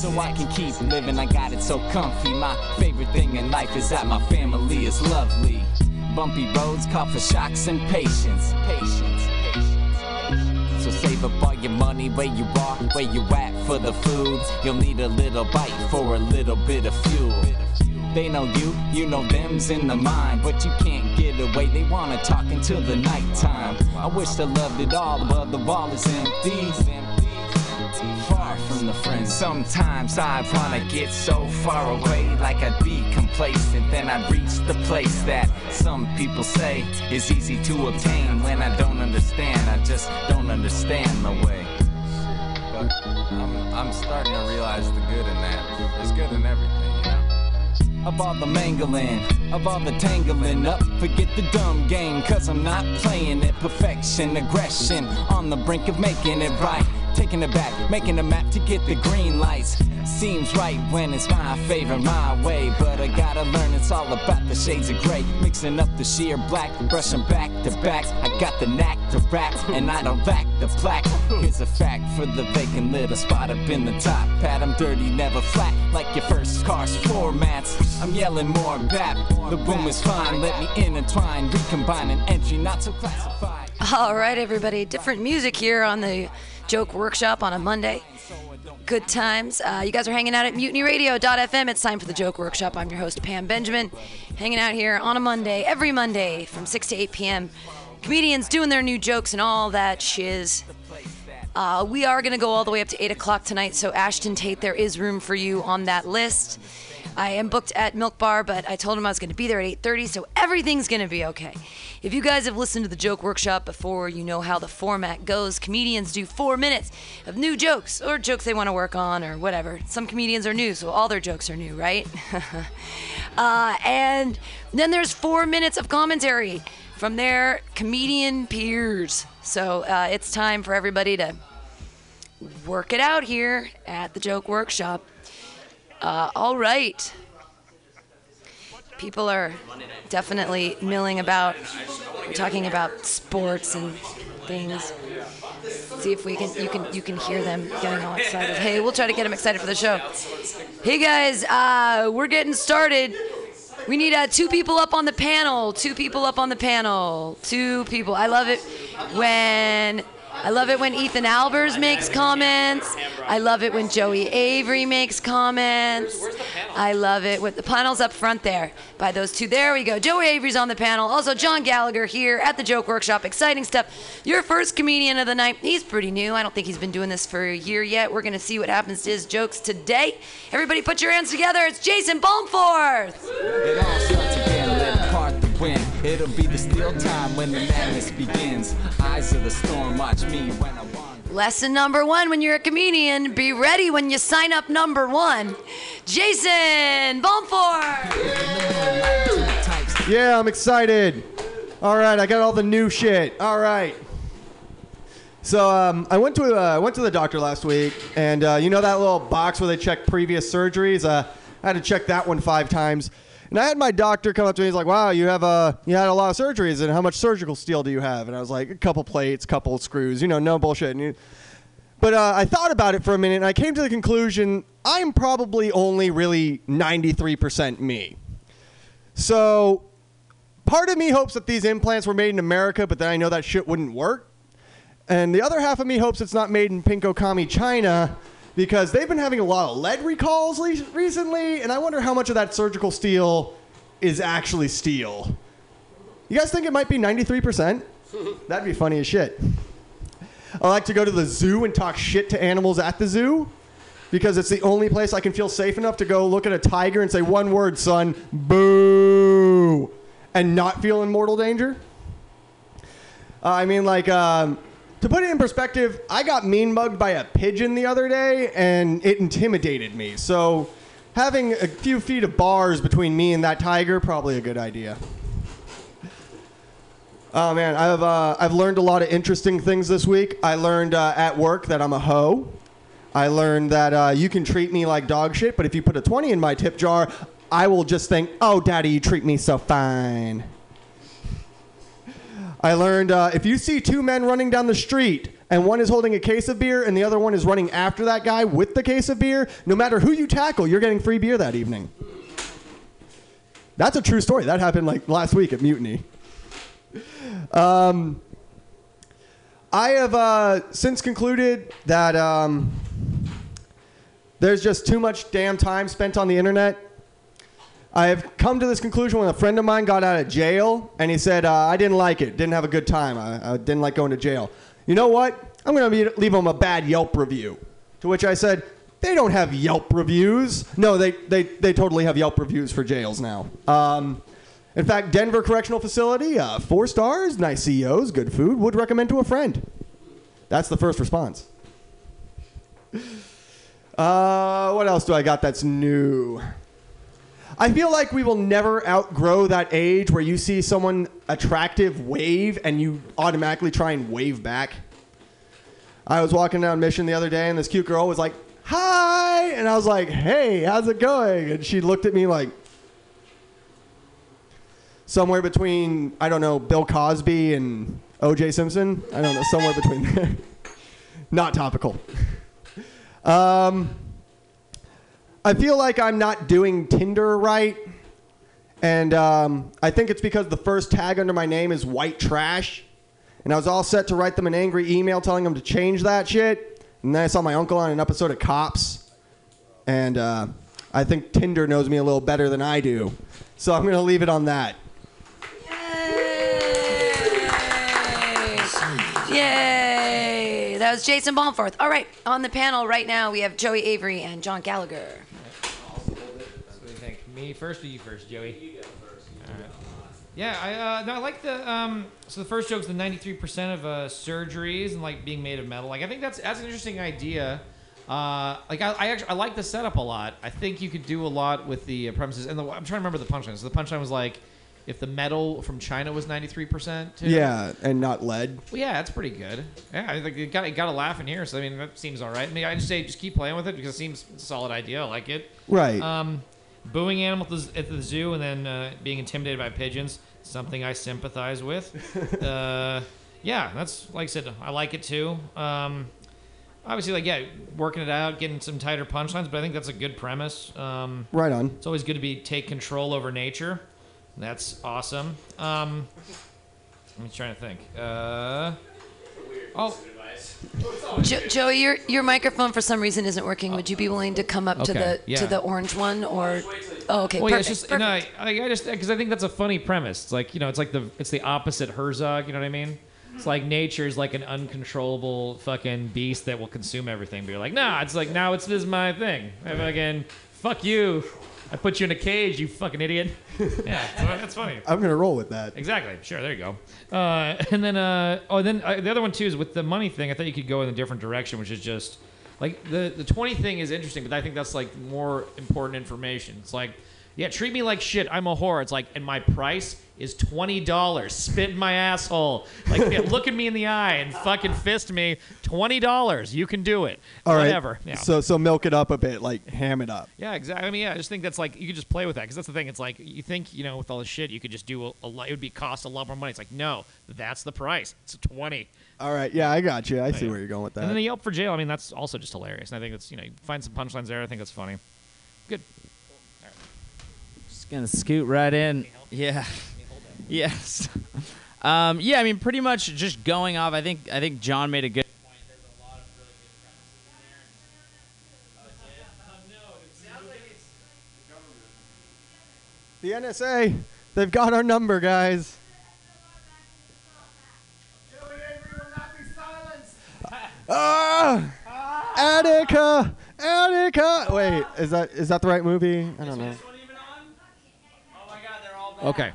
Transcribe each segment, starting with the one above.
so I can keep living. I got it so comfy. My favorite thing in life is that my family is lovely. Bumpy roads call for shocks and patience. Patience. So save up all your money where you are, where you at for the food. You'll need a little bite for a little bit of fuel. They know you, you know them's in the mind, but you can't get away. They wanna talk until the nighttime. I wish I loved it all, but the wall is empty. Far from the friends. Sometimes I wanna get so far away, like I'd be complacent. Then I'd reach the place that some people say is easy to obtain. When I don't understand, I just don't understand the way. But I'm, I'm starting to realize the good in that. There's good in everything, you know? of all the mangling, of all the tangling up. Forget the dumb game, cause I'm not playing it. Perfection, aggression, on the brink of making it right. Taking it back, making a map to get the green lights. Seems right when it's my favorite, my way. But I gotta learn it's all about the shades of gray. Mixing up the sheer black, brushing back to back. I got the knack to rap, and I don't lack the plaque. Here's a fact for the vacant little spot up in the top. Pat, I'm dirty, never flat, like your first car's floor mats. I'm yelling more bap. The boom is fine, let me intertwine, recombine an entry not so classified. All right, everybody. Different music here on the Joke Workshop on a Monday. Good times. Uh, you guys are hanging out at mutinyradio.fm. It's time for the Joke Workshop. I'm your host, Pam Benjamin. Hanging out here on a Monday, every Monday from 6 to 8 p.m. Comedians doing their new jokes and all that shiz. Uh, we are going to go all the way up to 8 o'clock tonight, so Ashton Tate, there is room for you on that list. I am booked at Milk Bar, but I told him I was going to be there at 8:30, so everything's going to be okay. If you guys have listened to the Joke Workshop before, you know how the format goes. Comedians do four minutes of new jokes or jokes they want to work on or whatever. Some comedians are new, so all their jokes are new, right? uh, and then there's four minutes of commentary from their comedian peers. So uh, it's time for everybody to work it out here at the Joke Workshop. Uh, all right. People are definitely milling about, talking about sports and things. See if we can you can you can hear them getting all excited. Hey, we'll try to get them excited for the show. Hey guys, uh, we're getting started. We need uh, two people up on the panel. Two people up on the panel. Two people. I love it when I love it when Ethan Albers makes comments. I love it when Joey Avery makes comments. I love it with the panels up front there by those two. There we go. Joey Avery's on the panel. Also, John Gallagher here at the Joke Workshop. Exciting stuff. Your first comedian of the night. He's pretty new. I don't think he's been doing this for a year yet. We're going to see what happens to his jokes today. Everybody put your hands together. It's Jason Balmforth. It all starts again, let part the win. It'll be the steel time when the madness begins. Eyes of the storm, watch me when I wander. Lesson number one when you're a comedian, be ready when you sign up number one. Jason Balmforth. Types Yeah, I'm excited. All right, I got all the new shit. All right. So um, I went to uh, I went to the doctor last week, and uh, you know that little box where they check previous surgeries. Uh, I had to check that one five times, and I had my doctor come up to me. And he's like, "Wow, you have a you had a lot of surgeries, and how much surgical steel do you have?" And I was like, "A couple plates, couple screws, you know, no bullshit." And he- but uh, I thought about it for a minute, and I came to the conclusion I'm probably only really 93% me. So part of me hopes that these implants were made in America, but then I know that shit wouldn't work. And the other half of me hopes it's not made in Pinkokami, China, because they've been having a lot of lead recalls le- recently, and I wonder how much of that surgical steel is actually steel. You guys think it might be 93%? That'd be funny as shit. I like to go to the zoo and talk shit to animals at the zoo because it's the only place I can feel safe enough to go look at a tiger and say one word, son, boo, and not feel in mortal danger. Uh, I mean, like, um, to put it in perspective, I got mean mugged by a pigeon the other day and it intimidated me. So having a few feet of bars between me and that tiger, probably a good idea. Oh man, I've uh, I've learned a lot of interesting things this week. I learned uh, at work that I'm a hoe. I learned that uh, you can treat me like dog shit, but if you put a twenty in my tip jar, I will just think, "Oh, daddy, you treat me so fine." I learned uh, if you see two men running down the street, and one is holding a case of beer, and the other one is running after that guy with the case of beer, no matter who you tackle, you're getting free beer that evening. That's a true story. That happened like last week at Mutiny. Um, I have uh, since concluded that um, there's just too much damn time spent on the internet. I have come to this conclusion when a friend of mine got out of jail and he said, uh, I didn't like it, didn't have a good time, I, I didn't like going to jail. You know what? I'm going to leave him a bad Yelp review. To which I said, they don't have Yelp reviews. No, they, they, they totally have Yelp reviews for jails now. Um, in fact, Denver Correctional Facility, uh, four stars, nice CEOs, good food, would recommend to a friend. That's the first response. Uh, what else do I got that's new? I feel like we will never outgrow that age where you see someone attractive wave and you automatically try and wave back. I was walking down Mission the other day and this cute girl was like, Hi! And I was like, Hey, how's it going? And she looked at me like, somewhere between, I don't know, Bill Cosby and OJ Simpson. I don't know, somewhere between there. Not topical. Um, I feel like I'm not doing Tinder right. And um, I think it's because the first tag under my name is white trash. And I was all set to write them an angry email telling them to change that shit. And then I saw my uncle on an episode of Cops. And uh, I think Tinder knows me a little better than I do. So I'm going to leave it on that. Yay! Yay! That was Jason Balmforth. All right, on the panel right now we have Joey Avery and John Gallagher. What do you think? Me first or you first, Joey? You go first. Yeah, I uh, no, I like the um. So the first joke's the ninety-three percent of uh, surgeries and like being made of metal. Like I think that's that's an interesting idea. Uh, like I, I actually I like the setup a lot. I think you could do a lot with the uh, premises. And the, I'm trying to remember the punchline. So the punchline was like, if the metal from China was ninety-three percent too. Yeah, and not lead. Well, yeah, that's pretty good. Yeah, I think you got you got to laugh in here. So I mean, that seems all right. I mean, I just say just keep playing with it because it seems a solid idea. I like it. Right. Um, booing animals at the zoo and then uh, being intimidated by pigeons, something I sympathize with. uh, yeah, that's like I said, I like it too. Um, obviously, like yeah, working it out, getting some tighter punchlines, but I think that's a good premise. Um, right on. it's always good to be take control over nature. That's awesome. Um, I'm trying to think. Uh, oh, Jo- Joey, your your microphone for some reason isn't working. Would you be willing to come up to Okay, the yeah. to the orange one or? Oh, okay. well, yeah, perfect, it's just perfect. no, I, I just because I think that's a funny premise. It's like you know, it's like the it's the opposite Herzog. You know what I mean? It's like nature is like an uncontrollable fucking beast that will consume everything. But you're like, nah, it's like now it's this is my thing. I fucking fuck you. I put you in a cage, you fucking idiot. Yeah, that's funny. I'm gonna roll with that. Exactly. Sure. There you go. Uh, and then, uh, oh, then uh, the other one too is with the money thing. I thought you could go in a different direction, which is just like the the twenty thing is interesting, but I think that's like more important information. It's like, yeah, treat me like shit. I'm a whore. It's like, and my price is twenty dollars. Spit in my asshole. Like, yeah, look at me in the eye and fucking fist me. Twenty dollars. You can do it. All right. Whatever. Yeah. So so milk it up a bit, like ham it up. Yeah, exactly. I mean, yeah, I just think that's like you could just play with that because that's the thing. It's like you think you know with all the shit you could just do a, a lot. It would be cost a lot more money. It's like no, that's the price. It's twenty. All right. Yeah, I got you. I see yeah. where you're going with that. And then the Yelp for jail. I mean, that's also just hilarious. And I think it's you know you find some punchlines there. I think that's funny. Good. Just gonna scoot right in. Yeah. Yes. Um, yeah, I mean, pretty much just going off. I think I think John made a good point. There's a lot of really good premises. The NSA, they've got our number, guys. Ah! Attica! Attica! Wait, is that is that the right movie? I don't know. Oh my God, they're all back. Okay.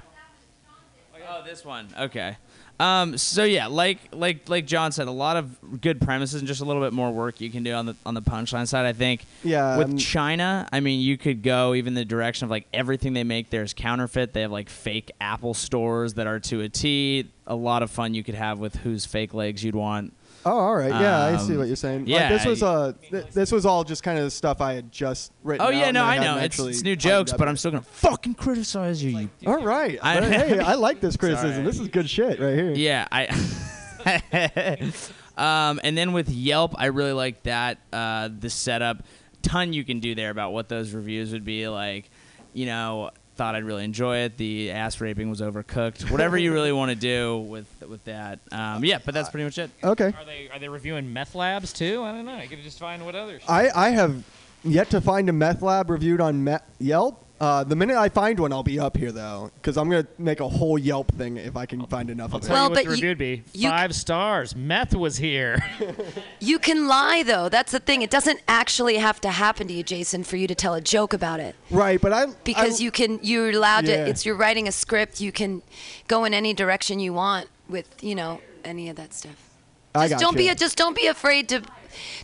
Oh, this one. Okay. Um, so yeah, like like like John said, a lot of good premises and just a little bit more work you can do on the on the punchline side. I think. Yeah, With um, China, I mean, you could go even the direction of like everything they make there is counterfeit. They have like fake Apple stores that are to a T. A lot of fun you could have with whose fake legs you'd want. Oh, all right. Yeah, I see Um, what you're saying. Like, yeah, this was uh, th- this was all just kind of the stuff I had just written. Oh out yeah, and no, I hadn't know. It's, actually it's new jokes, but. I'm still gonna fucking criticize you. you All right. I- But, hey, I like this criticism. Sorry. This is good shit right here. Yeah, I. Um, and then with Yelp, I really like that uh, the setup. Ton you can do there about what those reviews would be like. You know, thought I'd really enjoy it. The ass raping was overcooked. Whatever you really want to do with with that. Um, yeah, but that's pretty much it. Okay. Are they are they reviewing meth labs too? I don't know. I could just find what others. I, I have yet to find a meth lab reviewed on Me- Yelp. Uh, the minute I find one, I'll be up here though, because I'm gonna make a whole Yelp thing if I can find enough of it. Tell Well, you what but the you- review would be you- five stars. Meth was here. You can lie though. That's the thing. It doesn't actually have to happen to you, Jason, for you to tell a joke about it. right, but I'm Because I- you can, you're allowed Yeah. to. It's you're writing a script. You can go in any direction you want with, you know, any of that stuff. I Just got don't be you. a, just don't be afraid to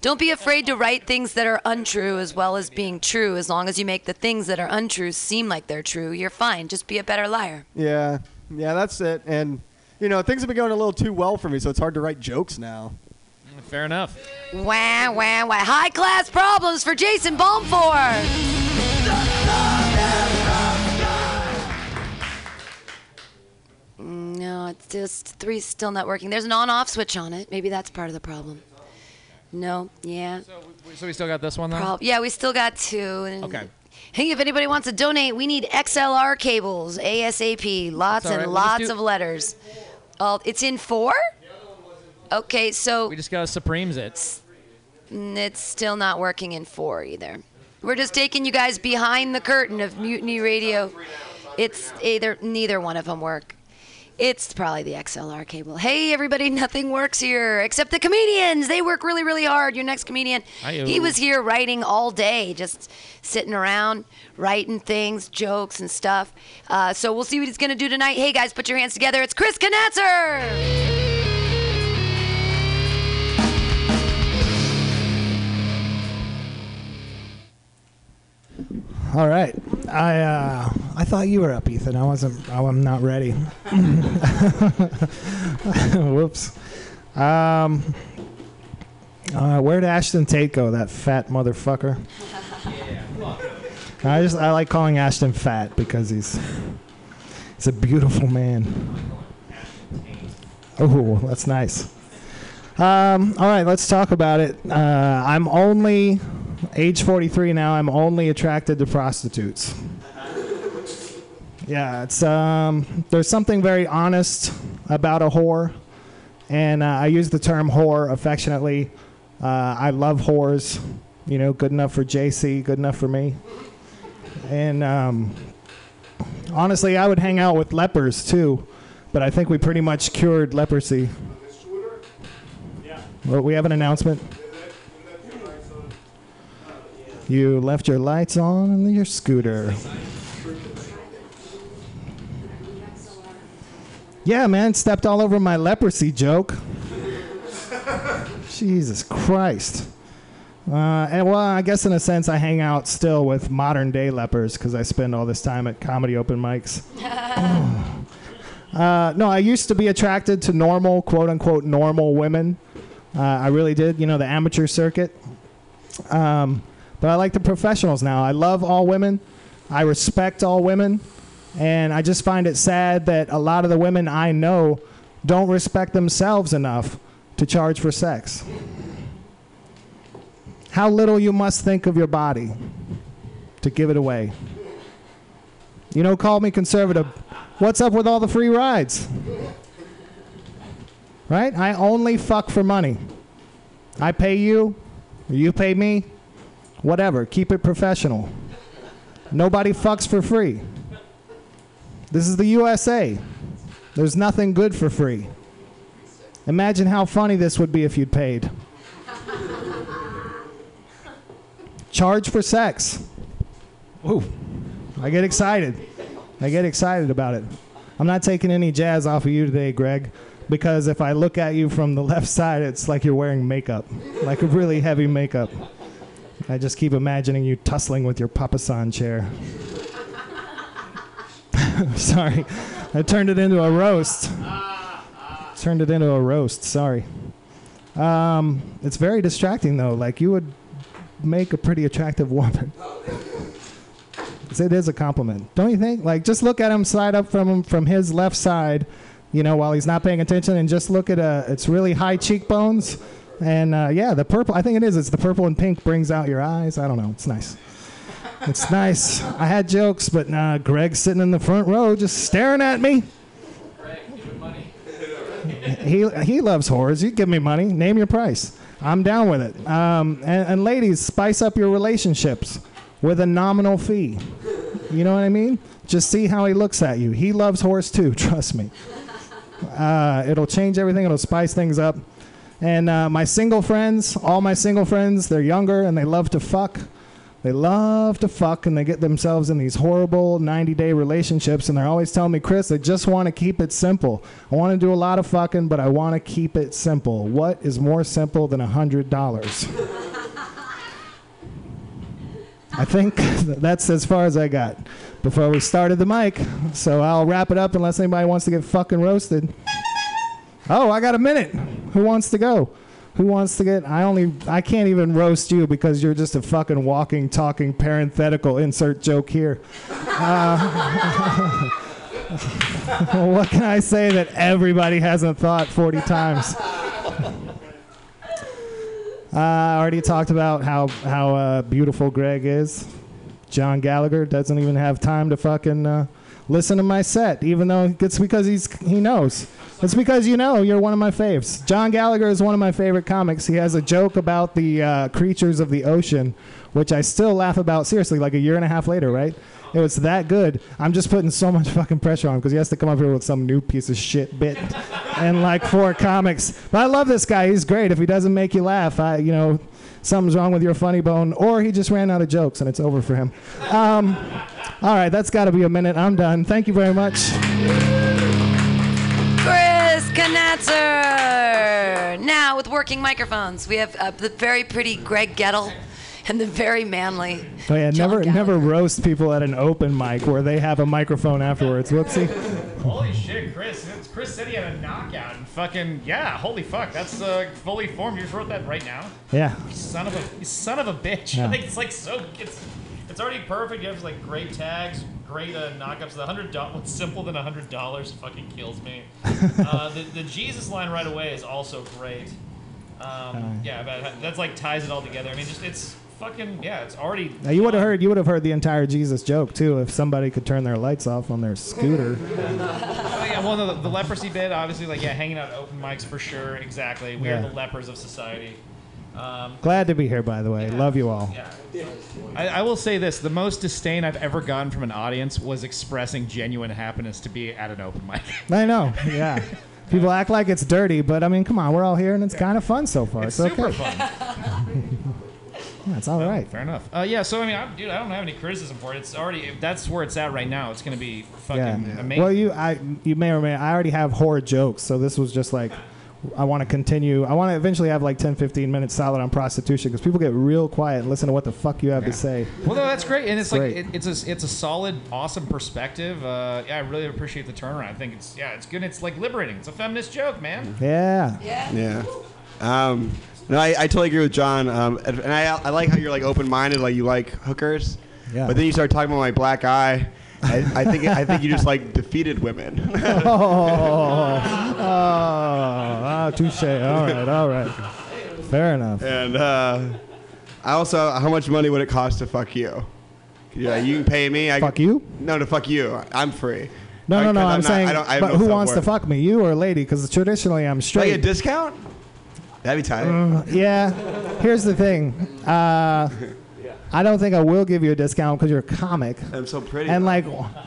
don't be afraid to write things that are untrue as well as being true. As long as you make the things that are untrue seem like they're true, you're fine. Just be a better liar. Yeah, yeah, that's it. And you know, things have been going a little too well for me, so it's hard to write jokes now. Fair enough. Wah wah wah! High class problems for Jason Balmforth. Mm, No, it's just three's still not working. There's an on-off switch on it. Maybe that's part of the problem. No, yeah. So, we- so we still got this one though. Prob- yeah, we still got two. and- Okay. Hey, if anybody wants to donate, we need XLR cables ASAP. Lots That's all and. We'll just lots do- of letters. Oh, it's in four. Okay, so We just got a Supremes it. Mm, It's still not working in four either. We're just taking you guys behind the curtain of Mutiny Radio. It's either neither one of them work. It's probably the XLR cable. Hey everybody, nothing works here except the comedians. They work really, really hard. Your next comedian, Hi-yo. he was here writing all day, just sitting around writing things, jokes and stuff. Uh, so we'll see what he's gonna do tonight. Hey guys, put your hands together. It's Chris Knatzer. All right. I uh, I thought you were up, Ethan. I wasn't. I'm not ready. Whoops. Um. Uh, where'd Ashton Tate go? That fat motherfucker. I just I like calling Ashton fat because he's he's a beautiful man. Oh, that's nice. Um, all right, let's talk about it. Uh, I'm only age 43 now. I'm only attracted to prostitutes. Yeah, it's um, there's something very honest about a whore, and uh, I use the term whore affectionately. Uh, I love whores. You know, good enough for JC, good enough for me. And um, honestly, I would hang out with lepers too, but I think we pretty much cured leprosy. Well, we have an announcement. You left your lights on in your scooter. Yeah, man, stepped all over my leprosy joke. Jesus Christ. Uh, and well, I guess in a sense, I hang out still with modern day lepers because I spend all this time at comedy open mics. uh, no, I used to be attracted to normal, quote unquote, normal women. Uh, I really did, you know, the amateur circuit. Um, but I like the professionals now. I love all women. I respect all women. And I just find it sad that a lot of the women I know don't respect themselves enough to charge for sex. How little you must think of your body to give it away. You know, call me conservative. What's up with all the free rides? Right? I only fuck for money. I pay you, you pay me, whatever. Keep it professional. Nobody fucks for free. This is the USA. There's nothing good for free. Imagine how funny this would be if you'd paid. Charge for sex. Ooh, I get excited. I get excited about it. I'm not taking any jazz off of you today, Greg, because if I look at you from the left side, it's like you're wearing makeup, like a really heavy makeup. I just keep imagining you tussling with your papasan chair. Sorry, I turned it into a roast. Turned it into a roast. Sorry. Um, it's very distracting though. Like you would make a pretty attractive woman. It is a compliment, don't you think? Like just look at him slide up from him from his left side, you know, while he's not paying attention, and just look at uh, it's really high cheekbones, and uh, yeah, the purple. I think it is. It's the purple and pink brings out your eyes. I don't know. It's nice. It's nice. I had jokes, but Greg's sitting in the front row just staring at me. He he loves whores. You give me money. Name your price. I'm down with it. Um, and, and ladies, spice up your relationships with a nominal fee. You know what I mean? Just see how he looks at you. He loves whores too. Trust me. Uh, it'll change everything. It'll spice things up. And uh, my single friends, all my single friends, they're younger and they love to fuck. They love to fuck and they get themselves in these horrible 90 day relationships. And they're always telling me, Chris, I just want to keep it simple. I want to do a lot of fucking, but I want to keep it simple. What is more simple than $100? I think that's as far as I got before we started the mic. So I'll wrap it up unless anybody wants to get fucking roasted. Oh, I got a minute. Who wants to go? Who wants to get? I only. I can't even roast you because you're just a fucking walking, talking parenthetical. Insert joke here. Uh, what can I say that everybody hasn't thought 40 times? Uh, I already talked about how how uh, beautiful Greg is. John Gallagher doesn't even have time to fucking uh, listen to my set, even though it's because he's he knows. It's because you know you're one of my faves. John Gallagher is one of my favorite comics. He has a joke about the uh, creatures of the ocean, which I still laugh about. Seriously, like a year and a half later, right? It was that good. I'm just putting so much fucking pressure on him because he has to come up here with some new piece of shit bit and like four comics. But I love this guy. He's great. If he doesn't make you laugh, I you know something's wrong with your funny bone, or he just ran out of jokes and it's over for him. Um, all right, that's got to be a minute. I'm done. Thank you very much. Chris Knatzer. Now with working microphones, we have uh, the very pretty Greg Gettle and the very manly. Oh yeah, John never Gallagher. never roast people at an open mic where they have a microphone afterwards. Whoopsie. Holy shit, Chris. Chris said he had a knockout and fucking, yeah, holy fuck. That's uh, fully formed. You just wrote that right now? Yeah. You son of a son of a bitch. Yeah. Like, it's like so, it's it's already perfect. You have like great tags, great uh, knockups. The hundred dollars, what's simple than a hundred dollars fucking kills me. uh, the, the Jesus line right away is also great. Um, yeah, but that's like ties it all together. I mean, just it's fucking yeah. It's already. Now you would have heard you would have heard the entire Jesus joke too if somebody could turn their lights off on their scooter. Oh, yeah, well, the, the leprosy bit, obviously, like yeah, hanging out at open mics for sure. Exactly, we Yeah. are the lepers of society. Um, Glad to be here, by the way. Love you all. yeah. I, I will say this: the most disdain I've ever gotten from an audience was expressing genuine happiness to be at an open mic. I know. Yeah. People act like it's dirty, but I mean, come on, we're all here and it's kind of fun so far. It's It's, super okay. fun. Yeah, it's all right. Fair enough. Uh, yeah. So I mean, I, dude, I don't have any criticism for it. It's already if that's where it's at right now. It's gonna be fucking Yeah. amazing. Well, you I you may or may I already have horror jokes, so this was just like I want to continue. I want to eventually have like 10, 15 minutes solid on prostitution because people get real quiet and listen to what the fuck you have to say. Well, no, that's great, and it's like Great. it, it's a it's a solid, awesome perspective. Uh, yeah, I really appreciate the turnaround. I think it's yeah, it's good. It's like liberating. It's a feminist joke, man. Yeah. Yeah. Um, no, I, I totally agree with John. Um, and I, I like how you're like open-minded, like you like hookers. Yeah. But then you start talking about my black eye. I, I think I think you just like defeated women. Oh, oh, oh, touche. All right, all right. Fair enough. and uh, I also, how much money would it cost to fuck you? Yeah, you can pay me. I Fuck can- you? No, to fuck you. I'm free. No, no, no. 'cause I'm, not- saying, I don't, I but no who wants to fuck me, you or a lady? Because traditionally I'm Like straight. a discount? That'd be tight. Uh, yeah. Here's the thing. Uh, I don't think I will give you a discount because you're a comic. I'm so pretty. And like,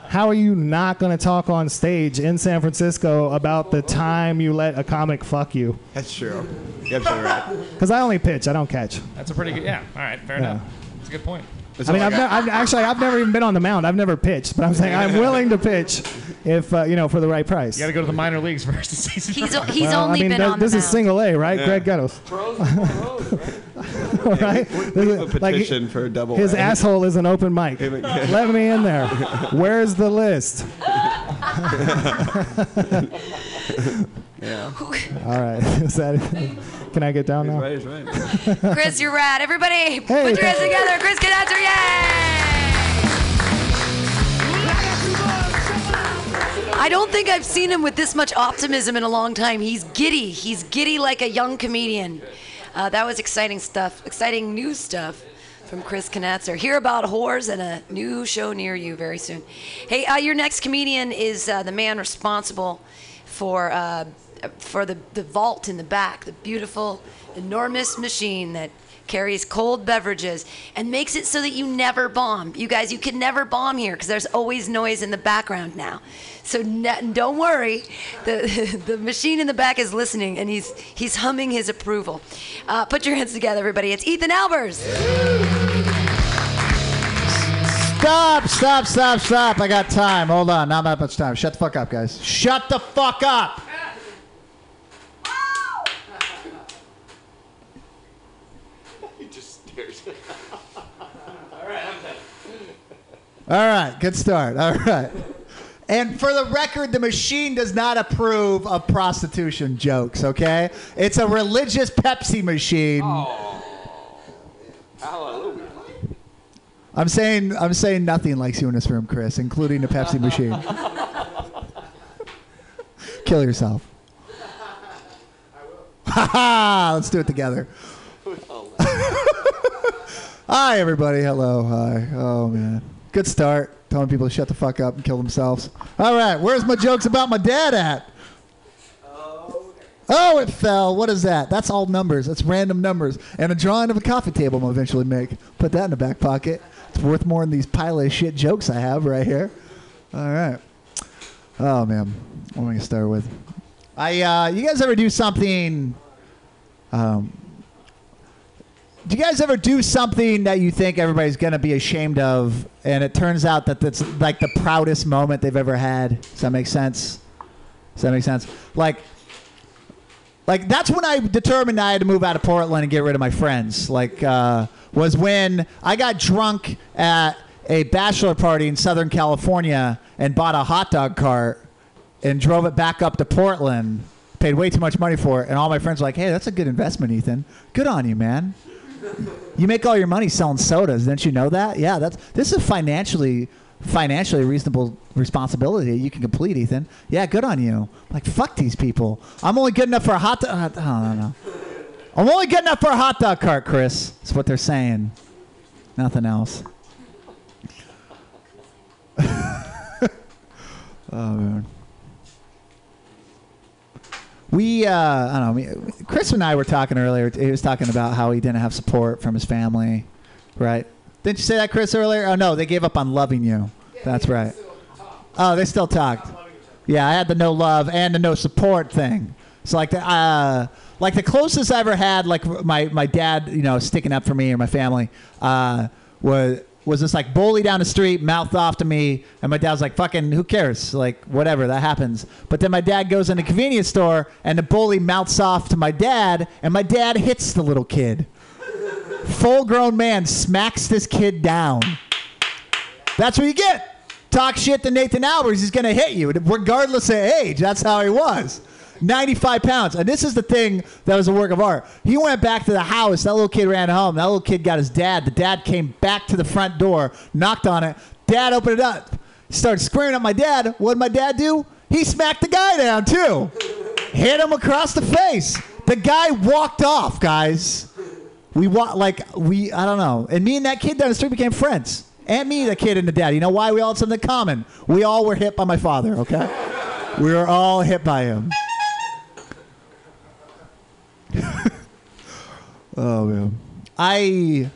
how are you not going to talk on stage in San Francisco about the time you let a comic fuck you? That's true. You're absolutely right. Because I only pitch, I don't catch. That's a pretty good. Yeah. All right. Fair Yeah. enough. That's a good point. That's I mean, all I've, ne- I've actually I've never even been on the mound. I've never pitched, but I'm saying I'm willing to pitch if uh, you know for the right price. You got to go to the minor leagues first to see some. He's, he's Well, only I mean, been th- on this the is mound. single A, right? Yeah. Greg Gettos. right? We have a Like, petition for a double. His A. asshole is an open mic. Let me in there. Where's the list? Yeah. All right. Is that? Can I get down now? Right, is right. Chris, you're rad. Everybody, put your hands together. Chris Knatzer, yay! I don't think I've seen him with this much optimism in a long time. He's giddy. He's giddy like a young comedian. Uh, that was exciting stuff, exciting new stuff from Chris Knatzer. Hear about whores and a new show near you very soon. Hey, uh, your next comedian is uh, the man responsible for uh, for the, the vault in the back, the beautiful, enormous machine that carries cold beverages and makes it so that you never bomb. You guys, you can never bomb here because there's always noise in the background now. So ne- don't worry, the the machine in the back is listening and he's he's humming his approval. Uh, put your hands together, everybody. It's Ethan Albers. Stop, stop, stop, stop. I got time. Hold on. Not that much time. Shut the fuck up, guys. Shut the fuck up. All right, good start. All right. And for the record, the machine does not approve of prostitution jokes, okay? It's a religious Pepsi machine. Hallelujah. I'm saying I'm saying nothing likes you in this room, Chris, including the Pepsi machine. Kill yourself. Ha ha! Let's do it together. Hi, everybody. Hello. Hi. Oh man, good start. Telling people to shut the fuck up and kill themselves. All right, where's my jokes about my dad at? Oh, it fell. What is that? That's all numbers. That's random numbers. And a drawing of a coffee table I'm eventually make. Put that in the back pocket. It's worth more than these pile of shit jokes I have right here. All right. Oh man, what am I gonna start with? I uh, you guys ever do something? Um, do you guys ever do something that you think everybody's gonna be ashamed of, and it turns out that that's like the proudest moment they've ever had? Does that make sense? Does that make sense? Like, like that's when I determined I had to move out of Portland and get rid of my friends. Like, uh, was when I got drunk at a bachelor party in Southern California and bought a hot dog cart and drove it back up to Portland. Paid way too much money for it, and all my friends were like, "Hey, that's a good investment, Ethan. Good on you, man. You make all your money selling sodas. Didn't you know that? Yeah, that's this is financially financially reasonable responsibility you can complete, Ethan. Yeah, good on you. Like fuck these people. I'm only good enough for a hot dog. Uh, oh, no, no. I'm only good enough for a hot dog cart, Chris. That's what they're saying. Nothing else. oh man. We, uh, I don't know. Chris and I were talking earlier. He was talking about how he didn't have support from his family, right? Didn't you say that, Chris, earlier? Oh no, they gave up on loving you. That's right. Oh, they still talked. Yeah, I had the no love and the no support thing. So like the uh, like the closest I ever had, like my my dad, you know, sticking up for me or my family, uh, was was this like bully down the street, mouthed off to me, and my dad was like, "Fucking, who cares? Like, whatever, that happens." But then my dad goes in the convenience store, and the bully mouths off to my dad, and my dad hits the little kid. Full grown man smacks this kid down. That's what you get. Talk shit to Nathan Albers, he's to hit you, regardless of age. That's how he was. 95 pounds. And this is the thing that was a work of art. He went back to the house. That little kid ran home. That little kid got his dad. The dad came back to the front door, knocked on it. Dad opened it up. Started screaming at my dad. What did my dad do? He smacked the guy down, too. Hit him across the face. The guy walked off, guys. We wa- like we I don't know. And me and that kid down the street became friends. And me, the kid and the dad. You know why? We all had something in common. We all were hit by my father. Okay, we were all hit by him. oh man, I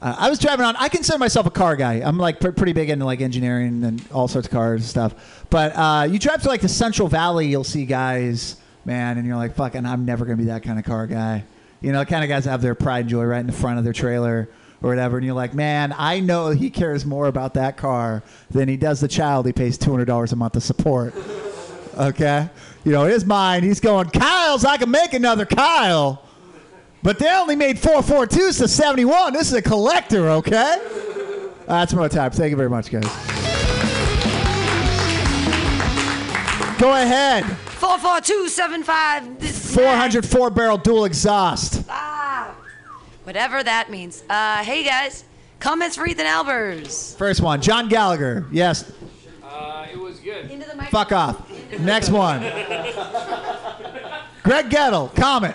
uh, I was driving on. I consider myself a car guy. I'm like pr- pretty big into like engineering and all sorts of cars and stuff. But uh, you drive to like the Central Valley, you'll see guys, man, and you're like, fucking, I'm never gonna be that kind of car guy. You know, the kind of guys that have their pride and joy right in the front of their trailer or whatever, and you're like, man, I know he cares more about that car than he does the child he pays two hundred dollars a month to support. Okay, you know, his mind, he's going, Kyle's, I can make another Kyle. But they only made 442s to 71. This is a collector, okay? That's my time. Thank you very much, guys. Go ahead. 44275. 404 barrel dual exhaust. Ah, whatever that means. Uh, hey guys, comments for Ethan Albers. First one, John Gallagher. Yes. Uh, it was good. Fuck off. Next one. Greg Gettle, comment.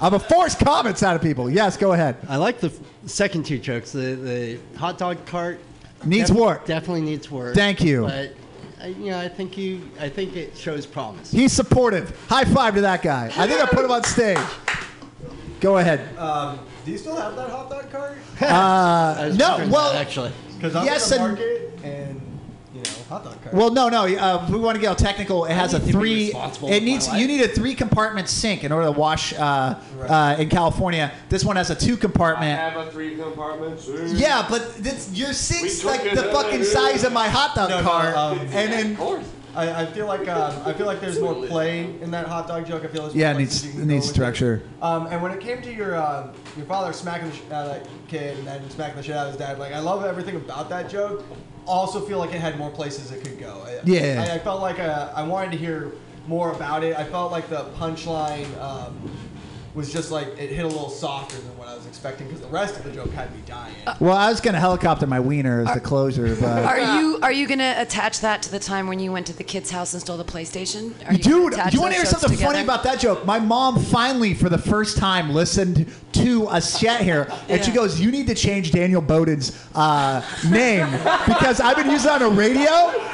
I'm a force comments out of people. Yes, go ahead. I like the second two jokes. The the hot dog cart Needs work. Definitely needs work. Thank you. But I, you know, I think you. I think it shows promise. He's supportive. High five to that guy. I think I put him on stage. Go ahead. Um, do you still have that hot dog cart? Uh, no, well, actually, Because I'm yes in the and- and you know hot dog cart. Well, no, no. Uh, we want to get technical. It has a need to be three. It needs. You need a three compartment sink in order to wash. Uh, uh, in California, this one has a two compartment. Have a three compartment sink. Yeah, but this, your sink's like the fucking of size of my hot dog No, no, cart, um, and then I, I feel like um, I feel like there's more play in that hot dog joke. I feel there's Yeah, it needs- it needs structure. Um, and when it came to your uh, your father smacking the sh- out of that kid and then smacking the shit out of his dad, like I love everything about that joke. Also, feel like it had more places it could go. I- Yeah. I, I felt like uh, I wanted to hear more about it. I felt like the punchline um, was just like it hit a little softer than what I was expecting because the rest of the joke had me dying. well, I was gonna helicopter my wiener as the closure, but Are you are you gonna attach that to the time when you went to the kid's house and stole the PlayStation? Are you Dude, gonna you want to hear jokes something funny about that joke? My mom finally, for the first time, listened to a set here, and she goes, "You need to change Daniel Bowden's uh, name because I've been using it on a radio."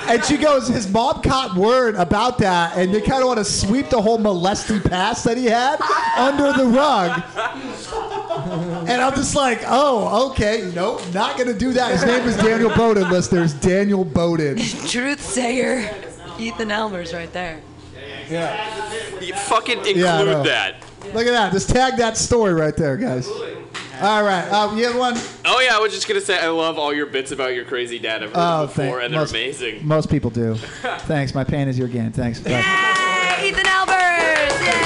And she goes, "His mom caught word about that, and they kind of want to sweep the whole molesting past that he had under the rug." And I'm just like, "Oh, okay, nope, not gonna do that." His name is Daniel Bowden, listeners. Daniel Bowden. Truth sayer, Ethan Albers right there. Yeah. You fucking include Yeah, I know. that. Look at that. Just tag that story right there, guys. All right. Um, you have one? Oh yeah, I was just gonna say I love all your bits about your crazy dad I've heard Oh, before, thank- and they're most- amazing. Most people do. Thanks. My pain is your gain. Thanks. Bye. Yay, Ethan Albers! Yay!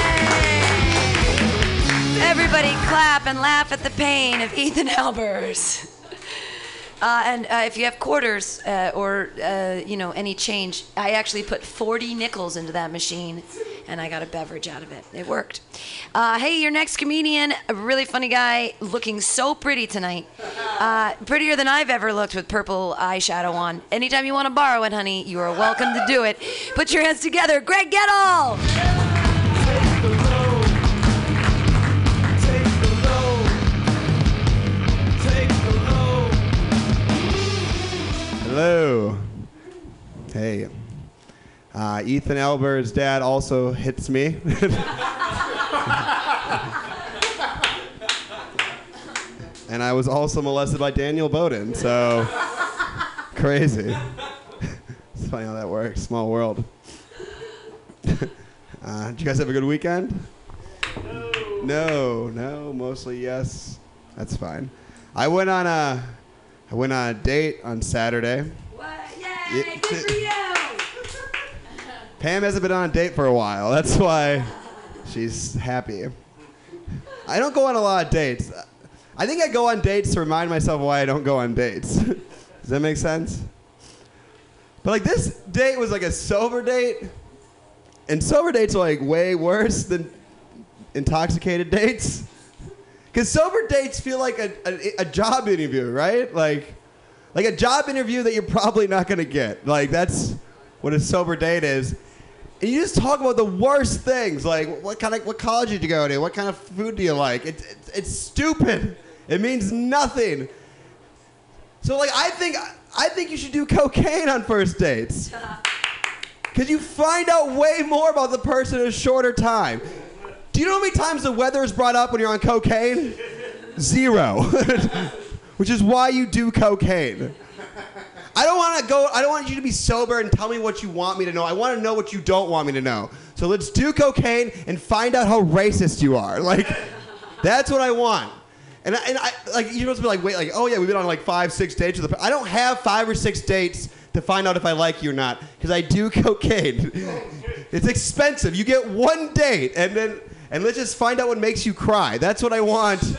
Everybody clap and laugh at the pain of Ethan Albers. Uh, and uh, if you have quarters uh, or uh, you know any change, I actually put 40 nickels into that machine, and I got a beverage out of it. It worked. Uh, hey, your next comedian, a really funny guy, looking so pretty tonight, uh, prettier than I've ever looked with purple eyeshadow on. Anytime you want to borrow it, honey, you are welcome to do it. Put your hands together, Greg Gettle. Hello. Hey. Uh, Ethan Albers' dad also hits me. and I was also molested by Daniel Bowden, so crazy. it's funny how that works. Small world. uh, did you guys have a good weekend? No. No, no, mostly yes. That's fine. I went on a I went on a date on Saturday. Yay, Yeah. good for you. Pam hasn't been on a date for a while. That's why she's happy. I don't go on a lot of dates. I think I go on dates to remind myself why I don't go on dates. Does that make sense? But like this date was like a sober date, and sober dates are like way worse than intoxicated dates. Because sober dates feel like a, a, a job interview, right? Like, like a job interview that you're probably not gonna get. Like that's what a sober date is. And you just talk about the worst things, like what kind of what college did you go to? What kind of food do you like? It's it's, it's stupid. It means nothing. So like I think I think you should do cocaine on first dates. Cause you find out way more about the person in a shorter time. Do you know how many times the weather is brought up when you're on cocaine? Zero. Which is why you do cocaine. I don't want to go. I don't want you to be sober and tell me what you want me to know. I want to know what you don't want me to know. So let's do cocaine and find out how racist you are. Like, that's what I want. And I, and I like you're supposed to be like, wait, like, oh yeah, we've been on like five, six dates with. The, I don't have five or six dates to find out if I like you or not because I do cocaine. it's expensive. You get one date and then and let's just find out what makes you cry. That's what I want.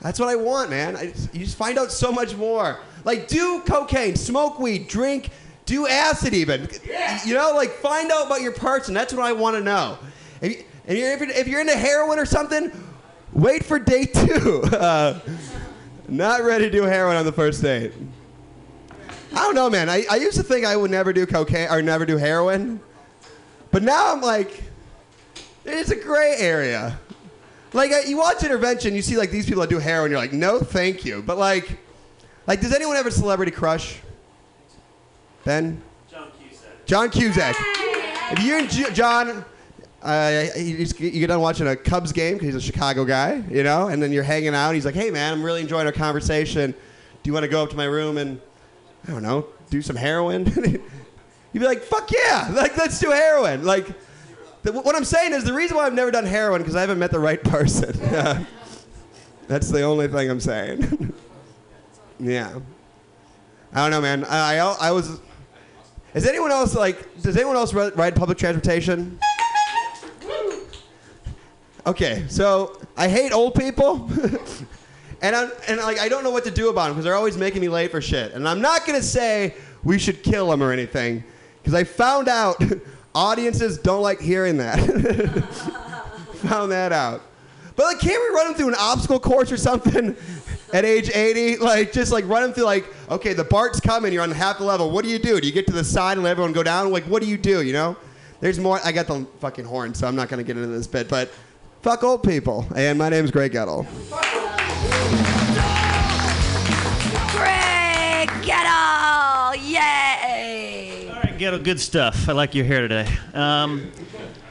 That's what I want, man. I, you just find out so much more. Like, do cocaine, smoke weed, drink, do acid, even. You know, like, find out about your parts, and That's what I want to know. If, you, if, you're, if, you're, if you're into heroin or something, wait for day two. Uh, not ready to do heroin on the first date. I don't know, man. I, I used to think I would never do cocaine or never do heroin, but now I'm like, it's a gray area. Like I, you watch intervention, you see like these people that do heroin, you're like, no, thank you. But like, like, does anyone have a celebrity crush? Ben. John Cusack. John Cusack. If you and J- John, uh, he's, you get done watching a Cubs game because he's a Chicago guy, you know, and then you're hanging out. And he's like, "Hey, man, I'm really enjoying our conversation. Do you want to go up to my room and I don't know, do some heroin?" You'd be like, "Fuck yeah! Like, let's do heroin." Like, the, what I'm saying is the reason why I've never done heroin because I haven't met the right person. That's the only thing I'm saying. yeah. I don't know, man. I, I, I was. Is anyone else like? Does anyone else ride public transportation? Okay, so I hate old people, and I'm, and like I don't know what to do about them because they're always making me late for shit. And I'm not gonna say we should kill them or anything, because I found out audiences don't like hearing that. found that out. But like, can't we run them through an obstacle course or something at age 80? Like, just like run them through like, okay, the BART's coming, you're on half the level. What do you do? Do you get to the side and let everyone go down? Like, what do you do? You know? There's more. I got the fucking horn, so I'm not gonna get into this bit, but fuck old people. And my name's Greg Gettle. Greg Gettle! Yay! Right, Ghetto, good stuff. I like your hair today. Um,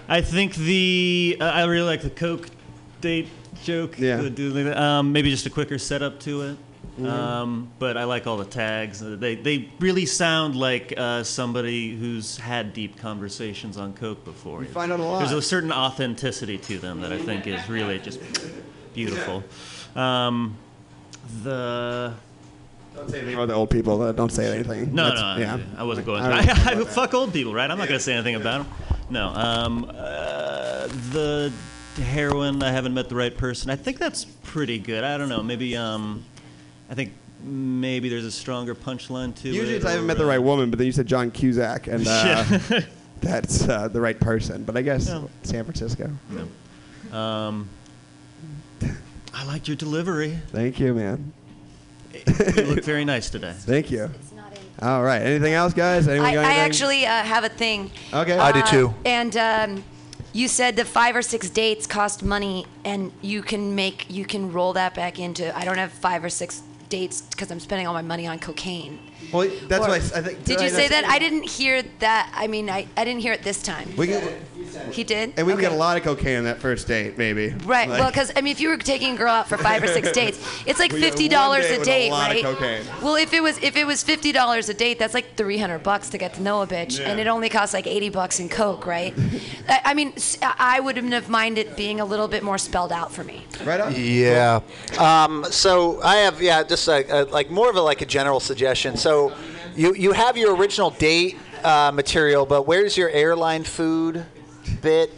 I think the uh, I really like the Coke date joke. Yeah. Um, maybe just a quicker setup to it. Mhm. Um, but I like all the tags. Uh, They they really sound like uh, somebody who's had deep conversations on Coke before. You find out a lot. There's a certain authenticity to them that I think is really just beautiful. Um, the Don't say anything about the old people. uh, Don't say anything. no, That's- no, yeah. I, I wasn't going. All to. right. I, fuck old people, right? I'm not going to say anything about them. No. Um, uh, the heroin. I haven't met the right person. I think that's pretty good. I don't know. Maybe. Um, I think maybe there's a stronger punchline to it. Usually it's I haven't met the right woman, but then you said John Cusack, and uh, that's uh, the right person. But I guess No. San Francisco. No. Um, I liked your delivery. Thank you, man. You look very nice today. Thank you. All right. Anything else, guys? Anyone I, got I anything? actually uh, have a thing. Okay. I do Uh, too. And um, you said the five or six dates cost money, and you can make you can roll that back into. I don't have five or six dates because I'm spending all my money on cocaine. Well, that's Or- what I, s- I think. Did you say that? I didn't hear that. I mean, I, I didn't hear it this time. We can, He did. and we Okay. get a lot of cocaine on that first date, maybe. Right. Like- well, because I mean, if you were taking a girl out for five or six dates, it's like We get fifty one dollars date a with a date, lot of right? cocaine. Well, if it was if it was fifty dollars a date, that's like three hundred bucks to get to know a bitch, Yeah. and it only costs like eighty bucks in coke, right? I, I mean, I wouldn't have minded being a little bit more spelled out for me. Right on. Yeah. Um, so I have yeah, just a, a, like more of a like a general suggestion. So you you have your original date uh, material, but where's your airline food bit?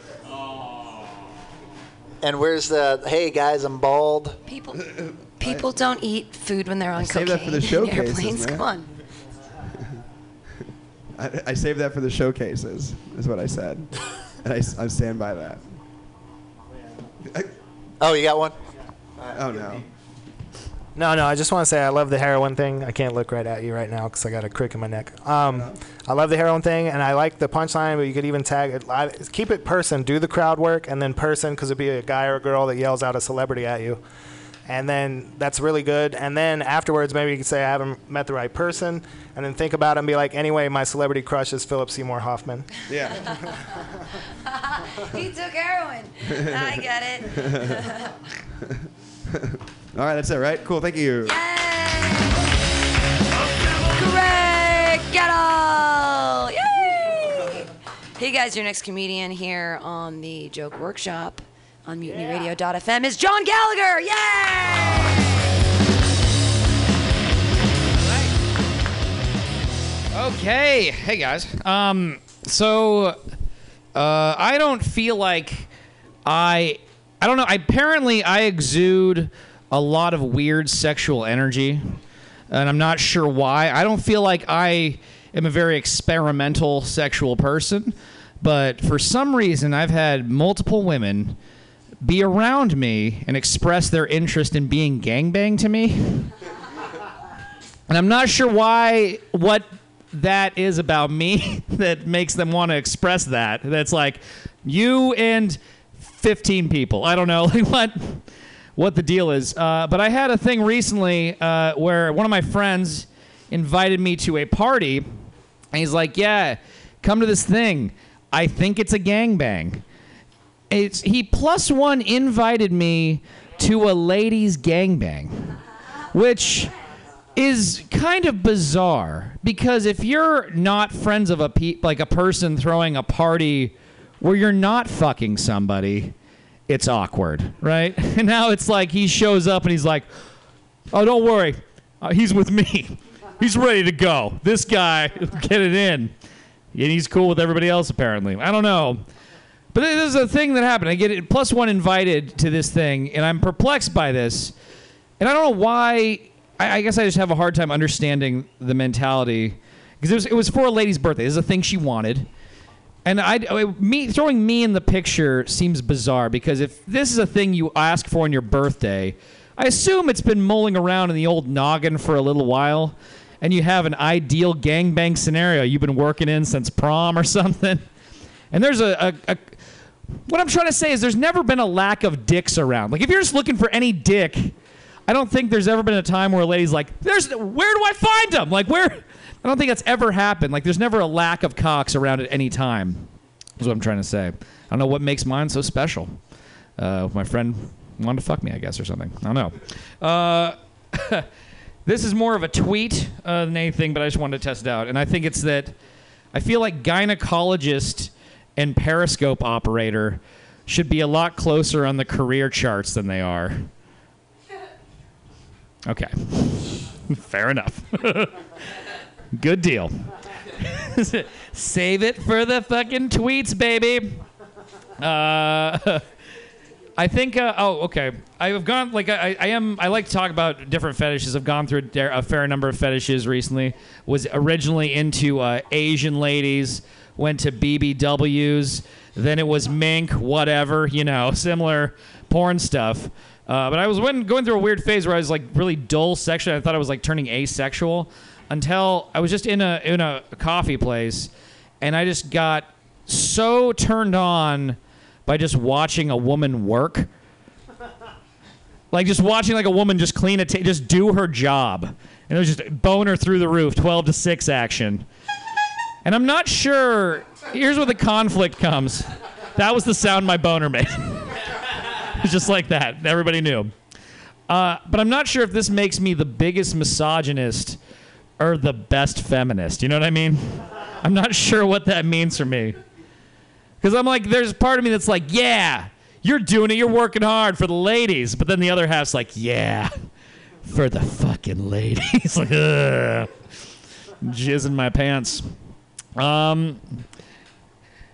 And where's the hey guys, I'm bald. People people don't eat food when they're on save cocaine that for the showcases, airplanes. man. Come on. I, I saved that for the showcases, is what I said. and I, s- I stand by that. Oh, you got one? Oh, no. No, no. I just want to say I love the heroin thing. I can't look right at you right now because I got a crick in my neck. Um, I love the heroin thing, and I like the punchline. But you could even tag it. I, keep it person. Do the crowd work, and then person because it'd be a guy or a girl that yells out a celebrity at you, and then that's really good. And then afterwards, maybe you could say I haven't met the right person, and then think about it and be like, anyway, my celebrity crush is Philip Seymour Hoffman. Yeah. he took heroin. I get it. All right, that's it, right? Cool, thank you. Yay! Greg Gettle! Yay! Hey guys, your next comedian here on the Joke Workshop on MutinyRadio.fm is John Gallagher! Yay! Okay, hey guys. Um, so uh, I don't feel like I, I don't know. Apparently, I exude a lot of weird sexual energy, and I'm not sure why. I don't feel like I am a very experimental sexual person, but for some reason, I've had multiple women be around me and express their interest in being gangbanged to me. and I'm not sure why what that is about me that makes them want to express that. That's like you and 15 people. I don't know like what what the deal is. Uh, but I had a thing recently uh, where one of my friends invited me to a party, and he's like, "Yeah, come to this thing. I think it's a gangbang." It's he plus one invited me to a ladies' gangbang, which is kind of bizarre because if you're not friends of a pe- like a person throwing a party where you're not fucking somebody, it's awkward, right? And now it's like he shows up and he's like, "Oh, don't worry, uh, he's with me. He's ready to go. This guy, get it in." And he's cool with everybody else apparently. I don't know. But this is a thing that happened. I get it plus one invited to this thing, and I'm perplexed by this. And I don't know why. I, I guess I just have a hard time understanding the mentality because it was, it was for a lady's birthday. This is a thing she wanted, and I me throwing me in the picture seems bizarre because if this is a thing you ask for on your birthday, I assume it's been mulling around in the old noggin for a little while, and you have an ideal gangbang scenario you've been working in since prom or something. And there's a, a, a what I'm trying to say is there's never been a lack of dicks around. Like if you're just looking for any dick, I don't think there's ever been a time where a lady's like, "There's where do I find them?" Like where? I don't think that's ever happened. Like there's never a lack of cocks around at any time. Is what I'm trying to say. I don't know what makes mine so special. Uh, my friend wanted to fuck me, I guess, or something. I don't know. Uh, this is more of a tweet uh, than anything, but I just wanted to test it out. And I think it's that I feel like gynecologist and Periscope operator should be a lot closer on the career charts than they are. Okay. Fair enough. Good deal. Save it for the fucking tweets, baby. Uh, I think. Uh, oh, okay. I've gone like I, I am. I like to talk about different fetishes. I've gone through a, fair number of fetishes recently. Was originally into uh, Asian ladies. Went to BBWs. Then it was mink. Whatever you know, similar porn stuff. Uh, but I was when, going through a weird phase where I was like really dull sexually. I thought I was like turning asexual until I was just in a in a coffee place, and I just got so turned on by just watching a woman work. Like just watching like a woman just clean a just do her job. And it was just boner through the roof, 12 to 6 action. And I'm not sure here's where the conflict comes. That was the sound my boner made. it's just like that. Everybody knew. Uh, but I'm not sure if this makes me the biggest misogynist or the best feminist. You know what I mean? I'm not sure what that means for me. Because I'm like, there's part of me that's like, yeah, you're doing it. You're working hard for the ladies. But then the other half's like, yeah, for the fucking ladies. like, ugh. Jizz in my pants. Um,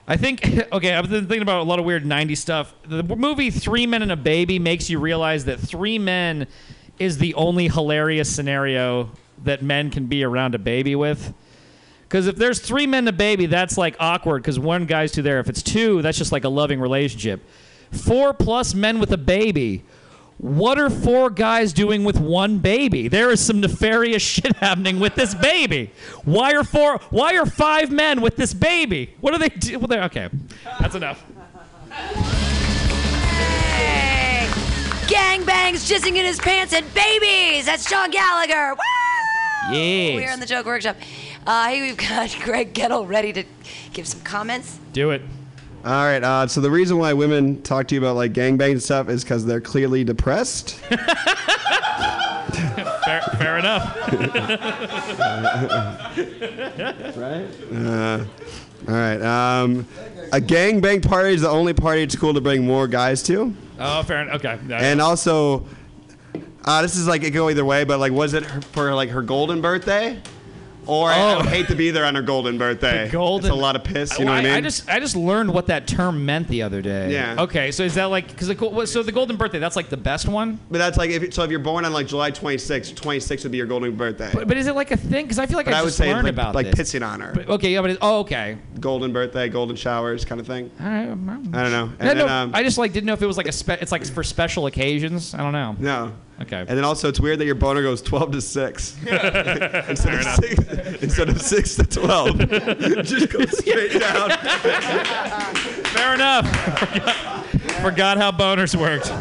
I think, okay, I've been thinking about a lot of weird 90s stuff. The movie Three Men and a Baby makes you realize that three men is the only hilarious scenario that men can be around a baby with. Because if there's three men a baby, that's like awkward because one guy's too there. If it's two, that's just like a loving relationship. Four plus men with a baby. What are four guys doing with one baby? There is some nefarious shit happening with this baby. Why are four? Why are five men with this baby? What are they? Do? Well, they're- okay, that's enough. Hey! Gangbangs jizzing in his pants and babies. That's John Gallagher. Woo! Yes. We're in the Joke Workshop. Uh, hey, we've got Greg Gettle ready to give some comments. Do it. All right. Uh, so the reason why women talk to you about like gangbang and stuff is because they're clearly depressed. Fair, fair enough. right? Uh, all right. Um, a gangbang party is the only party it's cool to bring more guys to. Oh, fair enough. Okay. And also, uh, this is like it go either way, but like, was it her, for like her golden birthday? Or I, I Oh. would hate to be there on her golden birthday. golden- It's a lot of piss. You know I, what I mean? I just I just learned what that term meant the other day. Yeah. Okay, so is that like because the so the golden birthday that's like the best one? But that's like if so if you're born on like July 26th, 26th would be your golden birthday. But, but is it like a thing? Because I feel like But I, I would just say learned like, about like this. pissing on her. But- okay, yeah, but it, oh, okay. golden birthday, golden showers, kind of thing. Um, I don't know. And Yeah, then, no, um, I just like didn't know if it was like a spe- it's like for special occasions. I don't know. No. Okay. And then also, it's weird that your boner goes 12 to 6. instead, of six instead of 6 to 12. It just goes straight down. Fair enough. Forgot, forgot how boners worked.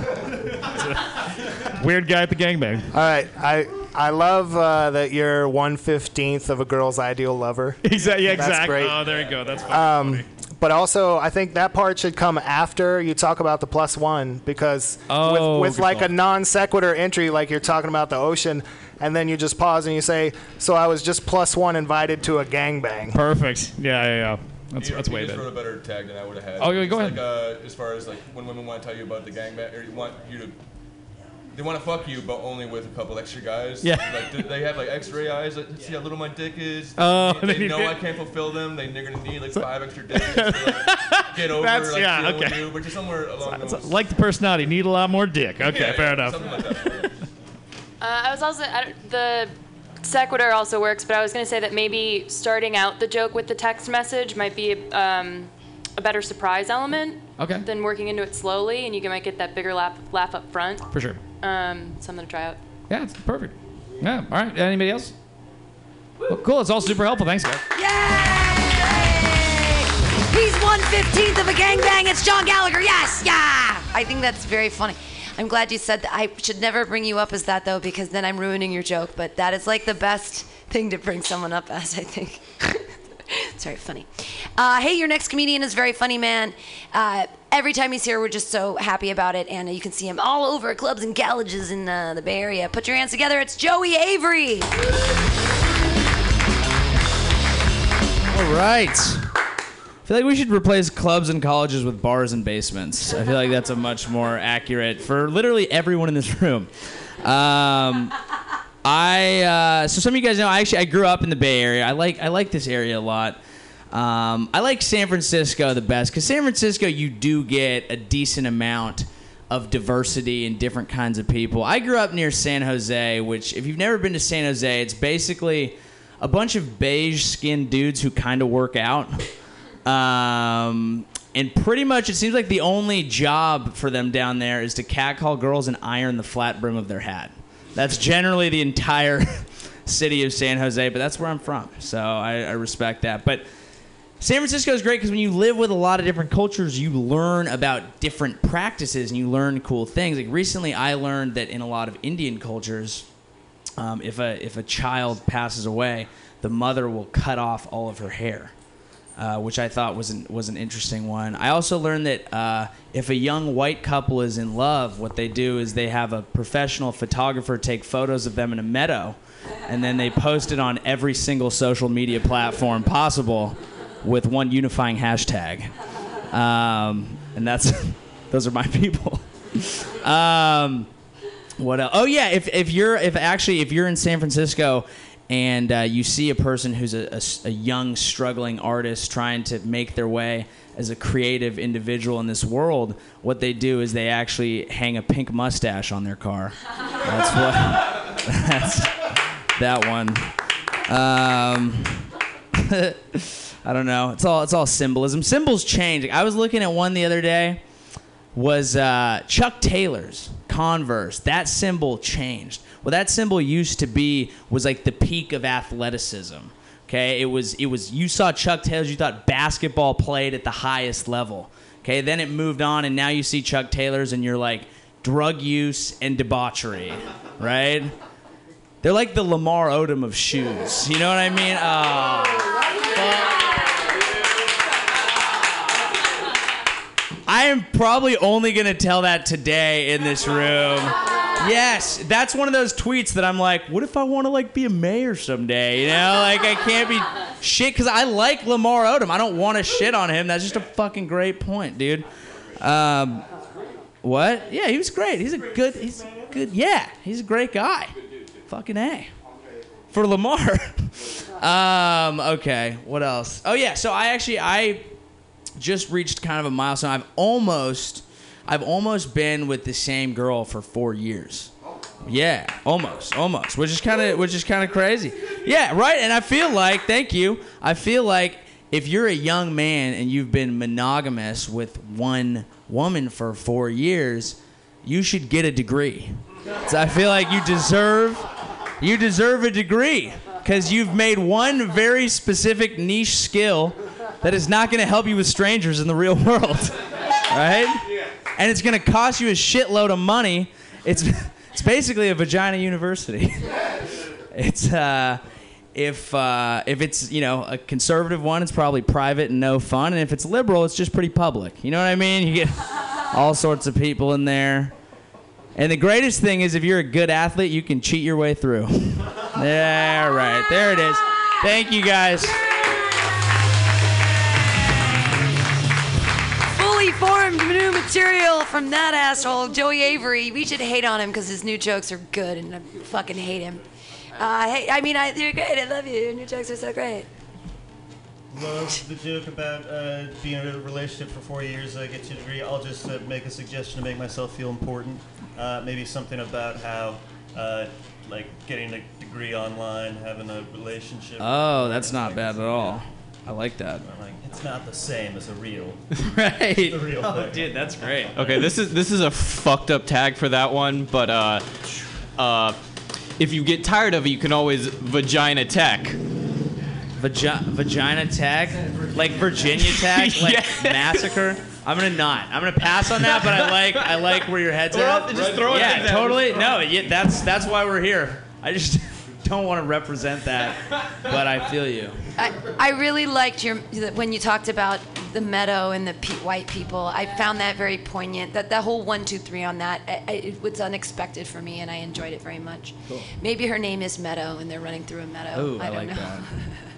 Weird guy at the gangbang. All right, I I love uh, that you're one fifteenth of a girl's ideal lover. Exactly. Yeah, That's exactly. great. Oh, there you go. That's fucking Um, but also, I think that part should come after you talk about the plus one because Oh, with, with like call. a non sequitur entry, like you're talking about the ocean, and then you just pause and you say, "So I was just plus one invited to a gangbang." Perfect. Yeah, yeah, yeah. That's You- that's you way just better. wrote a better tag than I would have had. Oh, yeah, It's go like, ahead. uh, as far as like when women want to tell you about the gangbang, or you want you to, they want to fuck you, but only with a couple extra guys. Yeah. Like th- they have like X-ray eyes. Like, see how little my dick is. Oh, they, they they know I can't fulfill them. They, they're gonna need like five extra dicks. to like, get over That's- like yeah, deal with okay. you, but just somewhere along It's those. like the personality, need a lot more dick. Okay, Yeah, fair yeah, enough. something like that. Uh, I was also I the sequitur also works, but I was going to say that maybe starting out the joke with the text message might be um, a better surprise element Okay. than working into it slowly, and you might get that bigger laugh laugh up front. For sure. Um, something to try out. Yeah, it's perfect. Yeah. All right. Anybody else? Well, cool. It's all super helpful. Thanks, guys. He's one fifteenth of a gangbang. It's John Gallagher. Yes, yeah. I think that's very funny. I'm glad you said that. I should never bring you up as that though, because then I'm ruining your joke. But that is like the best thing to bring someone up as. I think. it's very funny. Uh, hey, your next comedian is very funny, man. Uh, every time he's here, we're just so happy about it, and you can see him all over clubs and colleges in uh, the Bay Area. Put your hands together. It's Joey Avery. All right. I feel like we should replace clubs and colleges with bars and basements. I feel like that's a much more accurate for literally everyone in this room. Um, I uh, so some of you guys know I actually I grew up in the Bay Area. I like I like this area a lot. Um, I like San Francisco the best because San Francisco you do get a decent amount of diversity and different kinds of people. I grew up near San Jose, which if you've never been to San Jose, it's basically a bunch of beige skinned dudes who kind of work out. Um, and pretty much it seems like the only job for them down there is to catcall girls and iron the flat brim of their hat. That's generally the entire city of San Jose, but that's where I'm from. So I, I respect that. But San Francisco is great because when you live with a lot of different cultures, you learn about different practices and you learn cool things. Like recently, I learned that in a lot of Indian cultures, um, if a if a child passes away, the mother will cut off all of her hair, uh, which I thought was an, was an interesting one. I also learned that uh, if a young white couple is in love, what they do is they have a professional photographer take photos of them in a meadow, and then they post it on every single social media platform possible with one unifying hashtag. Um, and that's those are my people. um, what else? Oh yeah, if, if you're if actually if you're in San Francisco and uh, you see a person who's a young struggling artist trying to make their way as a creative individual in this world, what they do is they actually hang a pink mustache on their car. That's what. That's that one. Um, I don't know. It's all it's all symbolism. Symbols change. I was looking at one the other day. Was uh, Chuck Taylor's Converse? That symbol changed. What that symbol used to be was like the peak of athleticism. Okay, it was it was you saw Chuck Taylor's, you thought basketball played at the highest level. Okay, then it moved on, and now you see Chuck Taylor's, and you're like drug use and debauchery, right? They're like the Lamar Odom of shoes. You know what I mean? Oh. I am probably only going to tell that today in this room. Yes, that's one of those tweets that I'm like, what if I want to like be a mayor someday? You know, like I can't be shit because I like Lamar Odom. I don't want to shit on him. That's just a fucking great point, dude. Um, what? Yeah, he was great. He's a good. He's good. Yeah, he's a great guy. Fucking a. For Lamar. um, okay. What else? Oh yeah. So I actually I just reached kind of a milestone. I've almost I've almost been with the same girl for four years. Yeah, almost, almost, which is kind of which is kind of crazy. Yeah, right. And I feel like, thank you. I feel like if you're a young man and you've been monogamous with one woman for four years, you should get a degree. So I feel like you deserve you deserve a degree because you've made one very specific niche skill that is not going to help you with strangers in the real world, right? Yeah. And it's going to cost you a shitload of money. It's it's basically a vagina university. It's uh, if uh, if it's you know a conservative one, it's probably private and no fun, and if it's liberal, it's just pretty public. You know what I mean? You get all sorts of people in there. And the greatest thing is if you're a good athlete, you can cheat your way through. yeah, right. There it is. Thank you guys. Material from that asshole, Joey Avery. We should hate on him because his new jokes are good, and I fucking hate him. Uh, hey, I mean, I, you're great. I love you. Your new jokes are so great. Love the joke about uh, being in a relationship for four years, uh, get you a degree. I'll just uh, make a suggestion to make myself feel important. Uh, maybe something about how, uh, like, getting a degree online, having a relationship. Oh, that's not bad at all. I like that. Like, it's not the same as a real. right. The real Oh, thing. dude, that's great. Okay, this is this is a fucked up tag for that one, but uh, uh, if you get tired of it, you can always vagina tech. Vagi- vagina tag, like Virginia Tech, like Yeah. massacre. I'm gonna not. I'm gonna pass on that, but I like I like where your head's We're at. up to just throwing yeah, things at totally. No, yeah, that's that's why we're here. I just don't want to represent that, but I feel you. I, I really liked your when you talked about the meadow and the pe- white people. I found that very poignant. That that whole one, two, three on that, I, I, it was unexpected for me, and I enjoyed it very much. Cool. Maybe her name is Meadow, and they're running through a meadow. Ooh, I, don't like know. that.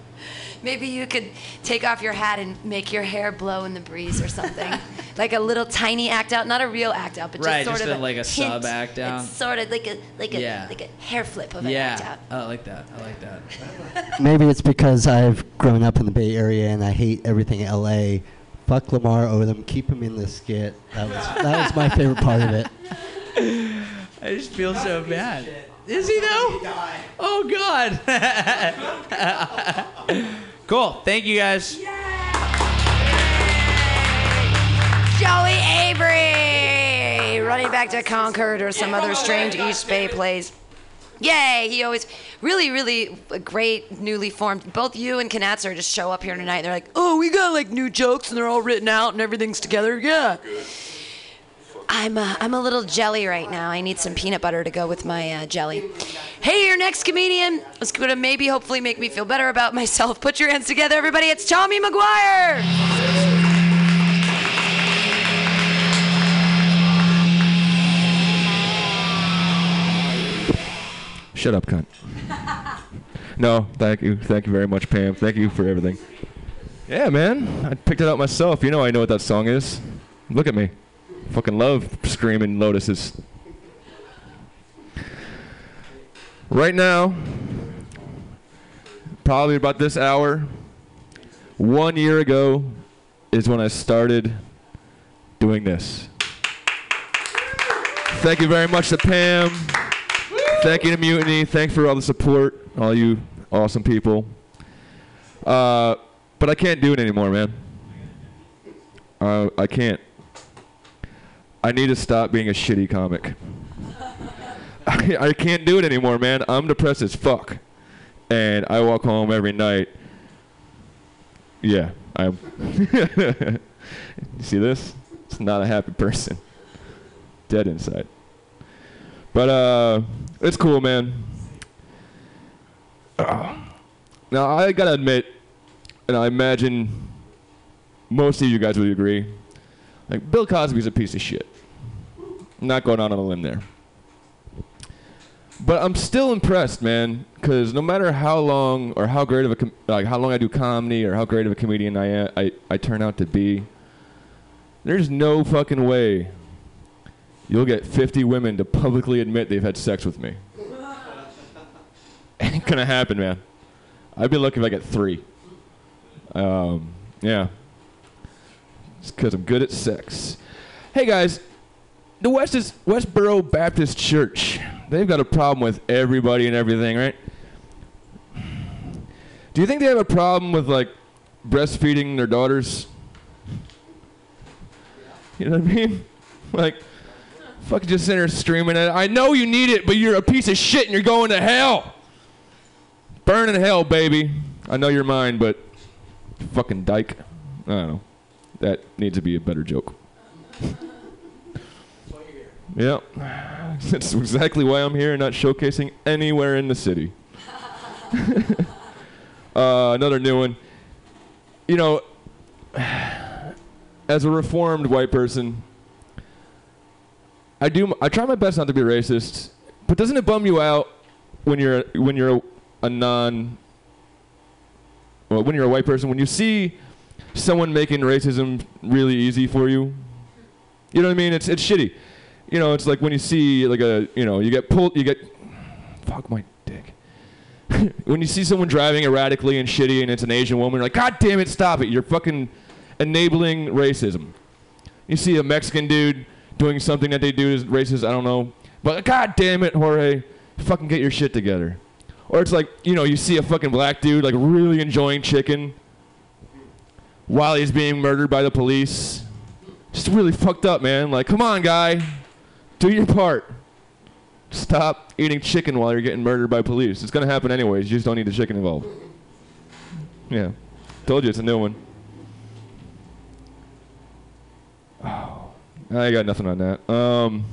Maybe you could take off your hat and make your hair blow in the breeze or something, like a little tiny act out, not a real act out, but just Right, sort just of a- like a hint. sub act out. It's sort of like a like a Yeah. like a hair flip of an act Yeah, out. Oh, I like that. I like that. Maybe it's because I've grown up in the Bay Area and I hate everything in LA. Fuck Lamar Odom. Keep him in the skit. That was that was my favorite part of it. I just feel so bad. Is he though? Oh God. Cool. Thank you guys. Joey Avery running back to Concord or some other strange East Bay place. Yay! He always really, really a great newly formed. Both you and Kanatzer just show up here tonight. They're like, "Oh, we got like new jokes and they're all written out and everything's together." Yeah. I'm uh, I'm a little jelly right now. I need some peanut butter to go with my uh, jelly. Hey, your next comedian is going to maybe hopefully make me feel better about myself. Put your hands together, everybody. It's Tommy McGuire. Shut up, cunt. no, thank you. Thank you very much, Pam. Thank you for everything. Yeah, man. I picked it out myself. You know I know what that song is. Look at me. Fucking love screaming lotuses. Right now, probably about this hour, one year ago is when I started doing this. Thank you very much to Pam. Thank you to Mutiny. Thanks for all the support, all you awesome people. Uh, but I can't do it anymore, man. Uh, I can't. I need to stop being a shitty comic. I, I can't do it anymore, man. I'm depressed as fuck. And I walk home every night. Yeah, I'm. you see this? It's not a happy person. Dead inside. But uh, it's cool, man. Uh, now I gotta admit, and I imagine most of you guys would agree, like Bill Cosby's a piece of shit. Not going out on a limb there. But I'm still impressed, man, because no matter how long or how great of a com- like how long I do comedy or how great of a comedian I am, I, I turn out to be, there's no fucking way you'll get 50 women to publicly admit they've had sex with me. Ain't gonna happen, man. I'd be lucky if I get three. Um, yeah. It's because I'm good at sex. Hey guys, the West is Westboro Baptist Church. They've got a problem with everybody and everything, right? Do you think they have a problem with like breastfeeding their daughters? You know what I mean? Like, Fucking just sitting there streaming it. I know you need it, but you're a piece of shit and you're going to hell. Burn in hell, baby. I know you're mine, but fucking dyke. I don't know. That needs to be a better joke. yeah. That's exactly why I'm here, and not showcasing anywhere in the city. uh, another new one. You know, as a reformed white person, I do. I try my best not to be racist, but doesn't it bum you out when you're when you're a, a non well, when you're a white person, when you see someone making racism really easy for you, you know what I mean? It's it's shitty. You know, it's like when you see like a you know you get pulled, you get fuck my dick. when you see someone driving erratically and shitty, and it's an Asian woman, you're like, God damn it, stop it! You're fucking enabling racism. You see a Mexican dude doing something that they do is racist. I don't know, but God damn it, Jorge, fucking get your shit together. Or it's like, you know, you see a fucking black dude like really enjoying chicken while he's being murdered by the police. Just really fucked up, man. Like, come on, guy. Do your part. Stop eating chicken while you're getting murdered by police. It's gonna happen anyways. You just don't need the chicken involved. Yeah. Told you it's a new one. Oh, I got nothing on that. Um.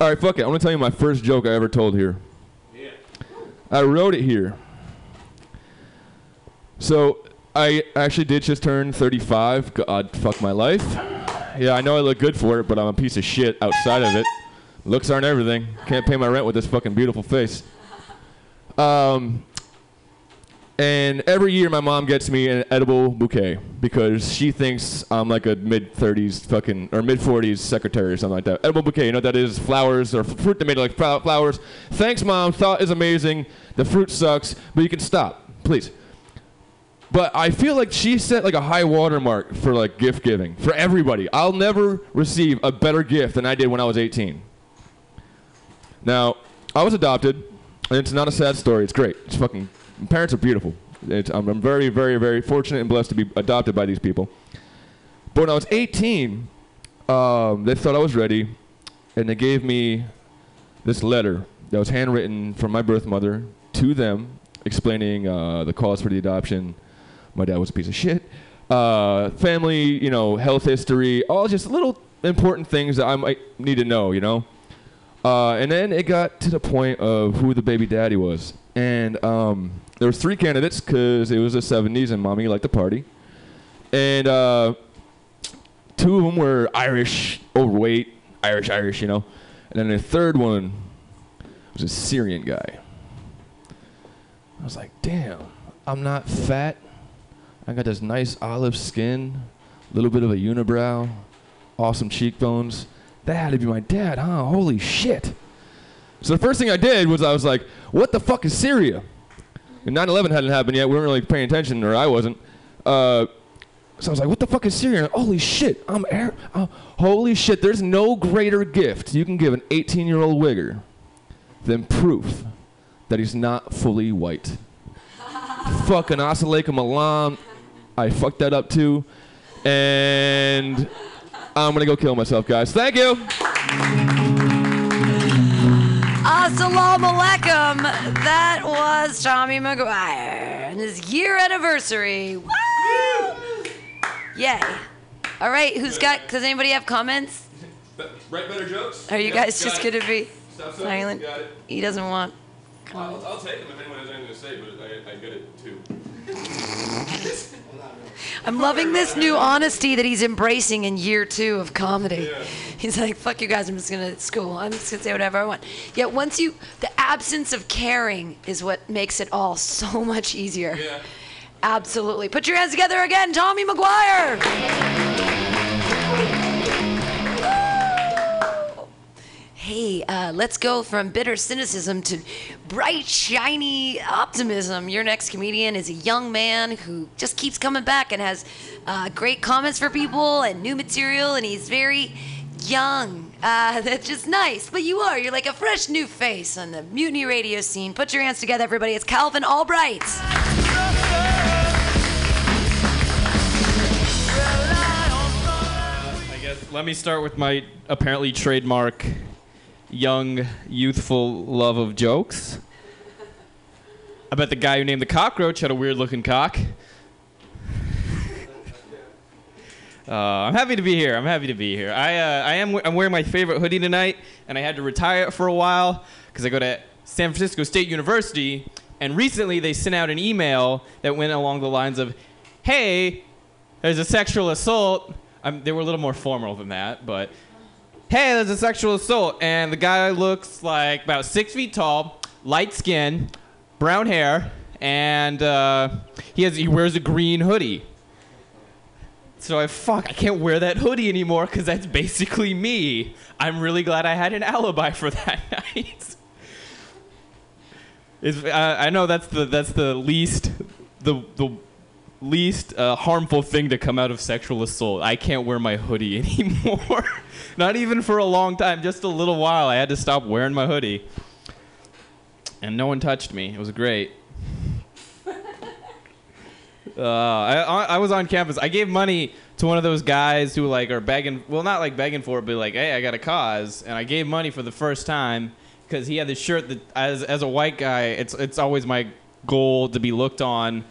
All right, fuck it. I'm gonna tell you my first joke I ever told here. Yeah. I wrote it here. So I actually did just turn 35. God, fuck my life. Yeah, I know I look good for it, but I'm a piece of shit outside of it. Looks aren't everything. Can't pay my rent with this fucking beautiful face. Um, and every year my mom gets me an edible bouquet because she thinks I'm like a mid 30s fucking or mid 40s secretary or something like that. Edible bouquet, you know what that is? Flowers or fruit that made like flowers. Thanks, mom. Thought is amazing. The fruit sucks, but you can stop, please. But I feel like she set like a high watermark for like gift giving for everybody. I'll never receive a better gift than I did when I was 18. Now, I was adopted, and it's not a sad story. It's great. It's fucking. My parents are beautiful. It's, I'm, I'm very, very, very fortunate and blessed to be adopted by these people. But when I was 18, um, they thought I was ready, and they gave me this letter that was handwritten from my birth mother to them, explaining uh, the cause for the adoption. My dad was a piece of shit. Uh, family, you know, health history, all just little important things that I might need to know, you know. Uh, and then it got to the point of who the baby daddy was, and um, there was three candidates because it was the 70s and mommy liked to party, and uh, two of them were Irish, overweight, Irish, Irish, you know, and then the third one was a Syrian guy. I was like, damn, I'm not fat. I got this nice olive skin, a little bit of a unibrow, awesome cheekbones. That had to be my dad, huh? Holy shit. So the first thing I did was I was like, what the fuck is Syria? And 9-11 hadn't happened yet. We weren't really paying attention, or I wasn't. Uh, so I was like, what the fuck is Syria? Holy shit, I'm Air- Holy shit, there's no greater gift you can give an 18-year-old wigger than proof that he's not fully white. Fucking assalamualaikum alam. I fucked that up too. And I'm gonna go kill myself, guys. Thank you. Assalamu alaikum. That was Tommy McGuire and his year anniversary. Woo! Yay. All right, who's got, does anybody have comments? Write better jokes? Are you Yeah, guys just it. going to be Stop silent? He doesn't want. I'll, I'll take them if anyone has anything to say, but I, I get it too. I'm loving this new honesty that he's embracing in year two of comedy. He's like, fuck you guys, I'm just gonna school. I'm just gonna say whatever I want. Yet once you, the absence of caring is what makes it all so much easier. Absolutely. Put your hands together again, Tommy McGuire. Hey, uh, let's go from bitter cynicism to bright, shiny optimism. Your next comedian is a young man who just keeps coming back and has uh, great comments for people and new material, and he's very young. Uh, that's just nice. But you are. You're like a fresh new face on the mutiny radio scene. Put your hands together, everybody. It's Calvin Albright. I guess Let me start with my apparently trademark young, youthful love of jokes. I bet the guy who named the cockroach had a weird looking cock. Uh, I'm happy to be here. I'm happy to be here. I, uh, I am. I'm wearing my favorite hoodie tonight, and I had to retire it for a while because I go to San Francisco State University, and recently they sent out an email that went along the lines of, "Hey, there's a sexual assault." They were a little more formal than that, but hey, there's a sexual assault, and the guy looks like about six feet tall, light skin, brown hair, and uh, he has he wears a green hoodie. So I fuck, I can't wear that hoodie anymore because that's basically me. I'm really glad I had an alibi for that night. Uh, I know that's the that's the least the the least uh, harmful thing to come out of sexual assault. I can't wear my hoodie anymore. Not even for a long time, just a little while. I had to stop wearing my hoodie, and no one touched me. It was great. Uh, I, I was on campus. I gave money to one of those guys who like are begging. Well, not like begging for it, but like, hey, I got a cause, and I gave money for the first time because he had this shirt that, as as a white guy, it's it's always my goal to be looked on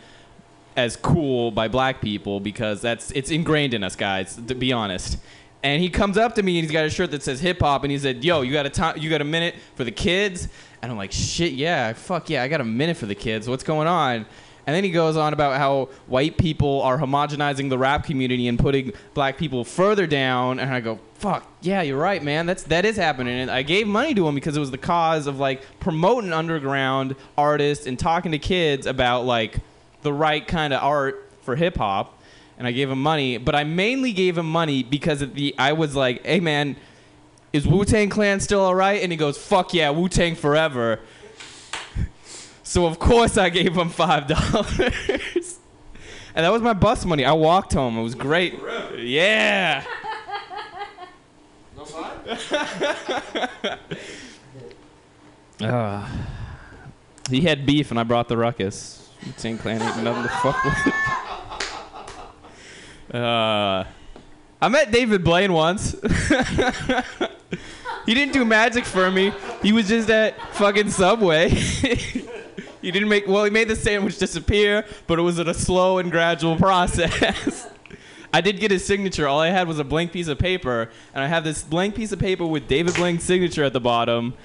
as cool by black people because that's it's ingrained in us guys. To be honest. And he comes up to me and he's got a shirt that says hip hop and he said, "Yo, you got a time? You got a minute for the kids?" And I'm like, "Shit, yeah, fuck yeah, I got a minute for the kids. What's going on?" And then he goes on about how white people are homogenizing the rap community and putting black people further down. And I go, "Fuck, yeah, you're right, man. That's that is happening." And I gave money to him because it was the cause of like promoting underground artists and talking to kids about like the right kind of art for hip hop. And I gave him money, but I mainly gave him money because of the I was like, "Hey, man." Is Wu Tang Clan still alright? And he goes, "Fuck yeah, Wu Tang forever." So of course I gave him five dollars, and that was my bus money. I walked home. It was great. Yeah. Uh, he had beef, and I brought the ruckus. Wu-Tang Clan ain't nothing to fuck with. Uh, I met David Blaine once. he didn't do magic for me. He was just at fucking Subway. he didn't make well. He made the sandwich disappear, but it was a slow and gradual process. I did get his signature. All I had was a blank piece of paper, and I have this blank piece of paper with David Blaine's signature at the bottom.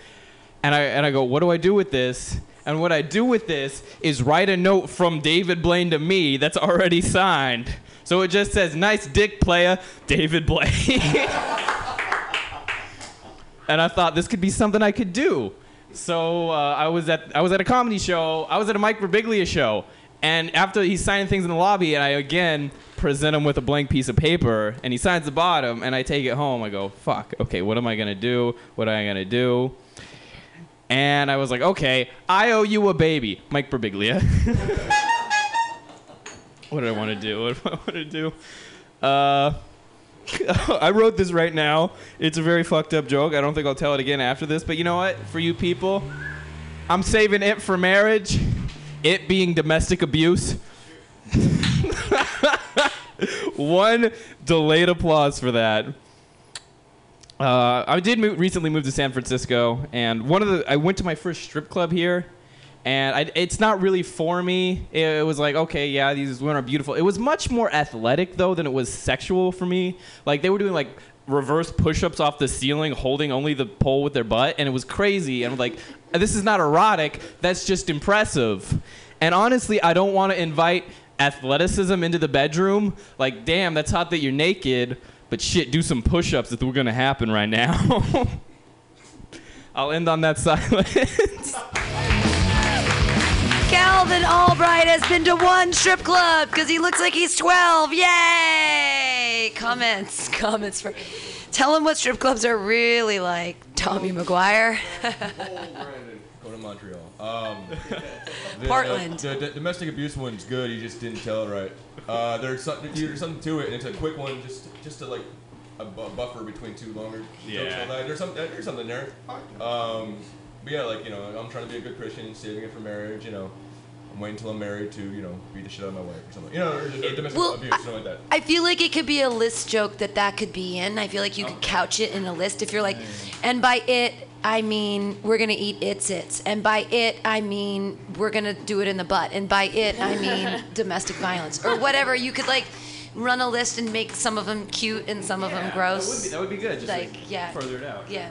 And I and I go, what do I do with this? And what I do with this is write a note from David Blaine to me that's already signed. So it just says, "Nice dick, player, David Blaine." and I thought this could be something I could do. So uh, I was at I was at a comedy show. I was at a Mike Birbiglia show, and after he's signing things in the lobby, and I again present him with a blank piece of paper, and he signs the bottom, and I take it home. I go, "Fuck, okay, what am I gonna do? What am I gonna do?" And I was like, "Okay, I owe you a baby, Mike Birbiglia." what did I want to do? What do I want to do? Uh, I wrote this right now. It's a very fucked up joke. I don't think I'll tell it again after this. But you know what? For you people, I'm saving it for marriage. It being domestic abuse. One delayed applause for that. Uh, I did move, recently move to San Francisco, and one of the I went to my first strip club here, and I, it's not really for me. It, it was like, okay, yeah, these women are beautiful. It was much more athletic though than it was sexual for me. Like they were doing like reverse push-ups off the ceiling, holding only the pole with their butt, and it was crazy. And I'm like, this is not erotic. That's just impressive. And honestly, I don't want to invite athleticism into the bedroom. Like, damn, that's hot that you're naked. But shit, do some push-ups if we're gonna happen right now. I'll end on that silence. Calvin Albright has been to one strip club because he looks like he's 12. Yay! Comments, comments for. Tell him what strip clubs are really like. Tommy McGuire. Go to Montreal. Um, the, Portland. The, the domestic abuse one's good. You just didn't tell it right. Uh, there's something, there's something to it, and it's a quick one, just just to like a bu- buffer between two longer jokes. Yeah. all night. There's some, there's something there. Um, but yeah, like you know, I'm trying to be a good Christian, saving it for marriage. You know, I'm waiting until I'm married to, you know, beat the shit out of my wife or something. You know, or, or domestic Well, abuse, something like that. I feel like it could be a list joke that that could be in. I feel like you could couch it in a list if you're like, and by it I mean we're gonna eat its its, and by it I mean we're gonna do it in the butt, and by it I mean domestic violence or whatever. You could like run a list and make some of them cute and some of them gross. That would be, that would be good. Just like, Like, yeah. further it out. Yeah.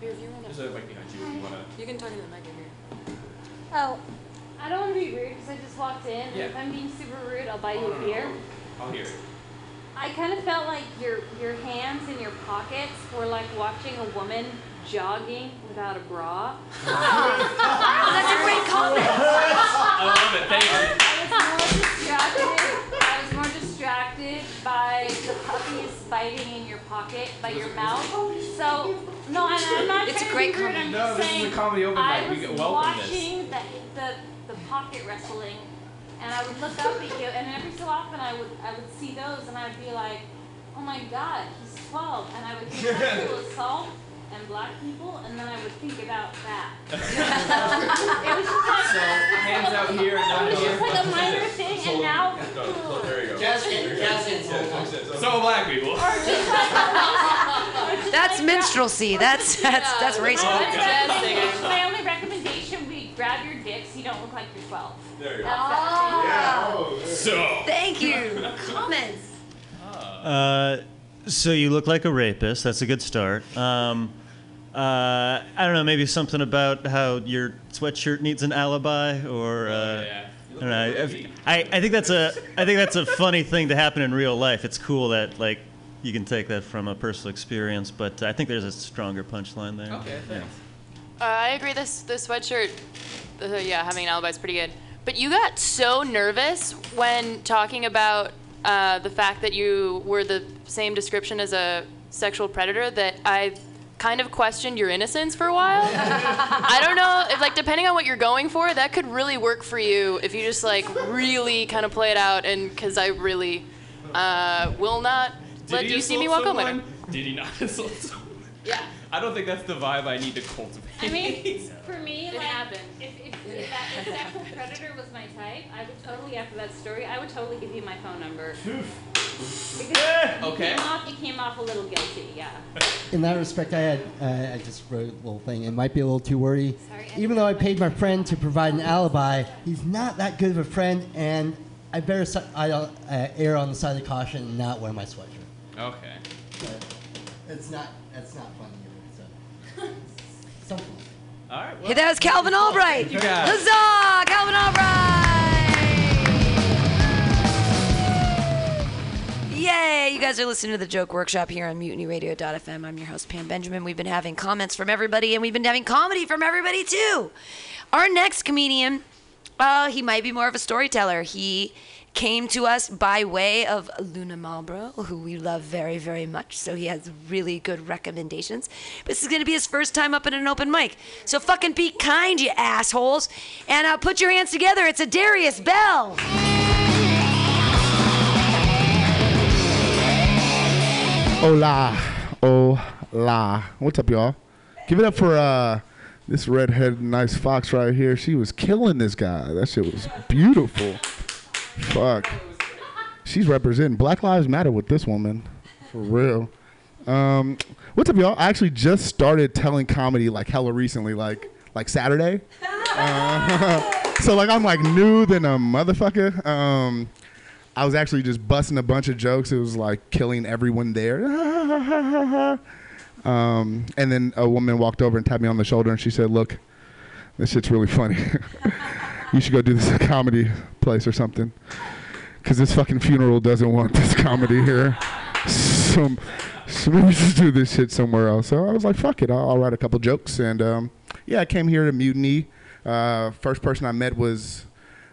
Just like behind you you wanna. You can talk in the mic here. Oh, I don't want to be rude because I just walked in. Yeah. If I'm being super rude, I'll buy you a beer. I'll hear it. I kind of felt like your your hands in your pockets were like watching a woman jogging without a bra. That's a great comment. I love it. Thank you. I was more distracted. I was more distracted by the puppies biting in your pocket, by your mouth. So no, and I'm not It's a great to comment. I'm No, just this is a comedy open I mic. We was get- welcome this. watching the, the the pocket wrestling, and I would look up at you, and every so often I would I would see those, and I'd be like, oh my god, he's 12, and I would hear sexual assault and black people, and then I would think about that. it was just like So, hands out here and not it was just like a minor thing, and now. there you go. So black people. That's minstrelsy. That's that's that's My, racist. recommendation- my only recommendation: we grab your dick so you don't look like you're 12. There you go. Oh. So. Thank you. Comments. Uh, so you look like a rapist. That's a good start. Um, uh, I don't know, maybe something about how your sweatshirt needs an alibi, or uh, I don't know. I, I think that's a I think that's a funny thing to happen in real life. It's cool that like you can take that from a personal experience, but I think there's a stronger punchline there. Okay, Yeah. Uh, I agree. This the sweatshirt, uh, yeah, having an alibi is pretty good. But you got so nervous when talking about uh, the fact that you were the same description as a sexual predator that I kind of questioned your innocence for a while. I don't know if like depending on what you're going for, that could really work for you if you just like really kind of play it out and because I really uh, will not let Did he you see me assault walk home with someone? Did he not assault someone? Yeah. I don't think that's the vibe I need to cultivate. I mean, for me, It like, happened. if, if, if that if sexual predator was my type, I would totally, after that story, I would totally give you my phone number. because you came off, you came off a little guilty, yeah. In that respect, I had uh, I just wrote a little thing. It might be a little too wordy. Sorry, Even though I paid my friend to provide an alibi, he's not that good of a friend, and I better si- I uh, err on the side of caution and not wear my sweatshirt. Okay. But it's not that's not funny either. So. Something. All right. Hey, that was Calvin Albright. Thank you guys. Huzzah, Calvin Albright. Yay! You guys are listening to the Joke Workshop here on MutinyRadio.fm. I'm your host Pam Benjamin. We've been having comments from everybody, and we've been having comedy from everybody too. Our next comedian, uh, he might be more of a storyteller. He came to us by way of Luna Marlborough, who we love very, very much. So he has really good recommendations. But this is going to be his first time up in an open mic. So fucking be kind, you assholes. And uh, put your hands together. It's a Darius Bell. Hola. Hola. What's up, y'all? Give it up for uh, this redhead nice fox right here. She was killing this guy. That shit was beautiful. Fuck. She's representing Black Lives Matter with this woman. For real. Um, what's up, y'all? I actually just started telling comedy like hella recently, like like Saturday. Uh, so like I'm like new than a motherfucker. Um, I was actually just busting a bunch of jokes. It was like killing everyone there. um, and then a woman walked over and tapped me on the shoulder and she said, "Look, this shit's really funny. you should go do this at a comedy place or something, because this fucking funeral doesn't want this comedy here. So, maybe just do this shit somewhere else." So I was like, "Fuck it, I'll, I'll write a couple jokes." And um, yeah, I came here to Mutiny. Uh, first person I met was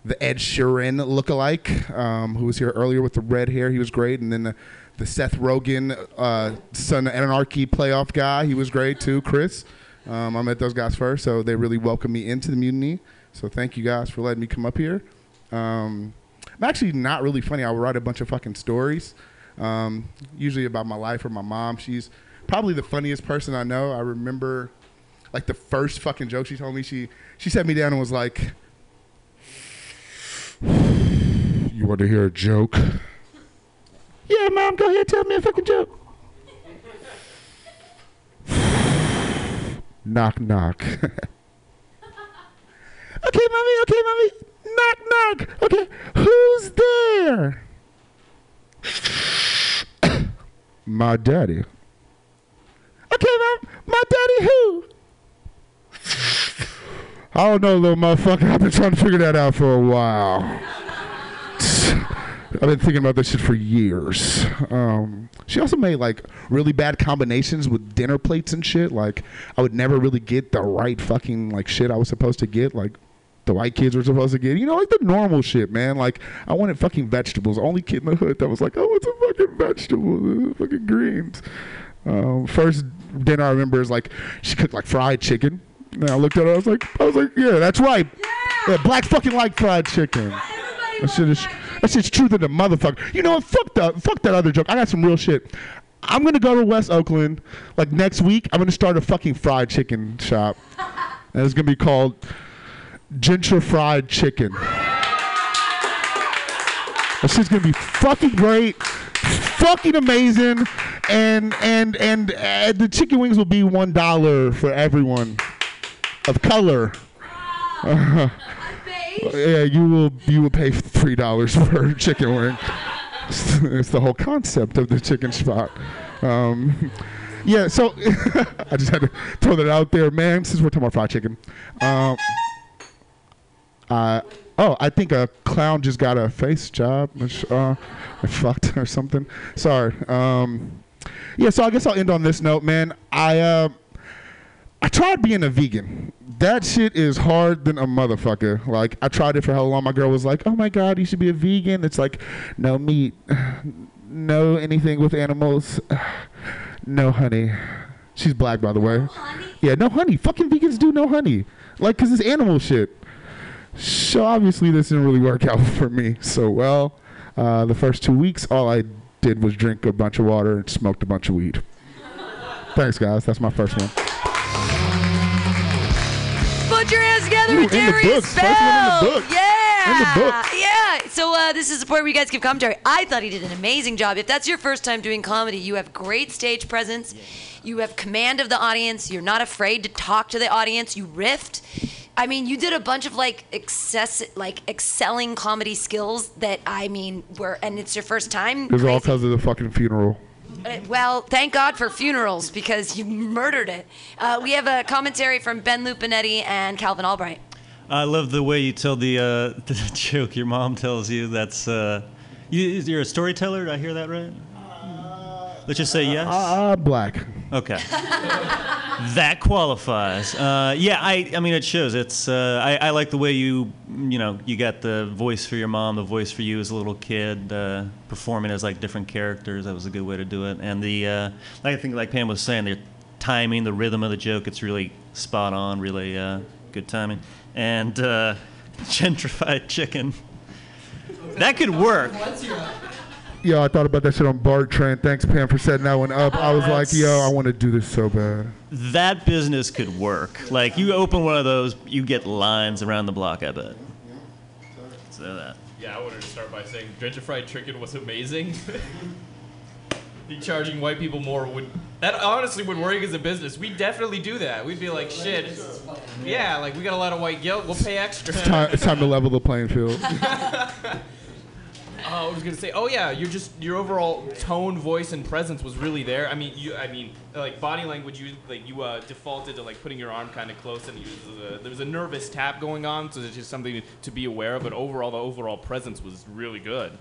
the Ed Sheeran lookalike, um, who was here earlier with the red hair. He was great. And then the, the Seth Rogen, uh, Son of Anarchy playoff guy, he was great too, Chris. Um, I met those guys first, so they really welcomed me into the mutiny. So thank you guys for letting me come up here. Um, I'm actually not really funny. I write a bunch of fucking stories, um, usually about my life or my mom. She's probably the funniest person I know. I remember, like the first fucking joke she told me. She she sat me down and was like, You want to hear a joke? Yeah, mom, go ahead, tell me a fucking joke. knock, knock. okay, mommy, okay, mommy. Knock, knock. Okay, who's there? My daddy. Okay, mom, my daddy who? I don't know, little motherfucker. I've been trying to figure that out for a while. I've been thinking about this shit for years. Um, she also made like really bad combinations with dinner plates and shit. Like I would never really get the right fucking like shit I was supposed to get. Like the white kids were supposed to get. You know, like the normal shit, man. Like I wanted fucking vegetables. Only kid in the hood that was like, oh, it's a fucking vegetable, It's fucking greens. Um, first dinner I remember is like she cooked like fried chicken. And I looked at her. I was like, I was like, yeah, that's right. Yeah, black fucking like fried chicken. That shit is that shit's true to the motherfucker. You know what? Fuck that. Fuck that other joke. I got some real shit. I'm gonna go to West Oakland like next week. I'm gonna start a fucking fried chicken shop, and it's gonna be called Gentrified Chicken. That shit's gonna be fucking great, fucking amazing, and and and uh, the chicken wings will be one dollar for everyone of color. yeah, you will you will pay three dollars for chicken wing. it's the whole concept of the chicken spot. Um, yeah, so I just had to throw that out there, man. Since we're talking about fried chicken, um, uh, oh, I think a clown just got a face job. Which, uh, I fucked or something. Sorry. Um, yeah, so I guess I'll end on this note, man. I uh, I tried being a vegan. That shit is hard than a motherfucker. Like I tried it for how long. My girl was like, "Oh my god, you should be a vegan." It's like, no meat, no anything with animals, no honey. She's black, by the way. Yeah, no honey. Fucking vegans do no honey. Like, cause it's animal shit. So obviously this didn't really work out for me so well. Uh, the first two weeks, all I did was drink a bunch of water and smoked a bunch of weed. Thanks, guys. That's my first one. Put your hands together Ooh, for Darius books. First one in the Bell. Yeah. In the books. Yeah. So uh, this is the point where you guys give commentary. I thought he did an amazing job. If that's your first time doing comedy, you have great stage presence. You have command of the audience. You're not afraid to talk to the audience. You riffed. I mean, you did a bunch of like excess, like excelling comedy skills that I mean were, and it's your first time. It was all Crazy. because of the fucking funeral. Uh, well, thank God for funerals because you murdered it. Uh, we have a commentary from Ben Lupinetti and Calvin Albright. I love the way you tell the, uh, the joke your mom tells you. That's uh, you, you're a storyteller. Did I hear that right? Let's just say yes. Uh, black. Okay. that qualifies. Uh, yeah, I, I mean, it shows. It's. Uh, I, I like the way you, you know, you got the voice for your mom, the voice for you as a little kid, uh, performing as like different characters. That was a good way to do it. And the, uh, I think, like Pam was saying, the timing, the rhythm of the joke, it's really spot on. Really uh, good timing. And uh, gentrified chicken. That could work. Yo, I thought about that shit on BART train. Thanks, Pam, for setting that one up. I was like, yo, I want to do this so bad. That business could work. Like you open one of those, you get lines around the block. I bet. So that. Yeah, I wanted to start by saying gentrified chicken was amazing. Be charging white people more would that honestly would work as a business. We definitely do that. We'd be like, shit, yeah, like we got a lot of white guilt. We'll pay extra. It's time, it's time to level the playing field. Oh, I was gonna say, oh yeah, you're just your overall tone, voice, and presence was really there. I mean, you, I mean, like body language, you like you uh, defaulted to like putting your arm kind of close, and you, a, there was a nervous tap going on, so it's just something to be aware of. But overall, the overall presence was really good.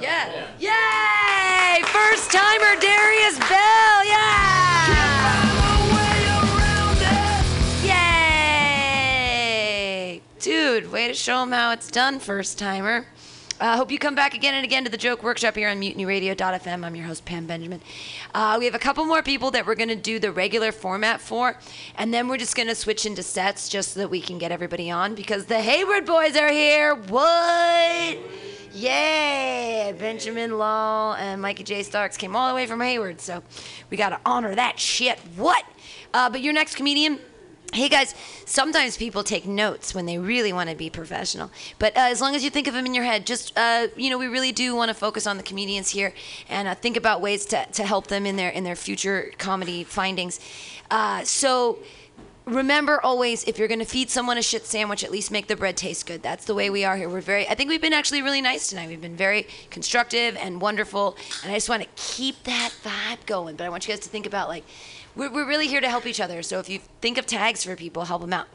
Yeah. Yay! First timer Darius Bell. Yeah! Yay! Dude, way to show him how it's done, first timer. I uh, hope you come back again and again to the Joke Workshop here on MutinyRadio.fm. I'm your host, Pam Benjamin. Uh, we have a couple more people that we're going to do the regular format for, and then we're just going to switch into sets just so that we can get everybody on because the Hayward boys are here. What? Yeah, Benjamin Law and Mikey J. Starks came all the way from Hayward, so we got to honor that shit. What? Uh, but your next comedian Hey guys, sometimes people take notes when they really want to be professional. But uh, as long as you think of them in your head, just uh, you know, we really do want to focus on the comedians here and uh, think about ways to, to help them in their in their future comedy findings. Uh, so remember always if you're going to feed someone a shit sandwich at least make the bread taste good that's the way we are here we're very i think we've been actually really nice tonight we've been very constructive and wonderful and i just want to keep that vibe going but i want you guys to think about like we're, we're really here to help each other. So if you think of tags for people help them out.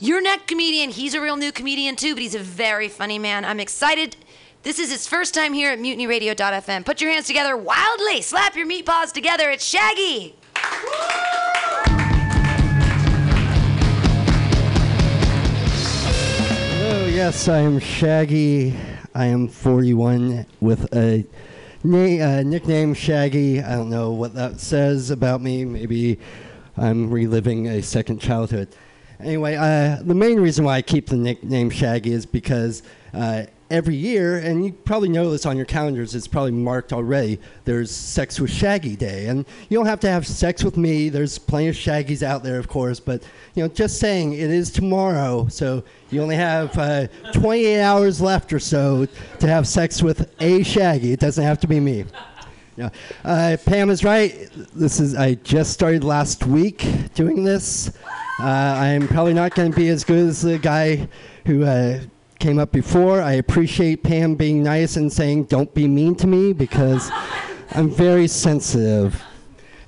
Your next comedian he's a real new comedian too but he's a very funny man. I'm excited. This is his first time here at mutinyradio.fm put your hands together wildly. Slap your meat paws together. It's shaggy. Hello, yes, I am Shaggy. I am 41 with a na- uh, nickname Shaggy. I don't know what that says about me. Maybe I'm reliving a second childhood. Anyway, uh, the main reason why I keep the nickname Shaggy is because uh, every year, and you probably know this on your calendars, it's probably marked already, there's Sex with Shaggy Day. And you don't have to have sex with me. There's plenty of Shaggies out there, of course, but you know, just saying it is tomorrow, so you only have uh, 28 hours left or so to have sex with a Shaggy. It doesn't have to be me. Yeah. Uh, Pam is right. This is I just started last week doing this. Uh, I'm probably not going to be as good as the guy who uh, came up before. I appreciate Pam being nice and saying don't be mean to me because I'm very sensitive.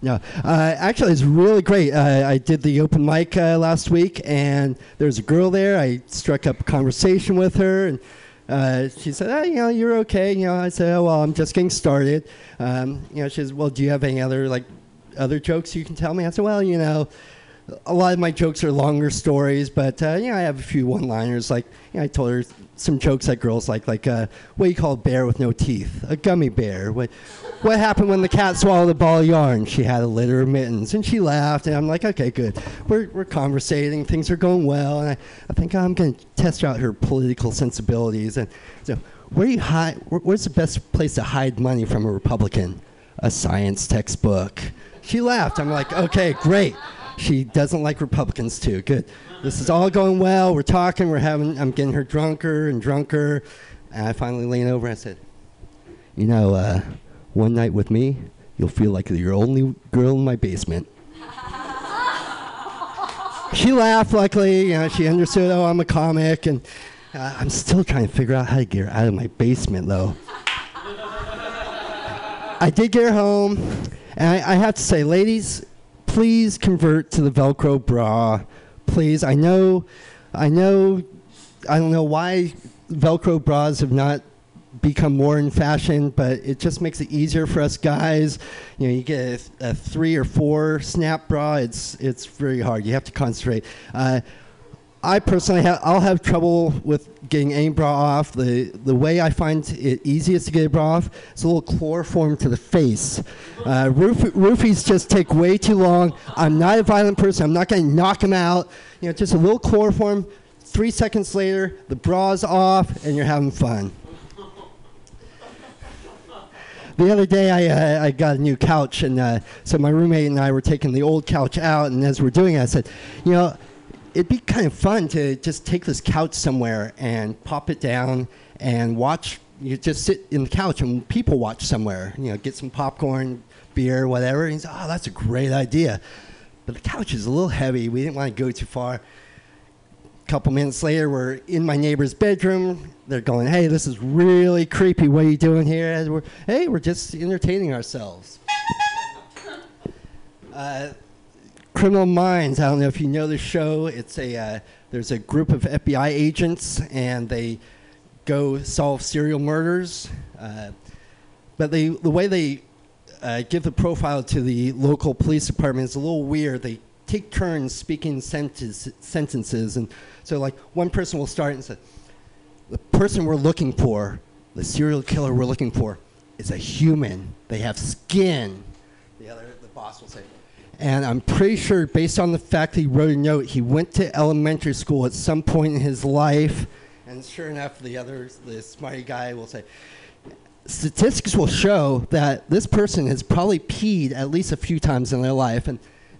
No, uh, actually, it's really great. Uh, I did the open mic uh, last week, and there's a girl there. I struck up a conversation with her, and uh, she said, oh, "You know, you're okay." You know, I said, "Oh, well, I'm just getting started." Um, you know, she says, "Well, do you have any other like other jokes you can tell me?" I said, "Well, you know." A lot of my jokes are longer stories, but uh, you know I have a few one-liners. Like you know, I told her some jokes that girls like, like uh, what do you call a bear with no teeth? A gummy bear. What, what happened when the cat swallowed a ball of yarn? She had a litter of mittens, and she laughed. And I'm like, okay, good. We're we're conversating. Things are going well, and I, I think I'm going to test out her political sensibilities. And so, where do you hide? Where, where's the best place to hide money from a Republican? A science textbook. She laughed. I'm like, okay, great. She doesn't like Republicans too. Good. This is all going well. We're talking. We're having. I'm getting her drunker and drunker. And I finally lean over and I said, "You know, uh, one night with me, you'll feel like you're the only girl in my basement." she laughed. Luckily, you know, she understood. Oh, I'm a comic, and uh, I'm still trying to figure out how to get her out of my basement, though. I did get her home, and I, I have to say, ladies, please convert to the Velcro bra. Please, I know, I know, I don't know why Velcro bras have not become more in fashion, but it just makes it easier for us guys. You know, you get a, a three or four snap bra. It's it's very hard. You have to concentrate. Uh, I personally, ha- I'll have trouble with getting any bra off. The the way I find it easiest to get a bra off is a little chloroform to the face. Uh, roof, roofies just take way too long. I'm not a violent person. I'm not going to knock them out. You know, just a little chloroform. Three seconds later, the bra's off, and you're having fun. The other day, I, uh, I got a new couch, and uh, so my roommate and I were taking the old couch out, and as we're doing it, I said, you know, it'd be kind of fun to just take this couch somewhere and pop it down and watch. You just sit in the couch and people watch somewhere. You know, get some popcorn, beer, whatever. And he said, "Oh, that's a great idea," but the couch is a little heavy. We didn't want to go too far. A couple minutes later, we're in my neighbor's bedroom. They're going, "Hey, this is really creepy. What are you doing here?" And we're, "Hey, we're just entertaining ourselves." Uh, Criminal Minds. I don't know if you know the show. It's a uh, there's a group of FBI agents and they go solve serial murders. Uh, but they the way they uh, give the profile to the local police department is a little weird. They take turns speaking sentence, sentences, and so like one person will start and say, "The person we're looking for, the serial killer we're looking for, is a human. They have skin." The other, the boss will say, and I'm pretty sure, based on the fact that he wrote a note, he went to elementary school at some point in his life. And sure enough, the other, the smarty guy will say, statistics will show that this person has probably peed at least a few times in their life. And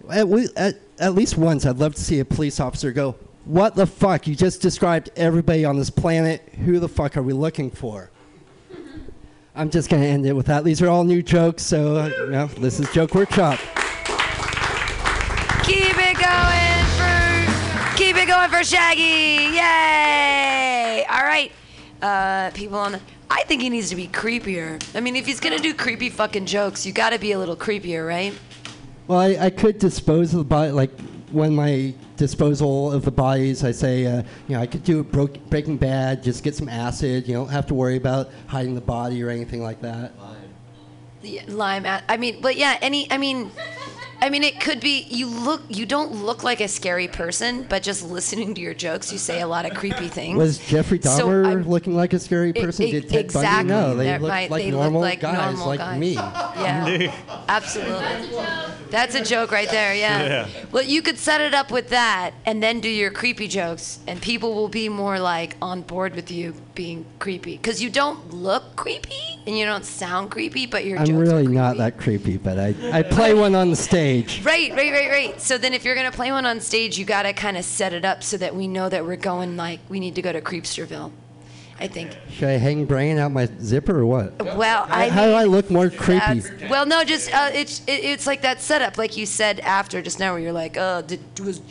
At, at, at least once, I'd love to see a police officer go, "What the fuck? You just described everybody on this planet. Who the fuck are we looking for?" I'm just gonna end it with that. These are all new jokes, so uh, you know, this is Joke Workshop. Keep it going for keep it going for Shaggy. Yay! All right. Uh, people on the I think he needs to be creepier. I mean, if he's gonna do creepy fucking jokes, you gotta be a little creepier, right? Well, I, I could dispose of the body, like when my disposal of the bodies, I say, uh, you know, I could do bro- Breaking Bad, just get some acid. You don't have to worry about hiding the body or anything like that. Lime. Yeah, lime. I mean, but yeah, any. I mean, I mean, it could be. You look. You don't look like a scary person, but just listening to your jokes, you say a lot of creepy things. Was Jeffrey So Dahmer I'm- looking like a scary person? e- Did Ted exactly. Bundy? No, they They're looked my- like they normal like guys, normal like guys. me. Yeah, absolutely. That's a joke right there. Yeah. Yeah. Well, you could set it up with that, and then do your creepy jokes, and people will be more like on board with you being creepy, because you don't look creepy and you don't sound creepy, but your I'm really not that creepy, but I, I play one on the stage. Right, right, right, right. So then, if you're gonna play one on stage, you gotta kind of set it up so that we know that we're going like we need to go to Creepsterville. I think. Should I hang brain out my zipper or what? Well, I how do I look more creepy? That's- well, no, just uh, it's it, it's like that setup, like you said after just now, where you're like, uh, did was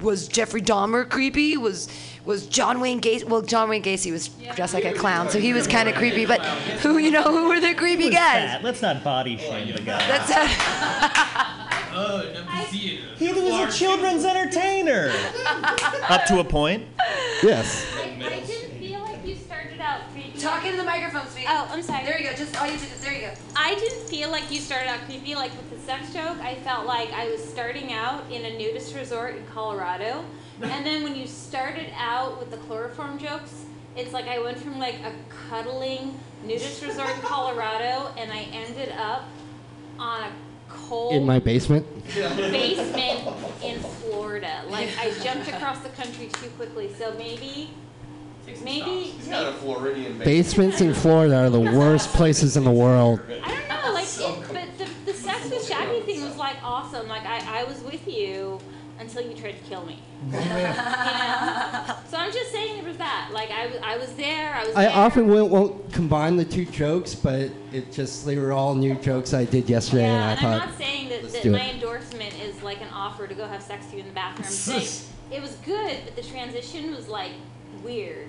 was Jeffrey Dahmer creepy? Was was John Wayne Gacy? Well, John Wayne Gacy was dressed like a clown, so he was kind of creepy. But who, you know, who were the creepy guys? that? Let's not body shame the guy. That's he was a children's entertainer. Up to a point. Yes. I, I didn't feel like you started out creepy. Talk into the microphone, sweetie. Oh, I'm sorry. There you go. Just all you do is there you go. I didn't feel like you started out creepy like with the sex joke. I felt like I was starting out in a nudist resort in Colorado. And then when you started out with the chloroform jokes, it's like I went from like a cuddling nudist resort in Colorado and I ended up on a cold In my basement? basement in Florida. Like I jumped across the country too quickly. So maybe maybe He's got a Floridian Basements in Florida are the worst places in the world. I don't know, like, it, but the, the sex with Shaggy thing was like awesome. Like, I, I was with you until you tried to kill me. you know? So I'm just saying there was that. Like, I, was- I was there. I was. I there. often won't, won't combine the two jokes, but it just, they were all new jokes I did yesterday, and I And thought, I'm not saying that, that my it. endorsement is like an offer to go have sex with you in the bathroom. It was good, but the transition was like weird.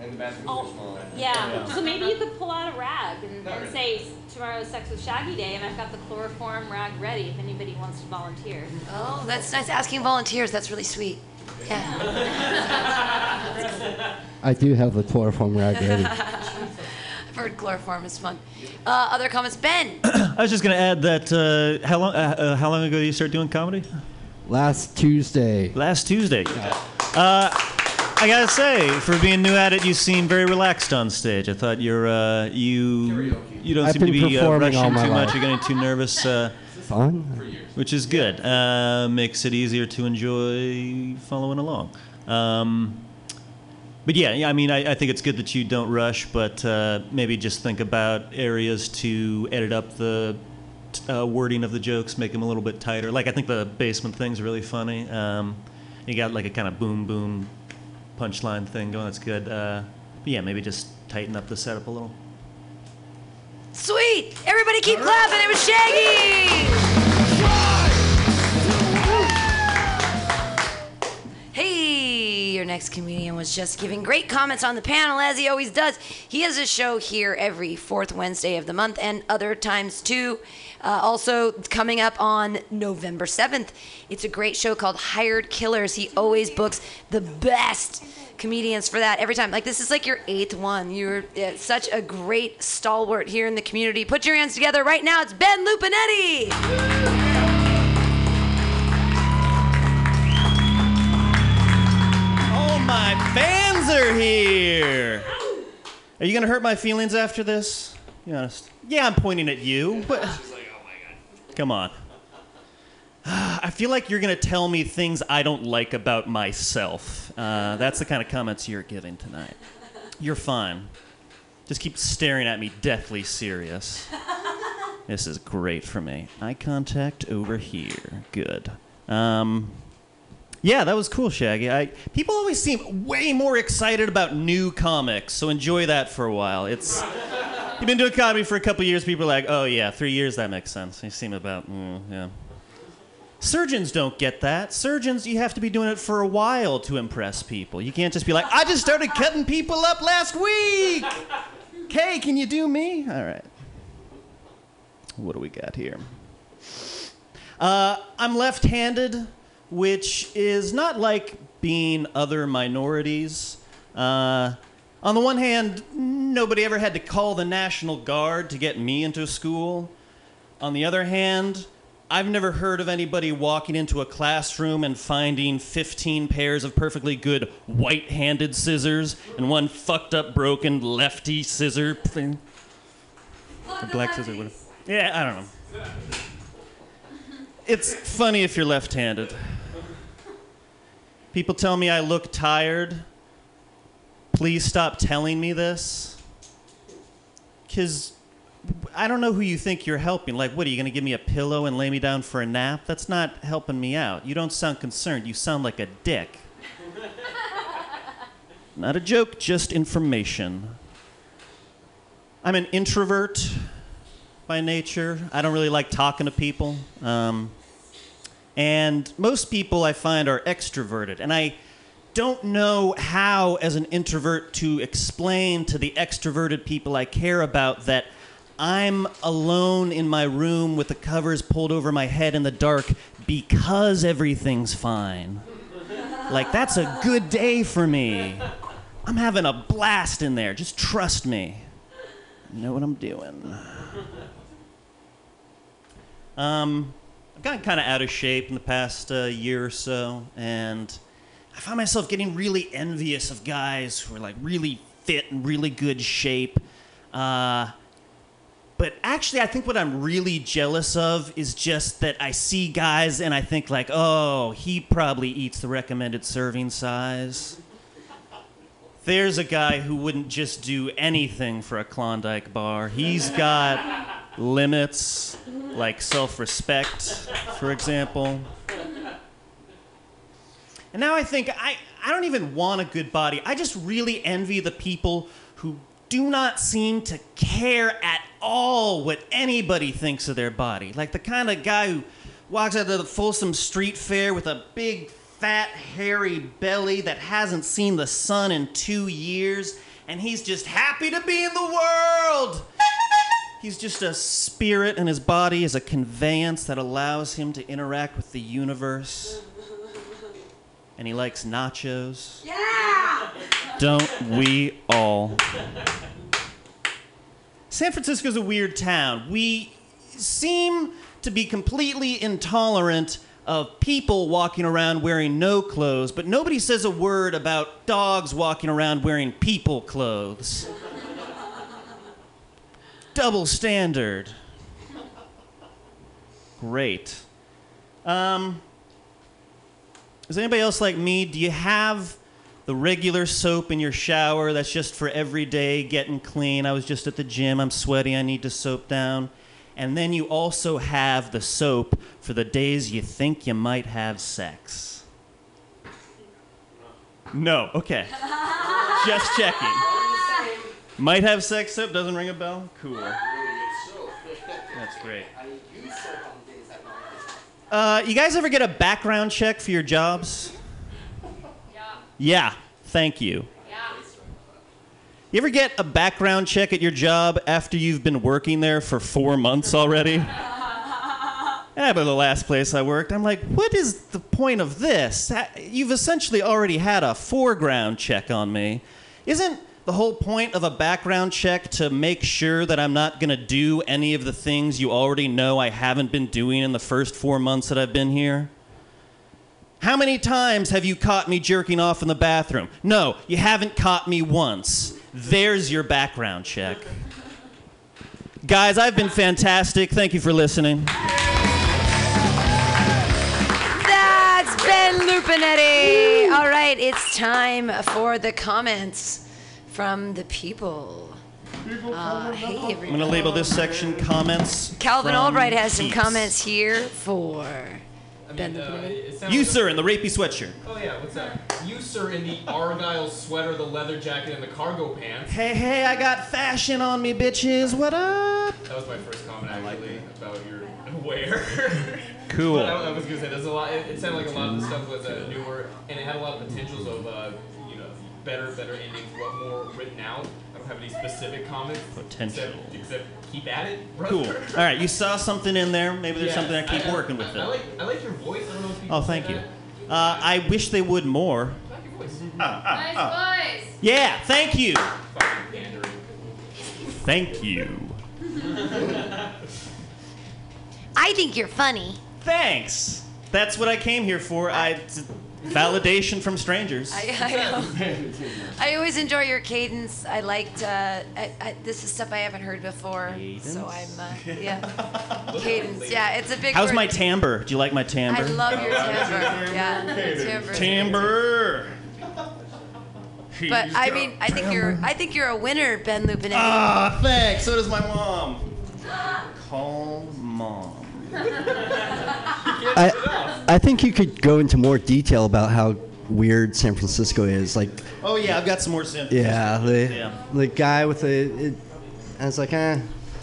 And the bathrooms Oh, are small. Yeah. So maybe you could pull out a rag and, and say tomorrow's sex with Shaggy Day, and I've got the chloroform rag ready if anybody wants to volunteer. Oh, that's nice. Asking volunteers. That's really sweet. Yeah. I do have the chloroform rag ready. I've heard chloroform is fun. Uh, other comments, Ben. I was just gonna add that uh, how long uh, uh, how long ago did you start doing comedy? Last Tuesday. Last Tuesday. Uh, I gotta say, for being new at it, you seem very relaxed on stage. I thought you're uh, you you don't I've seem to be uh, rushing too much. You're getting too nervous. Uh, Fun. which is good. Uh, makes it easier to enjoy following along. Um, but yeah, yeah, I mean, I, I think it's good that you don't rush, but uh, maybe just think about areas to edit up the uh, wording of the jokes, make them a little bit tighter. Like I think the basement thing's really funny. Um, you got like a kind of boom boom punchline thing going. That's good. Uh, but yeah, maybe just tighten up the setup a little. Sweet. Everybody keep clapping. It was Shaggy. Hey, your next comedian was just giving great comments on the panel, as he always does. He has a show here every fourth Wednesday of the month and other times too. Uh, also, coming up on November 7th, it's a great show called Hired Killers. He always books the best comedians for that every time. Like, this is like your eighth one. You're uh, such a great stalwart here in the community. Put your hands together right now. It's Ben Lupinetti. Oh, my fans are here. Are you gonna hurt my feelings after this? Be honest. Yeah, I'm pointing at you. But come on. I feel like you're gonna tell me things I don't like about myself. Uh, that's the kind of comments you're giving tonight. You're fine. Just keep staring at me, deathly serious. This is great for me. Eye contact over here. Good. Um, yeah, that was cool, Shaggy. I, people always seem way more excited about new comics, so enjoy that for a while. It's you've been doing comedy for a couple years. People are like, oh yeah, three years that makes sense. You seem about mm, yeah. Surgeons don't get that. Surgeons, you have to be doing it for a while to impress people. You can't just be like, I just started cutting people up last week. Kay, can you do me? All right. What do we got here? Uh, I'm left handed, which is not like being other minorities. Uh, on the one hand, nobody ever had to call the National Guard to get me into school. On the other hand, I've never heard of anybody walking into a classroom and finding 15 pairs of perfectly good white handed scissors and one fucked up broken lefty scissor thing. Or black scissor, whatever. Yeah, I don't know. It's funny if you're left handed. People tell me I look tired. Please stop telling me this. Because I don't know who you think you're helping. Like, what, are you going to give me a pillow and lay me down for a nap? That's not helping me out. You don't sound concerned. You sound like a dick. Not a joke, just information. I'm an introvert by nature. I don't really like talking to people. Um, and most people I find are extroverted. And I don't know how, as an introvert, to explain to the extroverted people I care about that I'm alone in my room with the covers pulled over my head in the dark because everything's fine. Like, that's a good day for me. I'm having a blast in there. Just trust me. I know what I'm doing. Um, gotten kind of out of shape in the past uh, year or so, and I find myself getting really envious of guys who are like really fit and really good shape. Uh, but actually, I think what I'm really jealous of is just that I see guys and I think like, oh, he probably eats the recommended serving size. There's a guy who wouldn't just do anything for a Klondike bar. He's got limits, like self respect, for example. And now I think I, I don't even want a good body. I just really envy the people who do not seem to care at all what anybody thinks of their body. Like the kind of guy who walks out of the Folsom Street Fair with a big, fat, hairy belly that hasn't seen the sun in two years, and he's just happy to be in the world. He's just a spirit, and his body is a conveyance that allows him to interact with the universe. And he likes nachos. Yeah! Don't we all? San Francisco's a weird town. We seem to be completely intolerant of people walking around wearing no clothes, but nobody says a word about dogs walking around wearing people clothes. Double standard. Great. Um, is anybody else like me? Do you have the regular soap in your shower that's just for every day getting clean? I was just at the gym, I'm sweaty, I need to soap down. And then you also have the soap for the days you think you might have sex. No, okay. just checking. Might have sex soap, doesn't ring a bell? Cool. That's great. Uh, you guys ever get a background check for your jobs? Yeah. Yeah, thank you. Yeah. You ever get a background check at your job after you've been working there for four months already? yeah, but the last place I worked, I'm like, what is the point of this? You've essentially already had a foreground check on me. Isn't the whole point of a background check to make sure that I'm not going to do any of the things you already know I haven't been doing in the first four months that I've been here? How many times have you caught me jerking off in the bathroom? No, you haven't caught me once. There's your background check. Guys, I've been fantastic. Thank you for listening. That's Ben Lupinetti. All right, it's time for the comments from the people. Uh, hey, I'm going to label this section comments. Calvin from Albright has some comments here for Ben Lupinetti? You, sir, in the rapey sweatshirt. Oh yeah, what's that? You sir in the argyle sweater, the leather jacket, and the cargo pants. Hey, hey, I got fashion on me, bitches. What up? That was my first comment actually about your wear. Cool. But I, I was gonna say there's a lot. It, it sounded like a lot of the stuff was uh, newer, and it had a lot of potentials of uh, you know better, better endings, what more written out. I don't have any specific comments. Potential. Except, except keep at it, brother. Cool. All right, you saw something in there. Maybe there's Yeah, something I keep I- working with I, it. like I like your voice. I don't know if people Oh, thank you. that. Uh, I wish they would more. I like your voice. Nice ah, ah, ah. voice. Yeah, thank you. Thank you. I think you're funny. Thanks. That's what I came here for. I t- validation from strangers. I, I, I always enjoy your cadence. I liked. Uh, I, I, this is stuff I haven't heard before, so I'm. Uh, yeah, cadence. Yeah, it's a big. How's word. my timbre? Do you like my timbre? I love your timbre. Yeah, timbre. timbre. But I mean, I think you're. I think you're a winner, Ben Lupinetti. Ah, thanks. So does my mom. Call mom. I, I think you could go into more detail about how weird San Francisco is. Like, Oh yeah, I've got some more sin. yeah, the, Yeah. the guy with the. It, I was like, eh.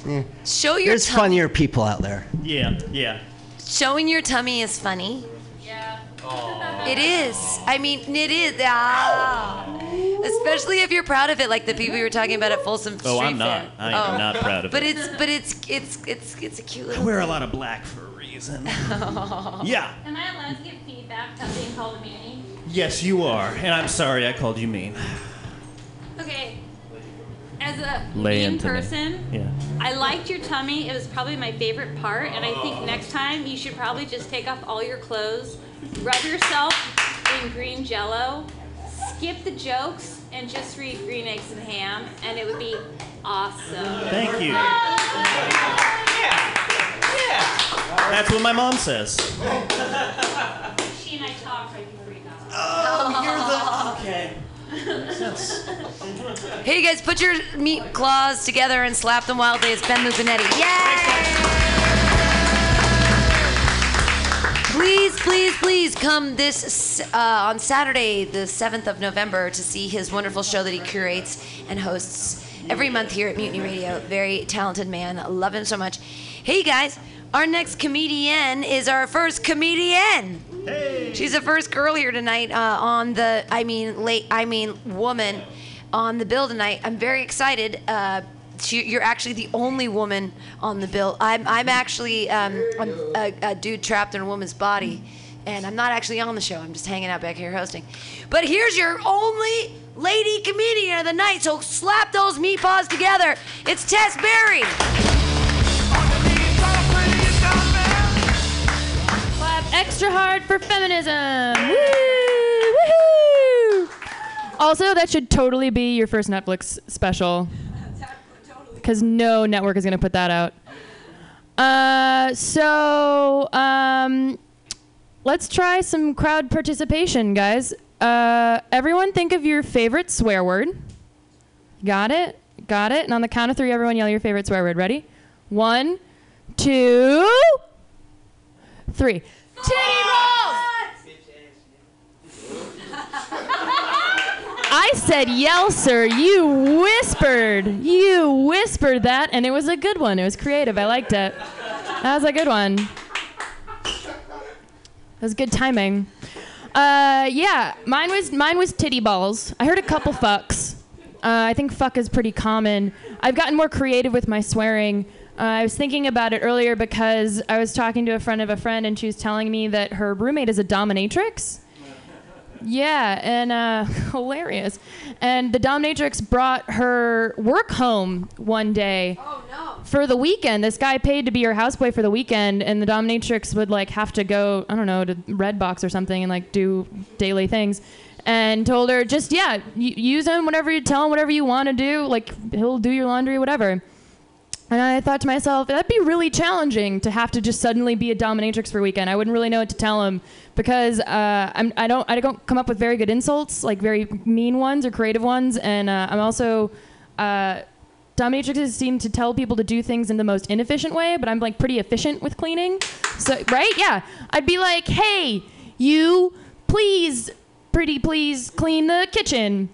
eh. Show your There's tummy. funnier people out there. Yeah, yeah. Showing your tummy is funny. It is. I mean, it is. Ah. Especially if you're proud of it, like the people you were talking about at Folsom Street Oh, I'm not. Fair. I am not proud of but it. it's but it's it's it's it's a cute I little. wear a lot of black for a reason. Yeah. Am I allowed to give feedback about being called a meanie? Yes, you are. And I'm sorry I called you mean. Okay. As a Lay mean into me. person, Yeah. I liked your tummy. It was probably my favorite part, and I think next time you should probably just take off all your clothes, rub yourself in green jello, skip the jokes, and just read Green Eggs and Ham, and it would be awesome. Thank you. Yeah, yeah. That's what my mom says. She and I talked right before you got Oh, you're the okay. Hey you guys, put your meat claws together and slap them wildly. It's Ben Lupinetti. Yay! Please, please, please come this uh, on Saturday, the 7th of November, to see his wonderful show that he curates and hosts every month here at Mutiny Radio. Very talented man. Love him so much. Hey, guys, our next comedian is our first comedian. She's the first girl here tonight uh, on the, I mean, late, I mean, woman on the bill tonight. I'm very excited. Uh, she, you're actually the only woman on the bill. I'm, I'm actually um, I'm a, a dude trapped in a woman's body, and I'm not actually on the show. I'm just hanging out back here hosting. But here's your only lady comedian of the night. So slap those meat paws together. It's Tess Berry. Extra hard for feminism. Woo! Woohoo! Also, that should totally be your first Netflix special. Because no network is going to put that out. Uh, so, um, let's try some crowd participation, guys. Uh, everyone think of your favorite swear word. Got it? Got it? And on the count of three, everyone yell your favorite swear word. Ready? One, two, three. Titty rolls! I said yell, sir. You whispered. You whispered that, and it was a good one. It was creative. I liked it. That was a good one. That was good timing. Uh, yeah, mine was mine was titty balls. I heard a couple fucks. Uh, I think fuck is pretty common. I've gotten more creative with my swearing. Uh, I was thinking about it earlier because I was talking to a friend of a friend, and she was telling me that her roommate is a dominatrix. Yeah, and uh, hilarious. And the dominatrix brought her work home one day for the weekend. This guy paid to be her houseboy for the weekend, and the dominatrix would like have to go, I don't know, to Redbox or something and like do daily things. And told her, just yeah, y- use him whatever you tell him, whatever you want to do. Like he'll do your laundry, whatever. And I thought to myself, that'd be really challenging to have to just suddenly be a dominatrix for a weekend. I wouldn't really know what to tell him because uh, I'm, I don't I don't come up with very good insults, like very mean ones or creative ones, and uh, I'm also uh, dominatrixes seem to tell people to do things in the most inefficient way, but I'm like pretty efficient with cleaning. So right? Yeah. I'd be like, "Hey, you please pretty please clean the kitchen,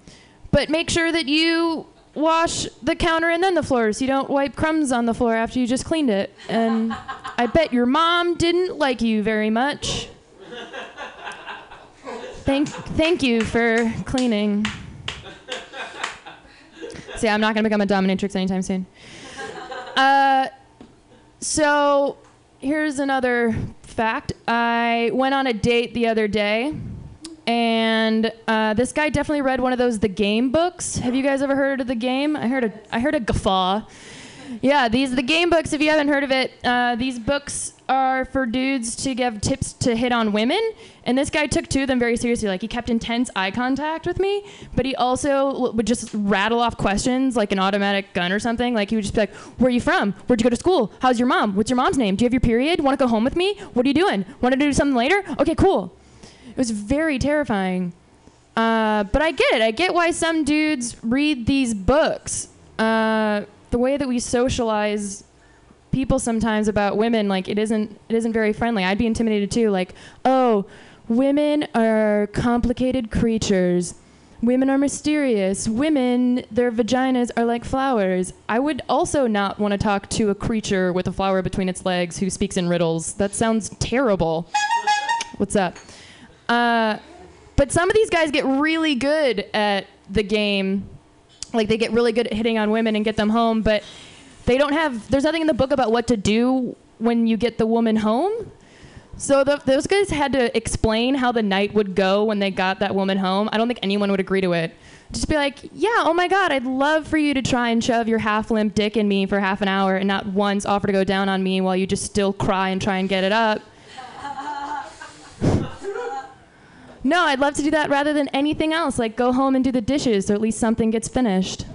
but make sure that you wash the counter and then the floor so you don't wipe crumbs on the floor after you just cleaned it." And I bet your mom didn't like you very much. Thank thank you for cleaning. See, I'm not gonna become a dominatrix anytime soon. Uh, so here's another fact. I went on a date the other day, and uh, this guy definitely read one of those The Game books. Have you guys ever heard of The Game? I heard a I heard a guffaw. Yeah, these the game books. If you haven't heard of it, uh, these books are for dudes to give tips to hit on women. And this guy took two of them very seriously. Like he kept intense eye contact with me, but he also would just rattle off questions like an automatic gun or something. Like he would just be like, "Where are you from? Where'd you go to school? How's your mom? What's your mom's name? Do you have your period? Want to go home with me? What are you doing? Want to do something later? Okay, cool." It was very terrifying. Uh, but I get it. I get why some dudes read these books. Uh, the way that we socialize people sometimes about women, like it isn't it isn't very friendly. I'd be intimidated too. Like, oh, women are complicated creatures. Women are mysterious. Women, their vaginas are like flowers. I would also not want to talk to a creature with a flower between its legs who speaks in riddles. That sounds terrible. What's up? Uh, but some of these guys get really good at the game. Like they get really good at hitting on women and get them home, but they don't have. There's nothing in the book about what to do when you get the woman home. So the, those guys had to explain how the night would go when they got that woman home. I don't think anyone would agree to it. Just be like, yeah, oh my God, I'd love for you to try and shove your half limp dick in me for half an hour and not once offer to go down on me while you just still cry and try and get it up. No, I'd love to do that rather than anything else, like go home and do the dishes so at least something gets finished.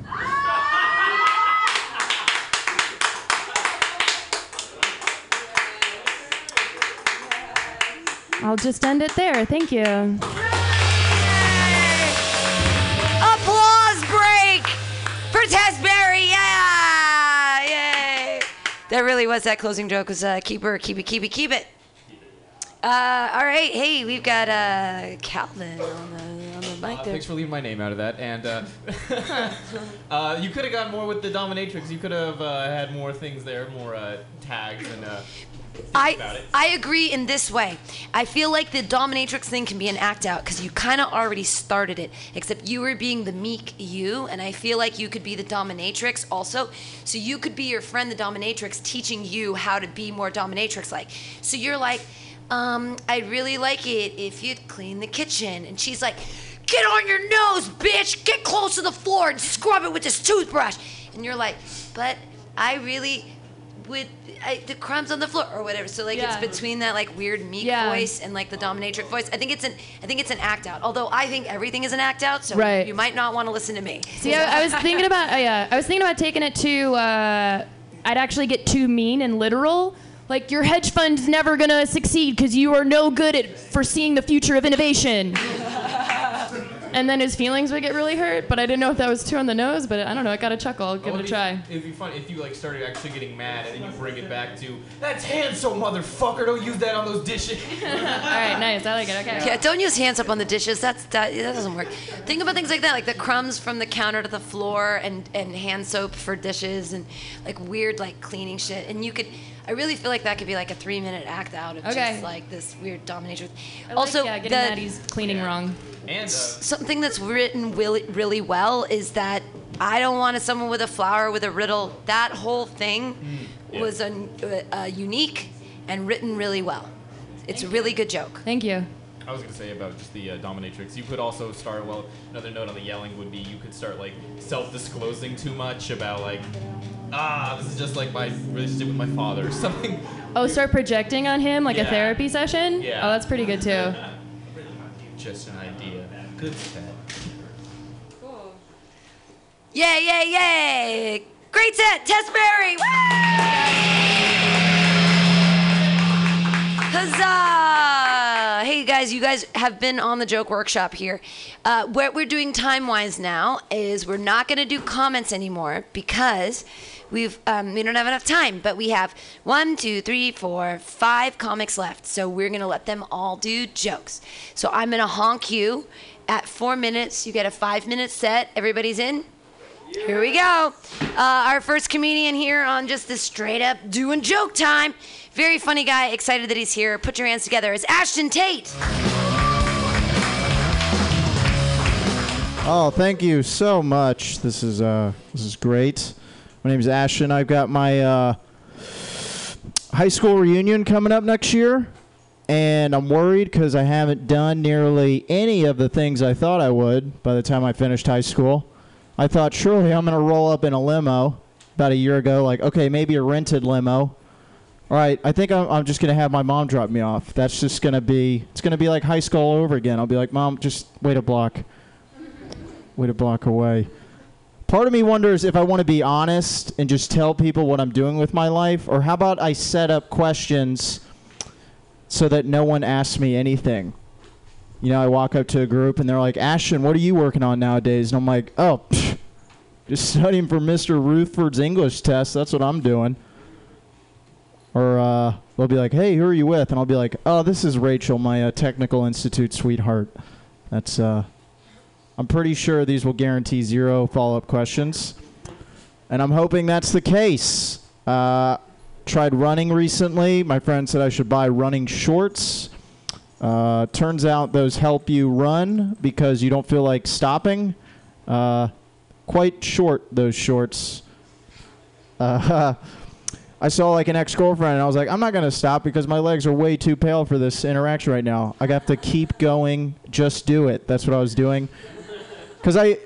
I'll just end it there. Thank you. Applause break for Tess Berry. Yeah, yay. That really was that closing joke. Was uh, keep her, keep it, keep it, keep it. Uh, all right, hey, we've got uh, Calvin on the on the mic Uh, there. thanks for leaving my name out of that. And uh, uh, you could have gotten more with the dominatrix. You could have uh, had more things there, more uh, tags and. Uh, I. I agree in this way. I feel like the dominatrix thing can be an act out because you kind of already started it. Except you were being the meek you, and I feel like you could be the dominatrix also. So you could be your friend, the dominatrix, teaching you how to be more dominatrix like. So you're like, um, I'd really like it if you'd clean the kitchen, and she's like, Get on your nose, bitch! Get close to the floor and scrub it with this toothbrush. And you're like, But I really with I, the crumbs on the floor or whatever. So like Yeah. it's between that like weird meek Yeah. voice and like the dominatrix voice. I think it's an I think it's an act out. Although I think everything is an act out, so Right. you might not want to listen to me. See, I, I was thinking about uh, yeah, I was thinking about taking it to. Uh, I'd actually get too mean and literal. Like your hedge fund's never gonna succeed because you are no good at foreseeing the future of innovation. and then his feelings would get really hurt. But I didn't know if that was too on the nose. But I don't know. I got a chuckle. I'll give Oh, it a try. It'd be fun if you like started actually getting mad and then you bring it back to that's hand soap, motherfucker. Don't use that on those dishes. All right, nice. I like it. Okay. Yeah, don't use hands up on the dishes. That's that that doesn't work. Think about things like that, like the crumbs from the counter to the floor, and and hand soap for dishes, and like weird like cleaning shit. And you could, I really feel like that could be like a three minute act out of Okay. just like this weird dominatrix. I like, also, yeah, getting the, Maddie's cleaning wrong. And uh, something that's written really, really well is that I don't want someone with a flower with a riddle. That whole thing yeah. was a, uh, unique and written really well. It's a really good joke. Thank you. I was gonna say about just the uh, dominatrix. You could also start. Well, another note on the yelling would be you could start like self-disclosing too much about like, ah, this is just like my relationship with my father or something. Oh, start projecting on him like a therapy session. Yeah. Oh, that's pretty good too. Just an idea. Good set. Cool. Yay, yay, yay! Great set, Tess Berry! Woo! Huzzah! Hey guys, you guys have been on the joke workshop here. Uh, what we're doing time wise now is we're not going to do comments anymore because we've um, we don't have enough time. But we have one, two, three, four, five comics left. So we're to let them all do jokes. So I'm to honk you at four minutes. You get a five minute set. Everybody's in. Here we go. Uh, our first comedian here on just this straight up doing joke time. Very funny guy. Excited that he's here. Put your hands together. It's Ashton Tate. Oh, thank you so much. This is uh, this is great. My name is Ashton. I've got my uh, high school reunion coming up next year, and I'm worried because I haven't done nearly any of the things I thought I would by the time I finished high school. I thought surely I'm gonna roll up in a limo about a year ago, like okay, maybe a rented limo. All right, I think I'm, I'm just gonna have my mom drop me off. That's just gonna be it's gonna be like high school all over again. I'll be like, mom, just wait a block, wait a block away. Part of me wonders if I want to be honest and just tell people what I'm doing with my life, or how about I set up questions so that no one asks me anything. You know, I walk up to a group and they're like, Ashton, what are you working on nowadays? And I'm like, oh, pfft, just studying for Mr. Rutherford's English test. That's what I'm doing. Or uh, they'll be like, hey, who are you with? And I'll be like, oh, this is Rachel, my uh, technical institute sweetheart. That's, uh, I'm pretty sure these will guarantee zero follow up questions. And I'm hoping that's the case. Uh, tried running recently. My friend said I should buy running shorts. Uh, turns out those help you run because you don't feel like stopping. Uh, quite short, those shorts. Uh, I saw like an ex girlfriend and I was like, I'm not going to stop because my legs are way too pale for this interaction right now. I have to keep going. Just do it. That's what I was doing. Because I,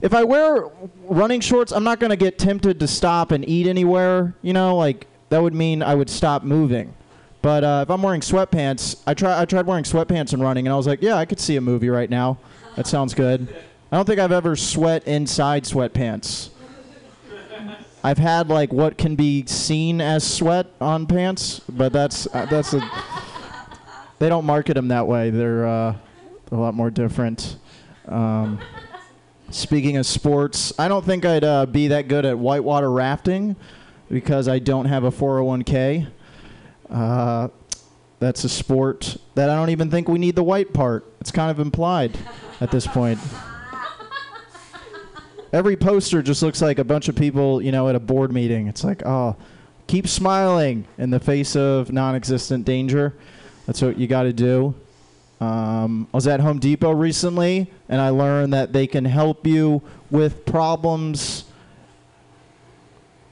if I wear running shorts, I'm not going to get tempted to stop and eat anywhere. You know, like that would mean I would stop moving. But uh, if I'm wearing sweatpants, I try I tried wearing sweatpants and running, and I was like, yeah, I could see a movie right now. That sounds good. I don't think I've ever sweat inside sweatpants. I've had like what can be seen as sweat on pants, but that's uh, that's a. They don't market them that way. They're uh, a lot more different. Um, speaking of sports, I don't think I'd uh, be that good at whitewater rafting because I don't have a 401k. Uh, that's a sport that I don't even think we need the white part. It's kind of implied at this point. Every poster just looks like a bunch of people, you know, at a board meeting. It's like, oh, keep smiling in the face of non-existent danger. That's what you got to do. Um, I was at Home Depot recently, and I learned that they can help you with problems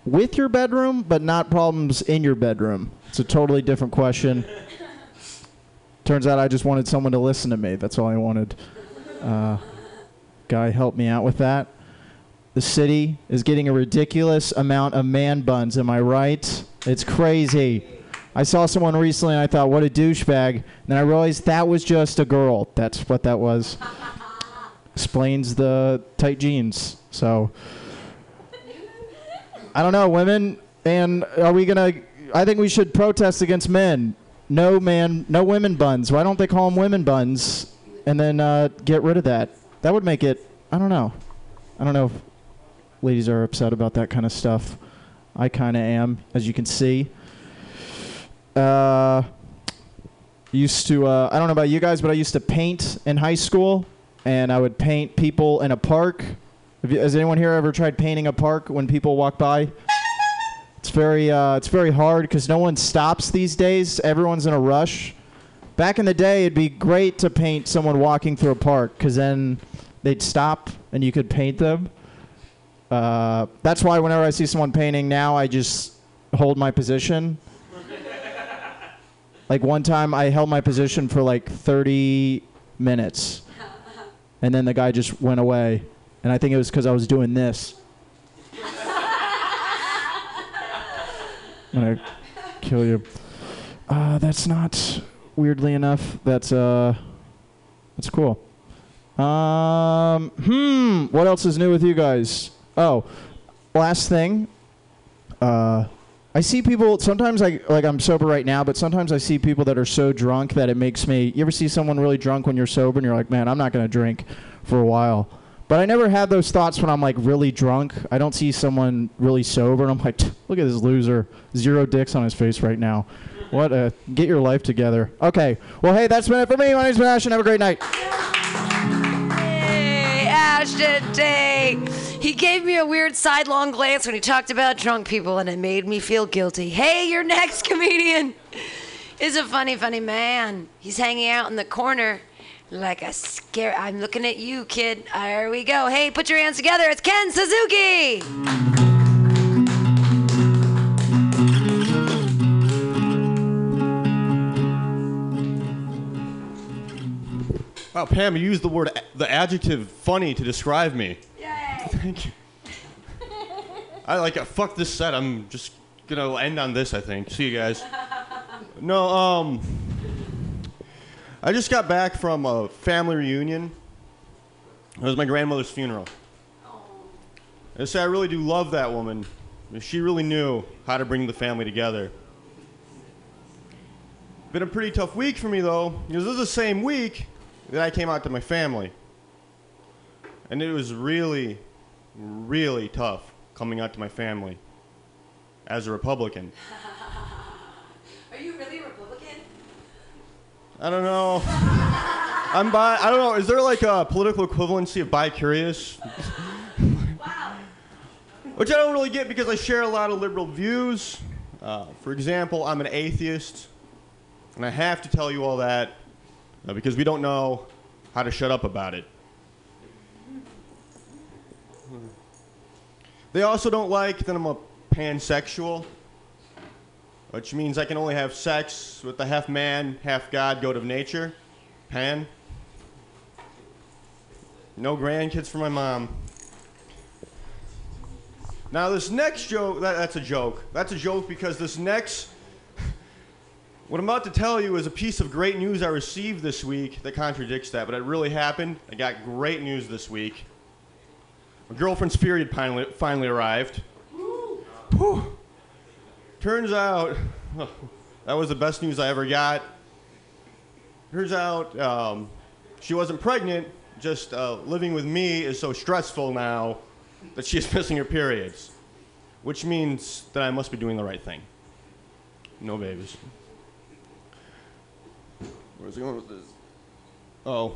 with your bedroom, but not problems in your bedroom. It's a totally different question. Turns out I just wanted someone to listen to me. That's all I wanted. Uh, guy helped me out with that. The city is getting a ridiculous amount of man buns. Am I right? It's crazy. I saw someone recently and I thought, what a douchebag. Then I realized that was just a girl. That's what that was. Explains the tight jeans. So. I don't know, women. And are we gonna? I think we should protest against men. No man, no women buns. Why don't they call them women buns? And then uh, get rid of that. That would make it. I don't know. I don't know if ladies are upset about that kind of stuff. I kind of am, as you can see. Uh, used to. Uh, I don't know about you guys, but I used to paint in high school, and I would paint people in a park. You, has anyone here ever tried painting a park when people walk by? It's very uh, it's very hard because no one stops these days. Everyone's in a rush. Back in the day, it'd be great to paint someone walking through a park because then they'd stop and you could paint them. Uh, that's why whenever I see someone painting now, I just hold my position. Like one time, I held my position for like 30 minutes, and then the guy just went away, and I think it was because I was doing this. I'm gonna kill you. Uh, that's not weirdly enough. That's uh, that's cool. Um, hmm. What else is new with you guys? Oh, last thing. Uh, I see people sometimes I like I'm sober right now, but sometimes I see people that are so drunk that it makes me. You ever see someone really drunk when you're sober and you're like, man, I'm not gonna drink for a while. But I never have those thoughts when I'm like really drunk. I don't see someone really sober and I'm like, look at this loser, zero dicks on his face right now. What a get your life together. Okay, well hey, that's been it for me. My name's Ashton. Have a great night. Hey, Ashton Day. He gave me a weird sidelong glance when he talked about drunk people, and it made me feel guilty. Hey, your next comedian is a funny, funny man. He's hanging out in the corner like a scare. I'm looking at you, kid. There we go. Hey, put your hands together. It's Ken Suzuki. Wow, Pam, you used the word, the adjective funny to describe me. Thank you. I like, fuck this set. I'm just gonna end on this, I think. See you guys. No, um, I just got back from a family reunion. It was my grandmother's funeral. I say I really do love that woman. She really knew how to bring the family together. Been a pretty tough week for me though, because this is the same week that I came out to my family. And it was really, really tough coming out to my family as a Republican. Are you really a Republican? I don't know. I'm bi. I don't know. Is there like a political equivalency of bi-curious? Wow. Which I don't really get because I share a lot of liberal views. Uh, for example, I'm an atheist, and I have to tell you all that uh, because we don't know how to shut up about it. They also don't like that I'm a pansexual, which means I can only have sex with the half man, half god, goat of nature. Pan. No grandkids for my mom. Now, this next joke, that, that's a joke. That's a joke because this next, what I'm about to tell you is a piece of great news I received this week that contradicts that, but it really happened. I got great news this week. My girlfriend's period finally, finally arrived. Whew. Turns out, that was the best news I ever got. Turns out um, she wasn't pregnant, just uh, living with me is so stressful now that she's missing her periods, which means that I must be doing the right thing. No babies. Where's he going with this? Oh,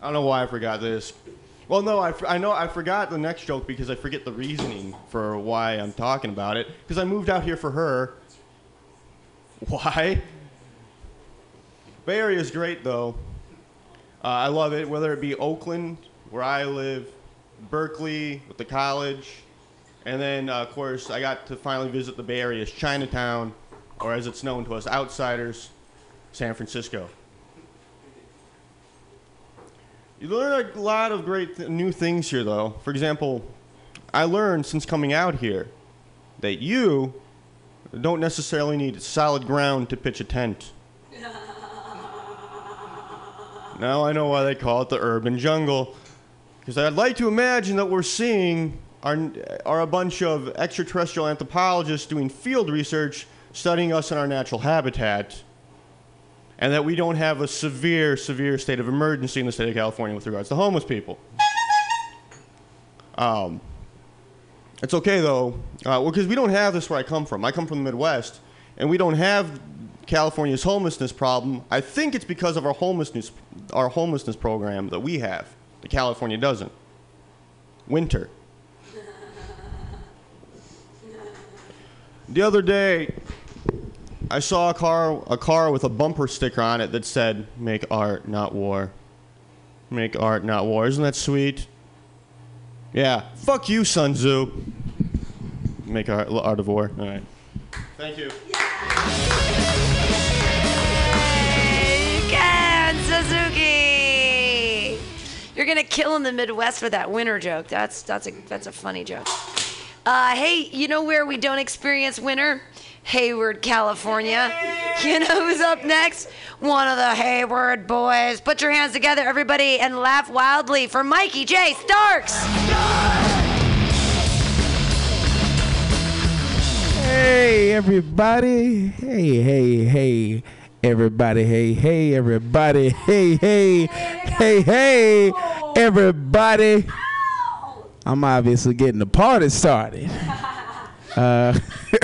I don't know why I forgot this. Well, no, I, I know I forgot the next joke because I forget the reasoning for why I'm talking about it. Because I moved out here for her. Why? Bay Area is great though. Uh, I love it, whether it be Oakland, where I live, Berkeley with the college, and then uh, of course I got to finally visit the Bay Area's Chinatown, or as it's known to us outsiders, San Francisco. You learn a lot of great th- new things here, though. For example, I learned since coming out here that you don't necessarily need solid ground to pitch a tent. Now I know why they call it the urban jungle. Because I'd like to imagine that we're seeing are, are a bunch of extraterrestrial anthropologists doing field research studying us in our natural habitat. And that we don't have a severe, severe state of emergency in the state of California with regards to homeless people. Um, it's okay though, uh, because we don't have this where I come from. I come from the Midwest, and we don't have California's homelessness problem. I think it's because of our homelessness, our homelessness program that we have. That California doesn't. Winter. The other day, I saw a car, a car with a bumper sticker on it that said, "Make art, not war." Make art, not war. Isn't that sweet? Yeah. Fuck you, Sun Tzu. Make art, art of war. All right. Thank you. Ken Suzuki. You're gonna kill in the Midwest for that winter joke. That's that's a that's a funny joke. Uh, hey, you know where we don't experience winter? Hayward, California. You know who's up next? One of the Hayward boys. Put your hands together, everybody, and laugh wildly for Mikey J. Starks. Hey, everybody. Hey, hey, hey. Everybody, hey, hey, everybody. Hey, hey, hey, hey, everybody. I'm obviously getting the party started. Uh,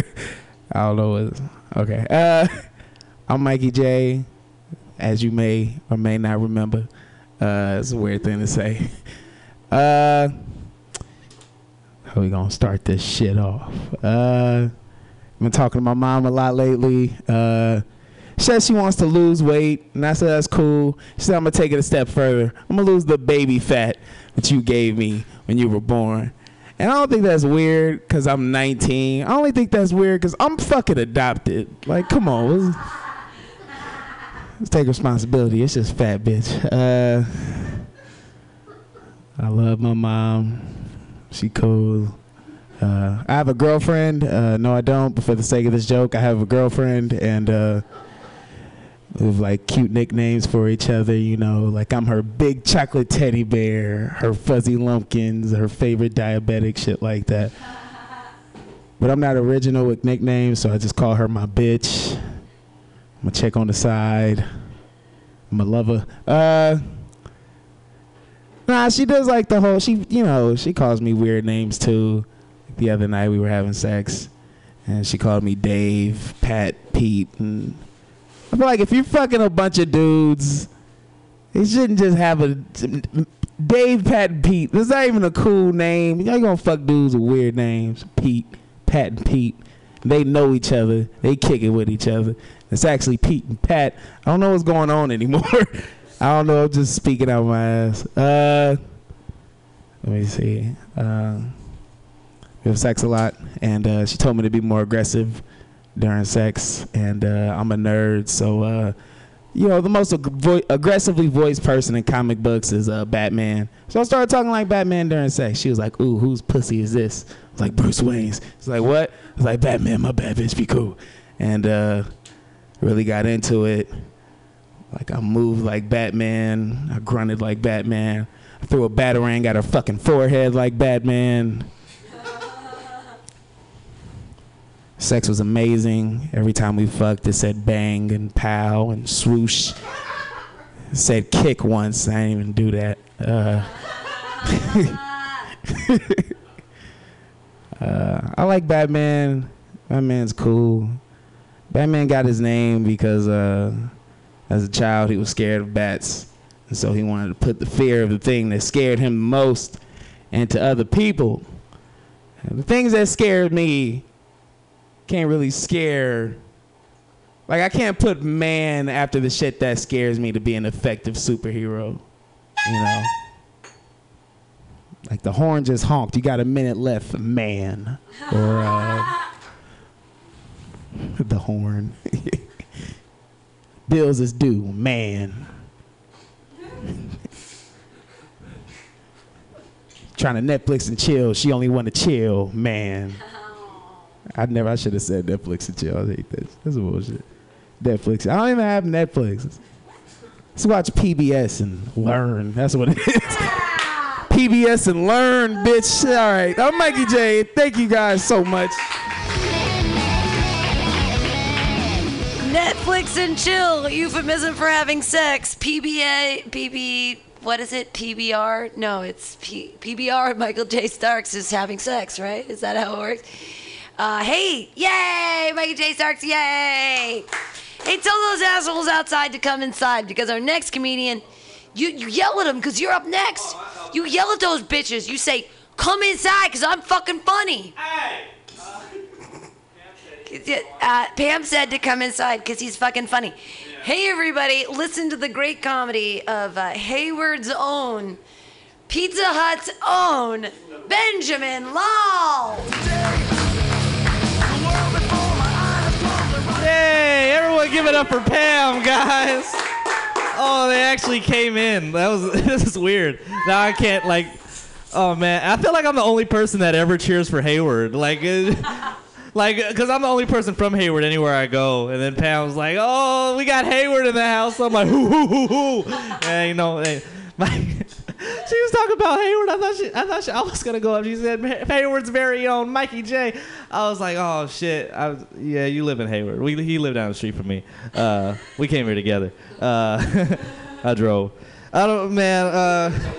I don't know what. Okay. Uh, I'm Mikey J. As you may or may not remember, uh, it's a weird thing to say. Uh, how we gonna start this shit off? Uh, I've been talking to my mom a lot lately. Uh, she says she wants to lose weight, and I said that's cool. She said I'm gonna take it a step further. I'm gonna lose the baby fat that you gave me when you were born. And I don't think that's weird because I'm 19. I only think that's weird because I'm fucking adopted. Like, come on. Let's, let's take responsibility. It's just fat bitch. Uh, I love my mom. She cool. Uh, I have a girlfriend. Uh, no, I don't. But for the sake of this joke, I have a girlfriend, and have like cute nicknames for each other. You know, like I'm her big chocolate teddy bear, her fuzzy lumpkins, her favorite diabetic, shit like that. But I'm not original with nicknames, so I just call her my bitch. I'm gonna check on the side. I'm a lover. Uh, nah, she does like the whole. She, you know, she calls me weird names too. The other night we were having sex, and she called me Dave, Pat, Pete, and I feel like if you're fucking a bunch of dudes, you shouldn't just have a Dave, Pat, and Pete. That's not even a cool name. Y'all gonna fuck dudes with weird names. Pete, Pat, and Pete. They know each other. They kick it with each other. It's actually Pete and Pat. I don't know what's going on anymore. I don't know. I'm just speaking out my ass. Uh, let me see. Uh, we have sex a lot, and uh, she told me to be more aggressive during sex, and uh, I'm a nerd, so uh, you know the most ag- aggressively voiced person in comic books is uh, Batman. So I started talking like Batman during sex. She was like, "Ooh, whose pussy is this?" I was like, "Bruce Wayne's." It's like, "What?" I was like, "Batman, my bad bitch, be cool," and uh, really got into it. Like I moved like Batman, I grunted like Batman, I threw a batarang at her fucking forehead like Batman. Sex was amazing. Every time we fucked, it said bang and pow and swoosh. It said kick once. I didn't even do that. Uh, uh, I like Batman. Batman's cool. Batman got his name because uh, as a child he was scared of bats. And so he wanted to put the fear of the thing that scared him most into other people. And the things that scared me can't really scare. Like I can't put man after the shit that scares me to be an effective superhero. You know. Like the horn just honked. You got a minute left, man. Or uh, the horn. Bills is due, man. Trying to Netflix and chill. She only want to chill, man. I never. I should have said Netflix and chill. I hate that. That's bullshit. Netflix. I don't even have Netflix. Let's watch PBS and learn. That's what it is. PBS and learn, bitch. All right. I'm Mikey J. Thank you guys so much. Netflix and chill, euphemism for having sex. PBA, PB, what is it? PBR? No, it's P, PBR. Michael J. Starks is having sex, right? Is that how it works? Uh, hey, yay! Michael J. Starks, yay! Hey, tell those assholes outside to come inside because our next comedian, you, you yell at them because you're up next. You yell at those bitches. You say, come inside because I'm fucking funny. Hey! Uh, Pam said to come inside because he's fucking funny. Hey, everybody, listen to the great comedy of uh, Hayward's own, Pizza Hut's own, Benjamin Law. Hey, everyone give it up for Pam, guys. Oh, they actually came in. That was this is weird. Now I can't like Oh man, I feel like I'm the only person that ever cheers for Hayward. Like uh, like cuz I'm the only person from Hayward anywhere I go. And then Pam was like, "Oh, we got Hayward in the house." I'm like, "Hoo hoo hoo hoo." And you know, my she was talking about Hayward. I thought she, I thought she, I was gonna go up. She said Hayward's very own Mikey J. I was like, oh shit. I was, yeah, you live in Hayward. We, he lived down the street from me. Uh, we came here together. Uh, I drove. I don't, man. Uh,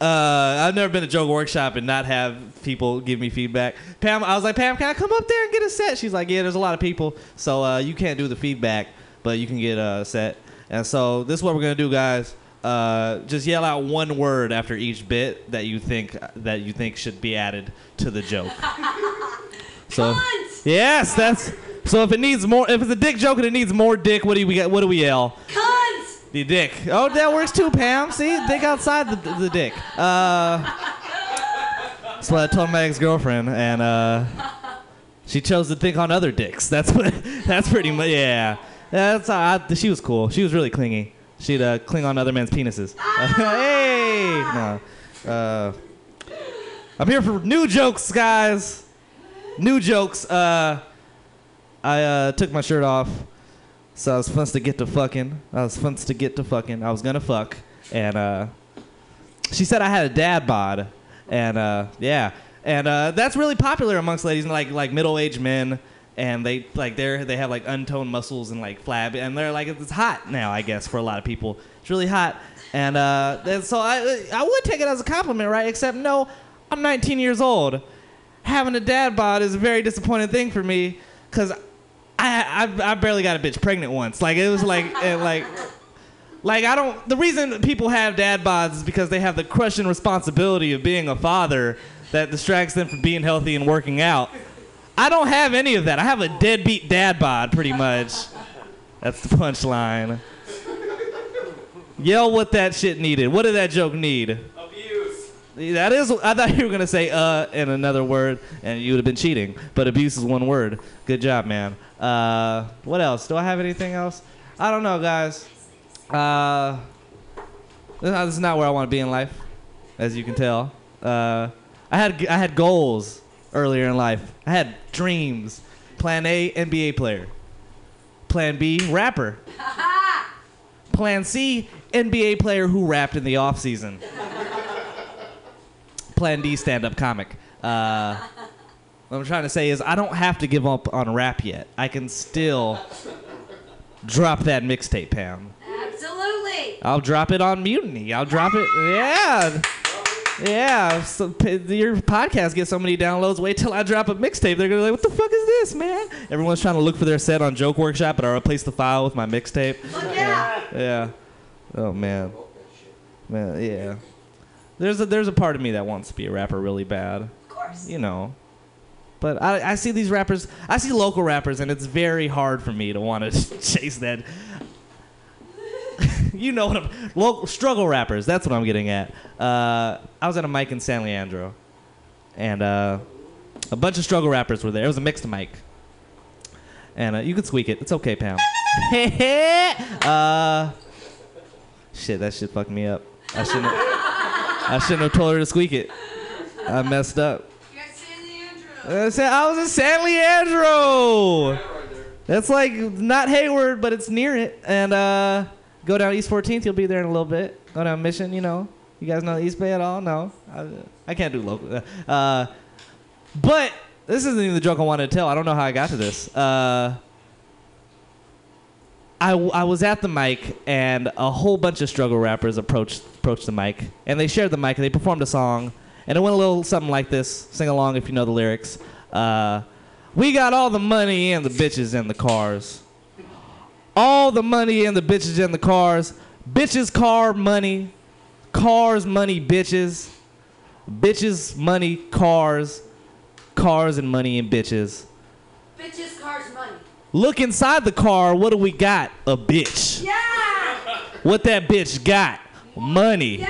uh, I've never been to Joke Workshop and not have people give me feedback. Pam, I was like, Pam, can I come up there and get a set? She's like, Yeah, there's a lot of people, so uh, you can't do the feedback, but you can get a set. And so this is what we're gonna do, guys. Uh, just yell out one word after each bit that you think that you think should be added to the joke. So yes, that's so. If it needs more, if it's a dick joke and it needs more dick, what do we get? What do we yell? Cunts! The dick. Oh, that works too, Pam. See, dick outside the, the dick. Uh, what I told my ex-girlfriend, and uh, she chose to think on other dicks. That's what. That's pretty much. Yeah. That's. Uh, I, she was cool. She was really clingy. She'd uh, cling on other men's penises. hey. No. Uh, I'm here for new jokes, guys. New jokes. Uh, I uh, took my shirt off, so I was fun to get to fucking. I was fun to get to fucking. I was gonna fuck, and uh, she said I had a dad bod, and uh, yeah, and uh, that's really popular amongst ladies, like like middle aged men, and they like they're they have like untoned muscles and like flab, and they're like it's hot now, I guess, for a lot of people. It's really hot, and uh, and so I I would take it as a compliment, right? Except no, I'm 19 years old. Having a dad bod is a very disappointing thing for me, cause I, I I barely got a bitch pregnant once. Like it was like it, like like I don't. The reason people have dad bods is because they have the crushing responsibility of being a father that distracts them from being healthy and working out. I don't have any of that. I have a deadbeat dad bod, pretty much. That's the punchline. Yell what that shit needed. What did that joke need? Abuse. That is. I thought you were gonna say uh in another word, and you would have been cheating. But abuse is one word. Good job, man. Uh, what else? Do I have anything else? I don't know, guys. Uh, this is not where I want to be in life, as you can tell. Uh, I had I had goals earlier in life. I had dreams. Plan A, NBA player. Plan B, rapper. Plan C, NBA player who rapped in the off season. Plan D, stand-up comic. Uh, what I'm trying to say is I don't have to give up on rap yet. I can still drop that mixtape, Pam. Absolutely. I'll drop it on Mutiny. I'll drop it. Yeah. Yeah. So, your podcast gets so many downloads. Wait till I drop a mixtape. They're going to be like, what the fuck is this, man? Everyone's trying to look for their set on Joke Workshop, but I replace the file with my mixtape. Oh, yeah. Yeah. Oh, man. Man, yeah. There's a, there's a part of me that wants to be a rapper really bad. Of course. You know. But I, I see these rappers, I see local rappers, and it's very hard for me to want to chase that. you know what I'm, local struggle rappers. That's what I'm getting at. Uh, I was at a mic in San Leandro, and uh, a bunch of struggle rappers were there. It was a mixed mic, and uh, you could squeak it. It's okay, Pam. uh, shit, that shit fucked me up. I shouldn't. Have, I shouldn't have told her to squeak it. I messed up. I was in San Leandro. That's like not Hayward, but it's near it. And uh, go down East 14th, you'll be there in a little bit. Go down Mission, you know. You guys know East Bay at all? No, I, I can't do local. Uh, but this isn't even the joke I wanted to tell. I don't know how I got to this. Uh, I, I was at the mic and a whole bunch of struggle rappers approached approached the mic and they shared the mic and they performed a song and it went a little something like this. Sing along if you know the lyrics. Uh, we got all the money and the bitches and the cars. All the money and the bitches and the cars. Bitches, car, money. Cars, money, bitches. Bitches, money, cars. Cars and money and bitches. Bitches, cars, money. Look inside the car. What do we got? A bitch. Yeah. What that bitch got? Money. Yeah.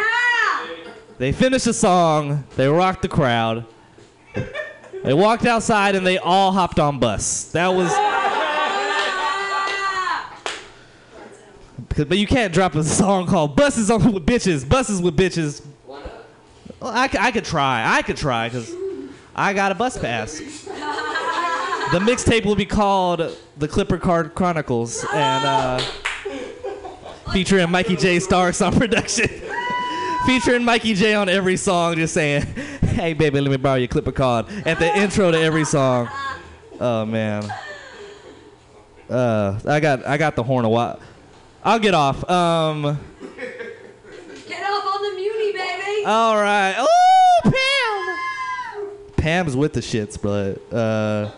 They finished the song. They rocked the crowd. They walked outside and they all hopped on bus. That was. But you can't drop a song called "Buses on with Bitches." Buses with bitches. Well, I, I could try. I could try because I got a bus pass. The mixtape will be called "The Clipper Card Chronicles" and uh, featuring Mikey J. Starks on production. featuring Mikey J on every song, just saying, "Hey baby, let me borrow your clipper card" at the intro to every song. Oh man. Uh, I got I got the horn a while. I'll get off. Um. Get up on the muni, baby. All right. Oh, Pam. Pam's with the shits, but uh,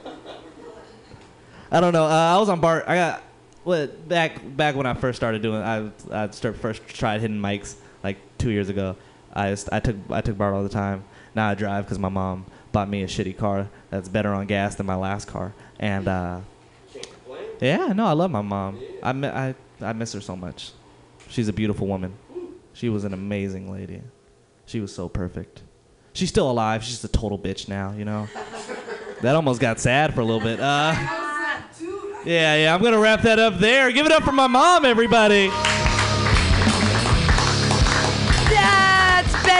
I don't know. Uh, I was on bar. I got what back back when I first started doing. I I start, first tried hitting mics like two years ago. I just, I took I took BART all the time. Now I drive because my mom bought me a shitty car that's better on gas than my last car. And uh, yeah, no, I love my mom. I, mi- I I miss her so much. She's a beautiful woman. She was an amazing lady. She was so perfect. She's still alive. She's just a total bitch now, you know. that almost got sad for a little bit. Uh, yeah, yeah. I'm gonna wrap that up there. Give it up for my mom, everybody.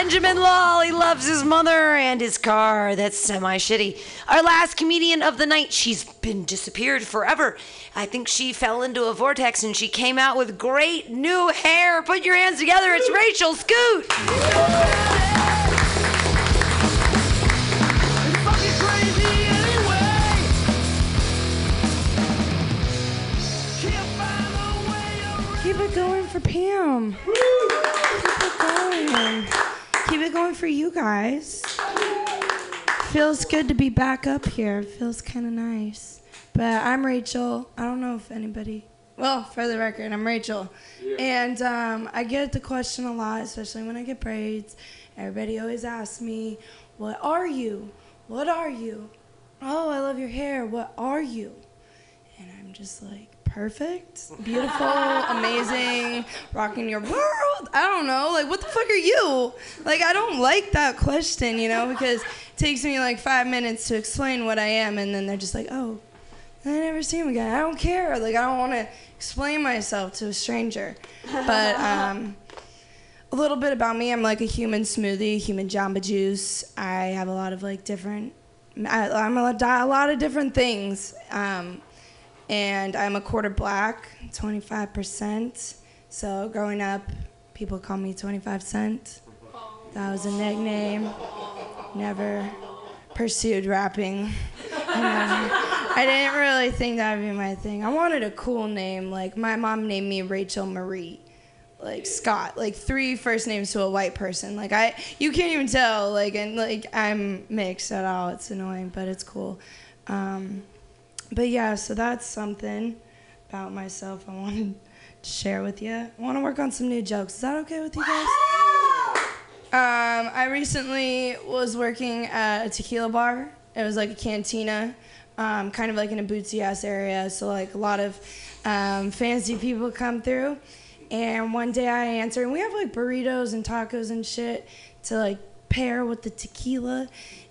Benjamin Law. He loves his mother and his car. That's semi shitty. Our last comedian of the night. She's been disappeared forever. I think she fell into a vortex and she came out with great new hair. Put your hands together. It's Rachel Scott. Keep it going for Pam. Keep it going. Keep it going for you guys. Feels good to be back up here. Feels kind of nice. But I'm Rachel. I don't know if anybody. Well, for the record, I'm Rachel. And um, I get the question a lot, especially when I get braids. Everybody always asks me, What are you? What are you? Oh, I love your hair. What are you? And I'm just like, perfect, beautiful, amazing, rocking your world. I don't know, like what the fuck are you? Like I don't like that question, you know, because it takes me like five minutes to explain what I am, and then they're just like, oh, I never see him again. I don't care. Like I don't want to explain myself to a stranger. But um, a little bit about me. I'm like a human smoothie, human Jamba Juice. I have a lot of like different. I, I'm a, lot- a lot of different things. Um, and I'm a quarter black, 25%. So growing up, people call me 25 Cent. That was a nickname. Never pursued rapping. I didn't really think that would be my thing. I wanted a cool name. Like my mom named me Rachel Marie. Like Scott, like three first names to a white person. Like I, you can't even tell. Like and like I'm mixed at all. It's annoying, but it's cool. Um, but yeah, so that's something about myself I wanted to share with you. I want to work on some new jokes. Is that okay with you guys? Um, I recently was working at a tequila bar. It was like a cantina, um, kind of like in a bootsy ass area. So like a lot of um, fancy people come through. And one day I answer, and we have like burritos and tacos and shit to like pair with the tequila.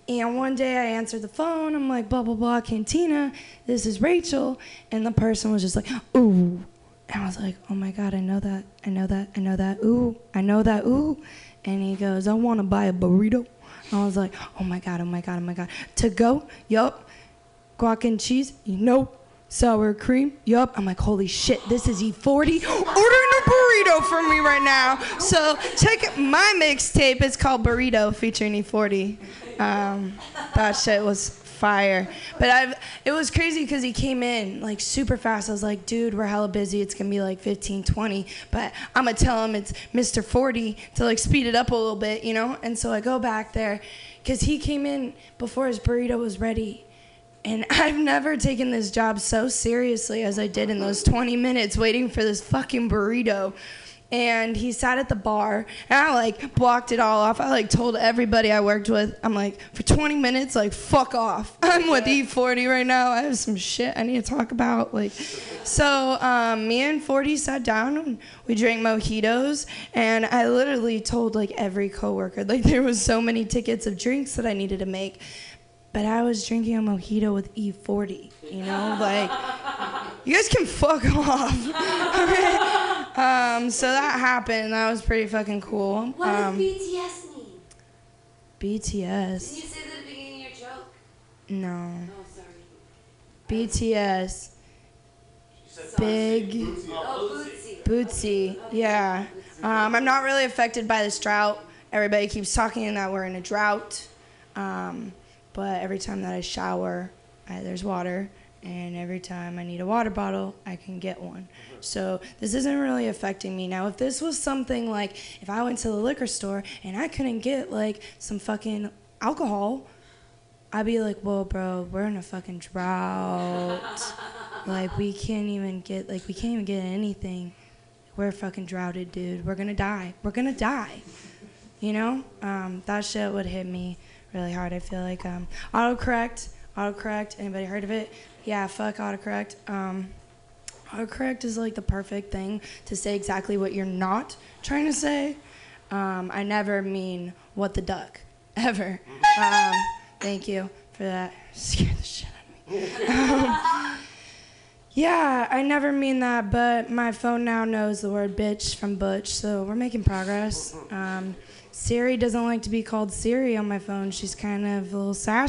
And one day I answered the phone. I'm like, blah, blah, blah, cantina. This is Rachel. And the person was just like, ooh. And I was like, oh my God, I know that. I know that. I know that. Ooh, I know that. Ooh. And he goes, I want to buy a burrito. And I was like, oh my God, oh my God, oh my God. To go? Yup. Guac and cheese? Nope. Sour cream? Yup. I'm like, holy shit, this is E40. Ordering a burrito for me right now. So check my mixtape. It's called Burrito featuring E40. Um, that shit was fire. But I've it was crazy because he came in like super fast. I was like, dude, we're hella busy. It's gonna be like 15, 20. But I'm gonna tell him it's Mr. 40 to like speed it up a little bit, you know? And so I go back there because he came in before his burrito was ready. And I've never taken this job so seriously as I did in those 20 minutes waiting for this fucking burrito. And he sat at the bar, and I like blocked it all off. I like told everybody I worked with, I'm like, for 20 minutes, like, fuck off. I'm with E40 right now. I have some shit I need to talk about. Like, so um, me and 40 sat down, and we drank mojitos, and I literally told like every coworker, like, there was so many tickets of drinks that I needed to make but I was drinking a mojito with E40, you know, like you guys can fuck off. Okay? um, so that happened. That was pretty fucking cool. What um, does BTS mean? BTS? Didn't you say that at the beginning of your joke? No. Oh, sorry. BTS. Big. Oh, Bootsy. Bootsy. Yeah. Um, I'm not really affected by this drought. everybody keeps talking that we're in a drought. Um, but every time that I shower, I, there's water. And every time I need a water bottle, I can get one. So this isn't really affecting me. Now, if this was something like if I went to the liquor store and I couldn't get like some fucking alcohol, I'd be like, whoa, bro, we're in a fucking drought. like, we can't even get, like, we can't even get anything. We're fucking droughted, dude. We're gonna die. We're gonna die. You know? Um, that shit would hit me really hard. I feel like um, autocorrect, autocorrect. Anybody heard of it? Yeah, fuck autocorrect. Um, autocorrect is like the perfect thing to say exactly what you're not trying to say. Um, I never mean what the duck, ever. Um, thank you for that. Scared the shit out of me. Um, yeah, I never mean that, but my phone now knows the word bitch from butch, so we're making progress. Um, Siri doesn't like to be called Siri on my phone. She's kind of a little sassy.